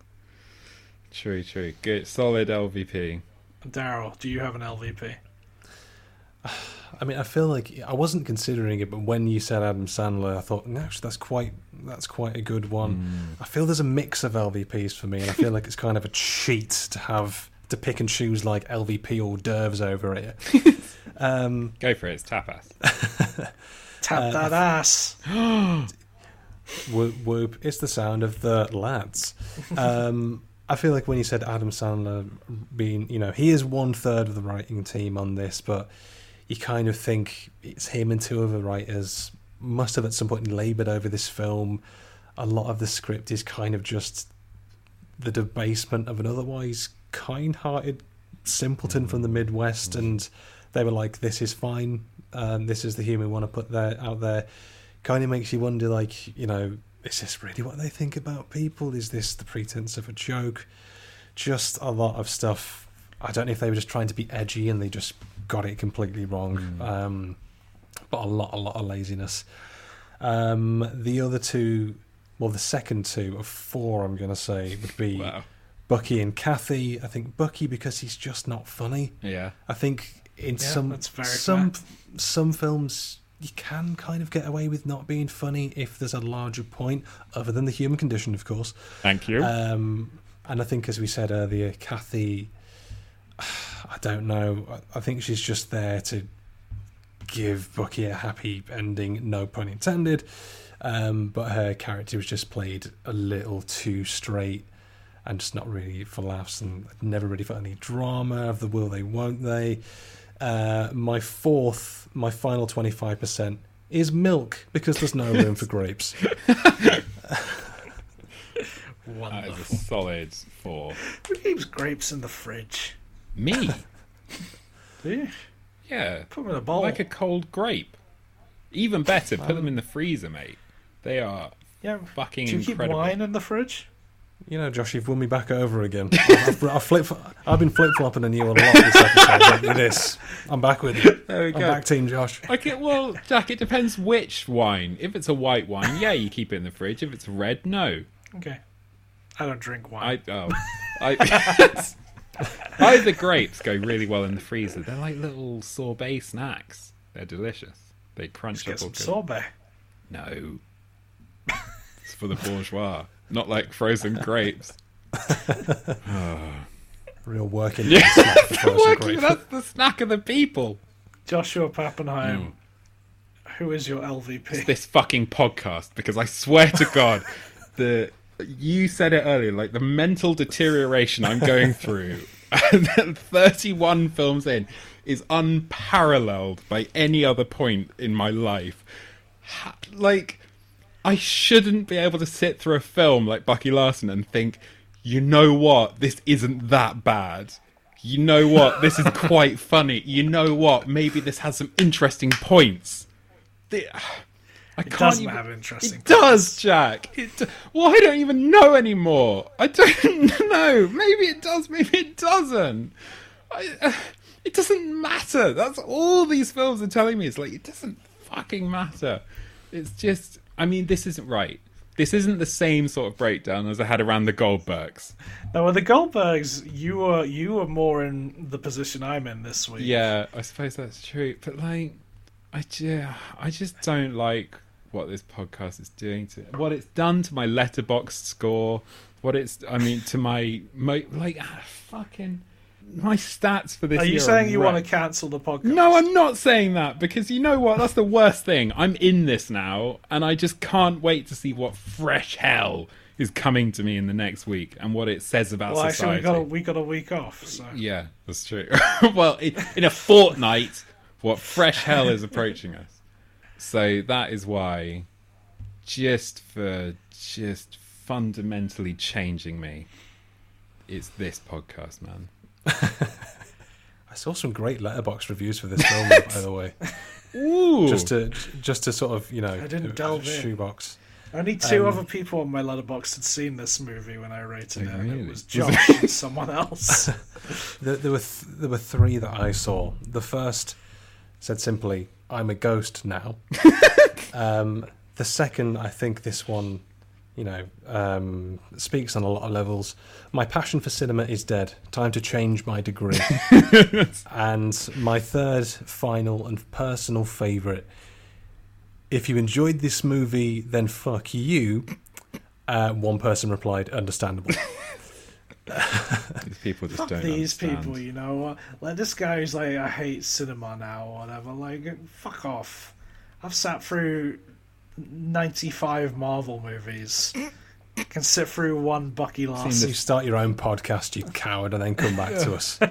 True, true. Good. Solid LVP. Daryl, do you have an LVP? *sighs* I mean, I feel like I wasn't considering it, but when you said Adam Sandler, I thought, no, that's quite that's quite a good one. I feel there's a mix of LVPs for me, and I feel like it's kind of a cheat to have to pick and choose like LVP hors d'oeuvres over it. *laughs* Um, Go for it. It's tapas. *laughs* Tap Uh, that ass. *gasps* whoop whoop it's the sound of the lads um i feel like when you said adam sandler being you know he is one third of the writing team on this but you kind of think it's him and two other writers must have at some point labored over this film. A lot of the script is kind of just the debasement of an otherwise kind-hearted simpleton from the midwest and they were like this is fine. Um, this is the humor we want to put there out there. Kind of makes you wonder like you know is this really what they think about people? Is this the pretense of a joke? Just a lot of stuff. I don't know if they were just trying to be edgy and they just got it completely wrong. Um, but a lot a lot of laziness um, the other two well the second two of four i'm going to say would be Wow. bucky and kathy i think bucky because he's just not funny Yeah. I think in Yeah, some some fair. some films you can kind of get away with not being funny if there's a larger point, other than the human condition, of course. Thank you. Um, and I think, as we said earlier, Kathy, *sighs* I don't know. I- I think she's just there to give Bucky a happy ending, no pun intended. Um, but her character was just played a little too straight and just not really for laughs and never really for any drama of the will they, won't they. Uh, my fourth, my final 25% is milk because there's no room for grapes. *laughs* that Wonderful. is a solid four. Who keeps grapes in the fridge? Me? *laughs* Do you? Yeah. Put them in a bowl. Like a cold grape. Even better, put them in the freezer, mate. They are yeah. fucking Do you keep wine in the fridge? You know, Josh, you've won me back over again. *laughs* I've, I've, flip, I've been flip flopping on you a lot this episode. Don't do this. I'm back with you. There we I'm go. back, Team Josh. Okay, well, Jack, it depends which wine. If it's a white wine, yeah, you keep it in the fridge. If it's red, no. Okay. I don't drink wine. I oh, I *laughs* *laughs* *laughs* either grapes go really well in the freezer. They're like little sorbet snacks. They're delicious. They crunch Just up get all some good. sorbet. No, it's for the bourgeois, not like frozen grapes. *laughs* Real working Yeah, man snack for that's, frozen working, that's the snack of the people. Joshua Pappenheim. Hmm. Who is your LVP? this fucking podcast because I swear to God, *laughs* the you said it earlier, like the mental deterioration I'm going through, *laughs* 31 films in, is unparalleled by any other point in my life. Like, I shouldn't be able to sit through a film like Bucky Larson and think, you know what, this isn't that bad. You know what, this is quite funny. You know what, maybe this has some interesting points. The- I It doesn't even- have interesting It does, Jack. It do- well, I don't even know anymore. I don't *laughs* know. Maybe it does. Maybe it doesn't. I, uh, it doesn't matter. That's all these films are telling me. It's like it doesn't fucking matter. It's just. I mean, this isn't right. This isn't the same sort of breakdown as I had around the Goldbergs. Now, with the Goldbergs, you were you were more in the position I'm in this week. Yeah, I suppose that's true. But like, I just, I just don't like what this podcast is doing to what it's done to my Letterboxd score. What it's, I mean, to my, my like, ah, fucking my stats for this. Are you saying you want to cancel the podcast? No, I'm not saying that because you know what? That's the worst thing. I'm in this now, and I just can't wait to see what fresh hell is coming to me in the next week and what it says about Well, actually, society. we got a, we got a week off. So Yeah, that's true. *laughs* well, in, in a fortnight, what fresh hell is approaching us? So that is why, just for just fundamentally changing me, it's this podcast, man. *laughs* I saw some great Letterboxd reviews for this film, by the way. Ooh, Just to just to sort of you know I didn't delve in. shoebox. only two Um, other people on my Letterboxd had seen this movie when I rated it. and really? It was Was *laughs* Josh and someone else. *laughs* There, there were th- there were three that I saw. The first said simply, "I'm a ghost now." *laughs* um, the second, I think this one, you know, um, speaks on a lot of levels. My passion for cinema is dead. Time to change my degree. *laughs* and my third, final, and personal favourite. If you enjoyed this movie, then fuck you. Uh, one person replied, "Understandable." *laughs* These people just Fuck don't these understand. people, you know. Like this guy who's like, I hate cinema now or whatever. Like, fuck off. I've sat through ninety-five Marvel movies. Can sit through one Bucky Larson. You start your own podcast, you coward, and then come back to us. *laughs*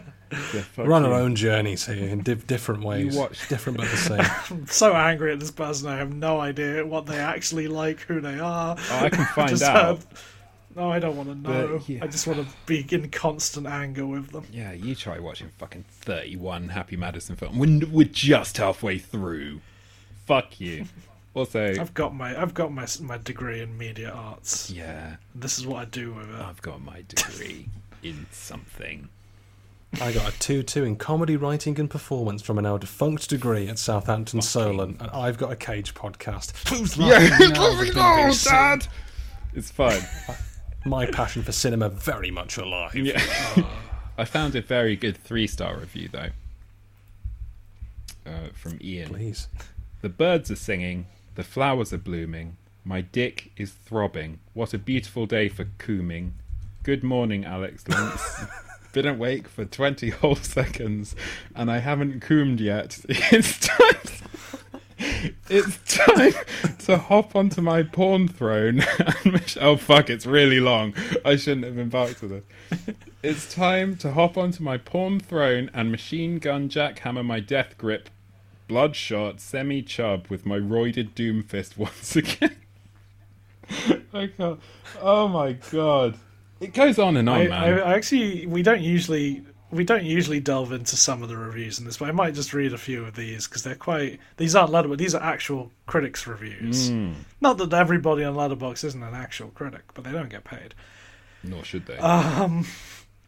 Yeah, We're on you. our own journeys here in diff- different ways. watch- different but the same. *laughs* I'm so angry at this person. I have no idea what they actually like, who they are. Oh, I can *laughs* find out. have- No, I don't want to know. But, yeah. I just want to be in constant anger with them. Yeah, you try watching fucking 31 Happy Madison film. We're, we're just halfway through. Fuck you. *laughs* Also, I've got my I've got my my degree in media arts. yeah, This is what I do with it. I've got my degree *laughs* in something. I got a 2 2 in comedy writing and performance from an now defunct degree at Southampton Solent, and I've got a cage podcast. *laughs* Who's laughing now, the BBC? It's fine. My passion for cinema very much alive. Yeah. *laughs* I found a very good three star review, though. Uh, from Ian. Please. The birds are singing, the flowers are blooming, my dick is throbbing. What a beautiful day for cooming. Good morning, Alex Lynx. *laughs* Been awake for 20 whole seconds, and I haven't coomed yet. *laughs* It's time. It's time to hop onto my porn throne. *laughs* oh fuck! It's really long. I shouldn't have embarked with it. It's time to hop onto my porn throne and machine gun jackhammer my death grip bloodshot semi chub with my roided doom fist once *laughs* again. I can't. Oh my god! It goes on and on, I, man. I, I actually we don't usually we don't usually delve into some of the reviews in this, but I might just read a few of these because they're quite. These aren't Letterboxd. These are actual critics' reviews. Hmm. Not that everybody on Letterboxd isn't an actual critic, but they don't get paid. Nor should they. Um,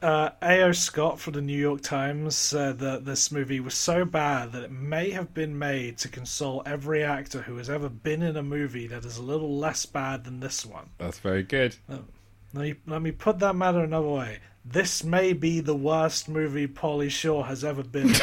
uh, A.O. Scott for the New York Times said that this movie was so bad that it may have been made to console every actor who has ever been in a movie that is a little less bad than this one. That's very good. Let me, let me put that matter another way. This may be the worst movie Pauly Shore has ever been. in. *laughs*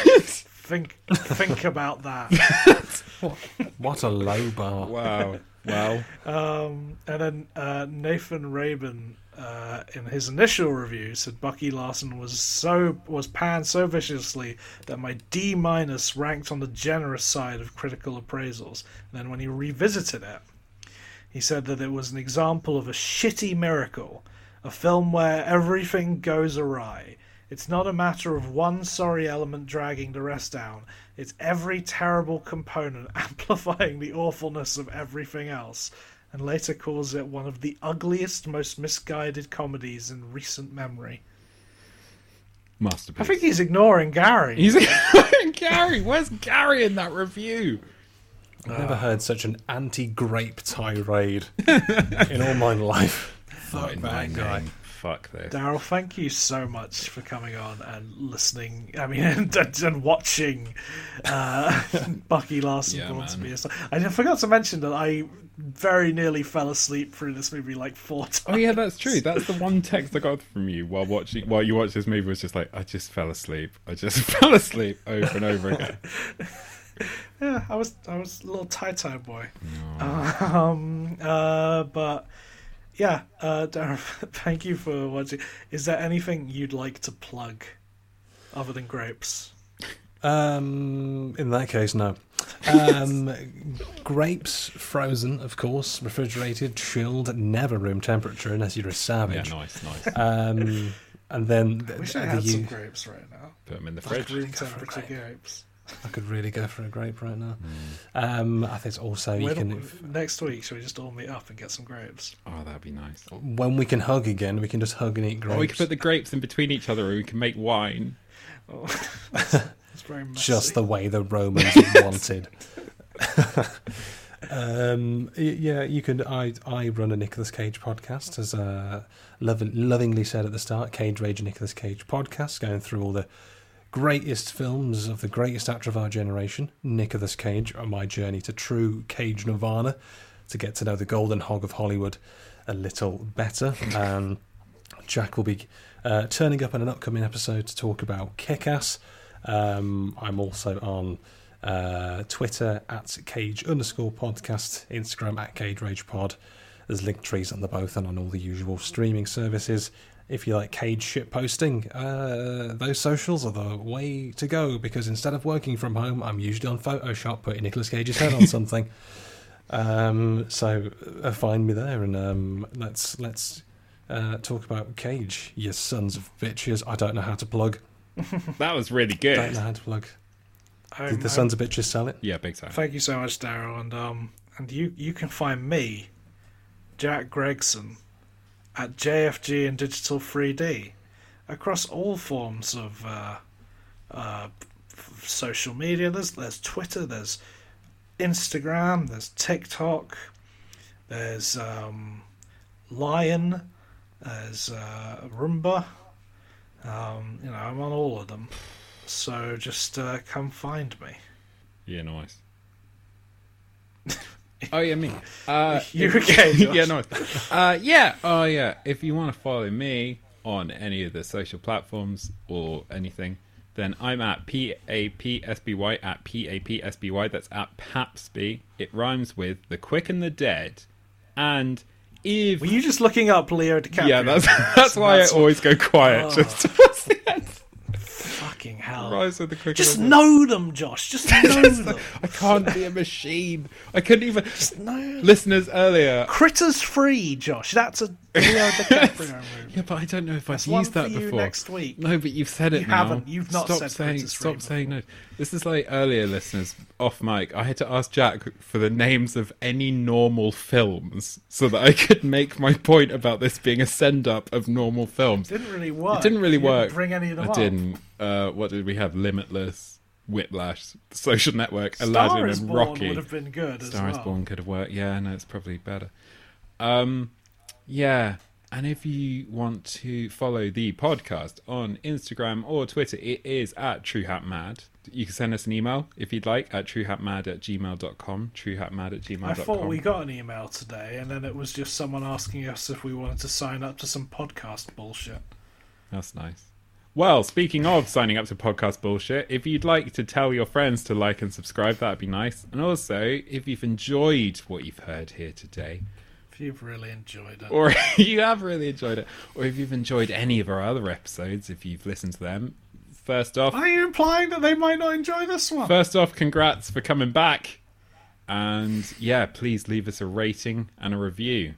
think think about that. *laughs* What a low bar. Wow. wow. Um, and then uh, Nathan Rabin, uh, in his initial review, said Bucky Larson was so was panned so viciously that my D minus ranked on the generous side of critical appraisals. And then when he revisited it, he said that it was an example of a shitty miracle, a film where everything goes awry. It's not a matter of one sorry element dragging the rest down. It's every terrible component *laughs* amplifying the awfulness of everything else, and later calls it one of the ugliest, most misguided comedies in recent memory. masterpiece. I think he's ignoring Gary. He's *laughs* ignoring Gary. Where's Gary in that review? I've never heard such an anti-grape tirade *laughs* in all my life. Fuck in that my guy. name. Fuck this. Daryl, thank you so much for coming on and listening. I mean, *laughs* and, and watching uh, *laughs* Bucky Larson Yeah, Born to man. Be a Star. I forgot to mention that I very nearly fell asleep through this movie like four times. Oh yeah, that's true. That's the one text I got from you while watching while you watched this movie was just like, I just fell asleep. I just fell asleep over and over again. Yeah, I was I was a little tie tie boy. *laughs* Um, uh, but yeah, uh, Darren, *laughs* thank you for watching. Is there anything you'd like to plug other than grapes? Um, in that case, no. *laughs* Um, grapes frozen, of course, refrigerated, chilled, never room temperature unless you're a savage. Yeah, savage. nice, nice. Um, and then the, I wish I the had some you- grapes right now. Put them in the Like fridge. room temperature grapes. *laughs* I could really go for a grape right now. Hmm. Um, I think it's also you When- can next week, shall we just all meet up and get some grapes? Oh, that'd be nice. when we can hug again, we can just hug and eat grapes. Or we can put the grapes in between each other, and we can make wine. Oh, *laughs* it's very messy. just the way the Romans *laughs* wanted. um, yeah, you could. I I run a Nicolas Cage podcast, as uh, lov- lovingly said at the start. Cage Rage Nicolas Cage podcast, going through all the greatest films of the greatest actor of our generation, Nicolas Cage, on my journey to true Cage Nirvana, to get to know the golden hog of Hollywood a little better. *laughs* Um, Jack will be uh, turning up in an upcoming episode to talk about Kick-Ass. Um, I'm also on uh, Twitter at Cage underscore podcast, Instagram at Cage Rage Pod. There's link trees on the both and on all the usual streaming services. If you like cage shit posting, uh, those socials are the way to go because instead of working from home, I'm usually on Photoshop putting Nicolas Cage's head on *laughs* something. Um, so uh, find me there and um, let's let's uh, talk about Cage. You sons of bitches! I don't know how to plug. *laughs* That was really good. I don't know how to plug. I'm- Did the I'm- sons of bitches sell it? Yeah, big time. Thank you so much, Daryl, and um, and you you can find me, Jack Gregson, at JFG and Digital 3D, across all forms of uh, uh, social media. There's there's Twitter, there's Instagram, there's TikTok, there's um, Lion, there's uh, Roomba. Um, you know, I'm on all of them. So just uh, come find me. Yeah, nice. Oh yeah, me. *laughs* Uh, You if- okay, *laughs* yeah, nice. Uh, yeah. Oh yeah. If you want to follow me on any of the social platforms or anything, then I'm at p a p s b y at p a p s b y. That's at papsby. It rhymes with the quick and the dead, and if Were you just looking up Leo DiCaprio? yeah, that's *laughs* that's why That's I always go quiet Oh. just towards the end. Fucking hell. Rhymes with the quick Just know them, Josh. Just *laughs* know them. I can't be a machine. I couldn't even. No. Listeners earlier. Critters 3, Josh. That's a Leo DiCaprio movie. Yeah, but I don't know if I've That's used that before. next week. No, but you've said it You now. haven't. You've not stop said saying. Princess Stop Free saying no. This is like earlier, listeners off mic. I had to ask Jack for the names of any normal films so that I could make my point about this being a send up of normal films. It didn't really work. It didn't really You work. bring any of them I up. didn't. Uh, what did we have? Limitless, Whiplash, Social Network, Star Aladdin, is and Born Rocky. would have been good as Star is. Born could have worked. Yeah, no, it's probably better. Um, yeah, and if you want to follow the podcast on Instagram or Twitter, it is at TrueHatMad. You can send us an email if you'd like at truehatmad at gmail.com. Truehatmad at gmail.com. I thought we got an email today, and then it was just someone asking us if we wanted to sign up to some podcast bullshit. That's nice. Well, speaking of signing up to podcast bullshit, if you'd like to tell your friends to like and subscribe, that'd be nice. And also, if you've enjoyed what you've heard here today, If you've really enjoyed it. or *laughs* you have really enjoyed it, or if you've enjoyed any of our other episodes, if you've listened to them, first off, Are you implying that they might not enjoy this one? first off, congrats for coming back, and yeah, please leave us a rating and a review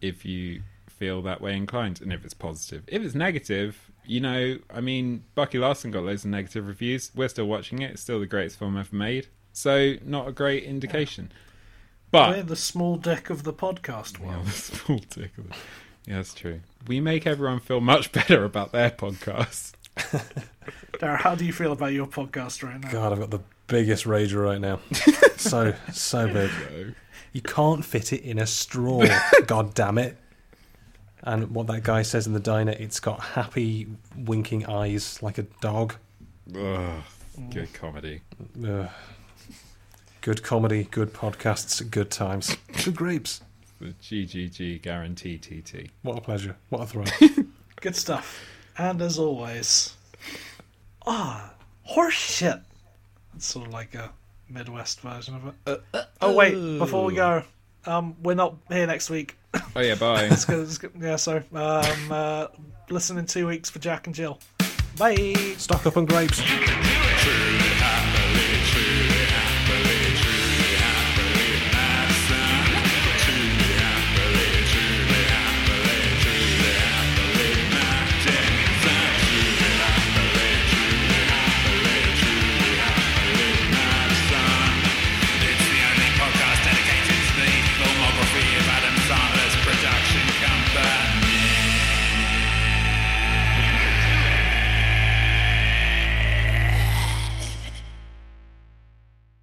if you feel that way inclined, and if it's positive. If it's negative, you know, I mean, Bucky Larson got loads of negative reviews. We're still watching it; it's still the greatest film ever made. So, not a great indication. But We're the small deck of the podcast Yeah, world. the *laughs* small tickle. Yeah, that's true. We make everyone feel much better about their podcast. *laughs* Dara, how do you feel about your podcast right now? God, I've got the biggest rager right now. *laughs* so so big. So, You can't fit it in a straw. God damn it. And what that guy says in the diner, it's got happy winking eyes like a dog. ugh, good comedy. Ugh. Good comedy, good podcasts, good times. Good grapes. The GGG guarantee TT. What a pleasure. What a thrill. *laughs* Good stuff. And as always, ah, horse shit. It's sort of like a Midwest version of it. oh wait, before we go, um, we're not here next week. Oh yeah, *laughs* bye. It's good, it's good. Yeah, so um, uh, listen in two weeks for Jack and Jill. Bye. Stock up on grapes. You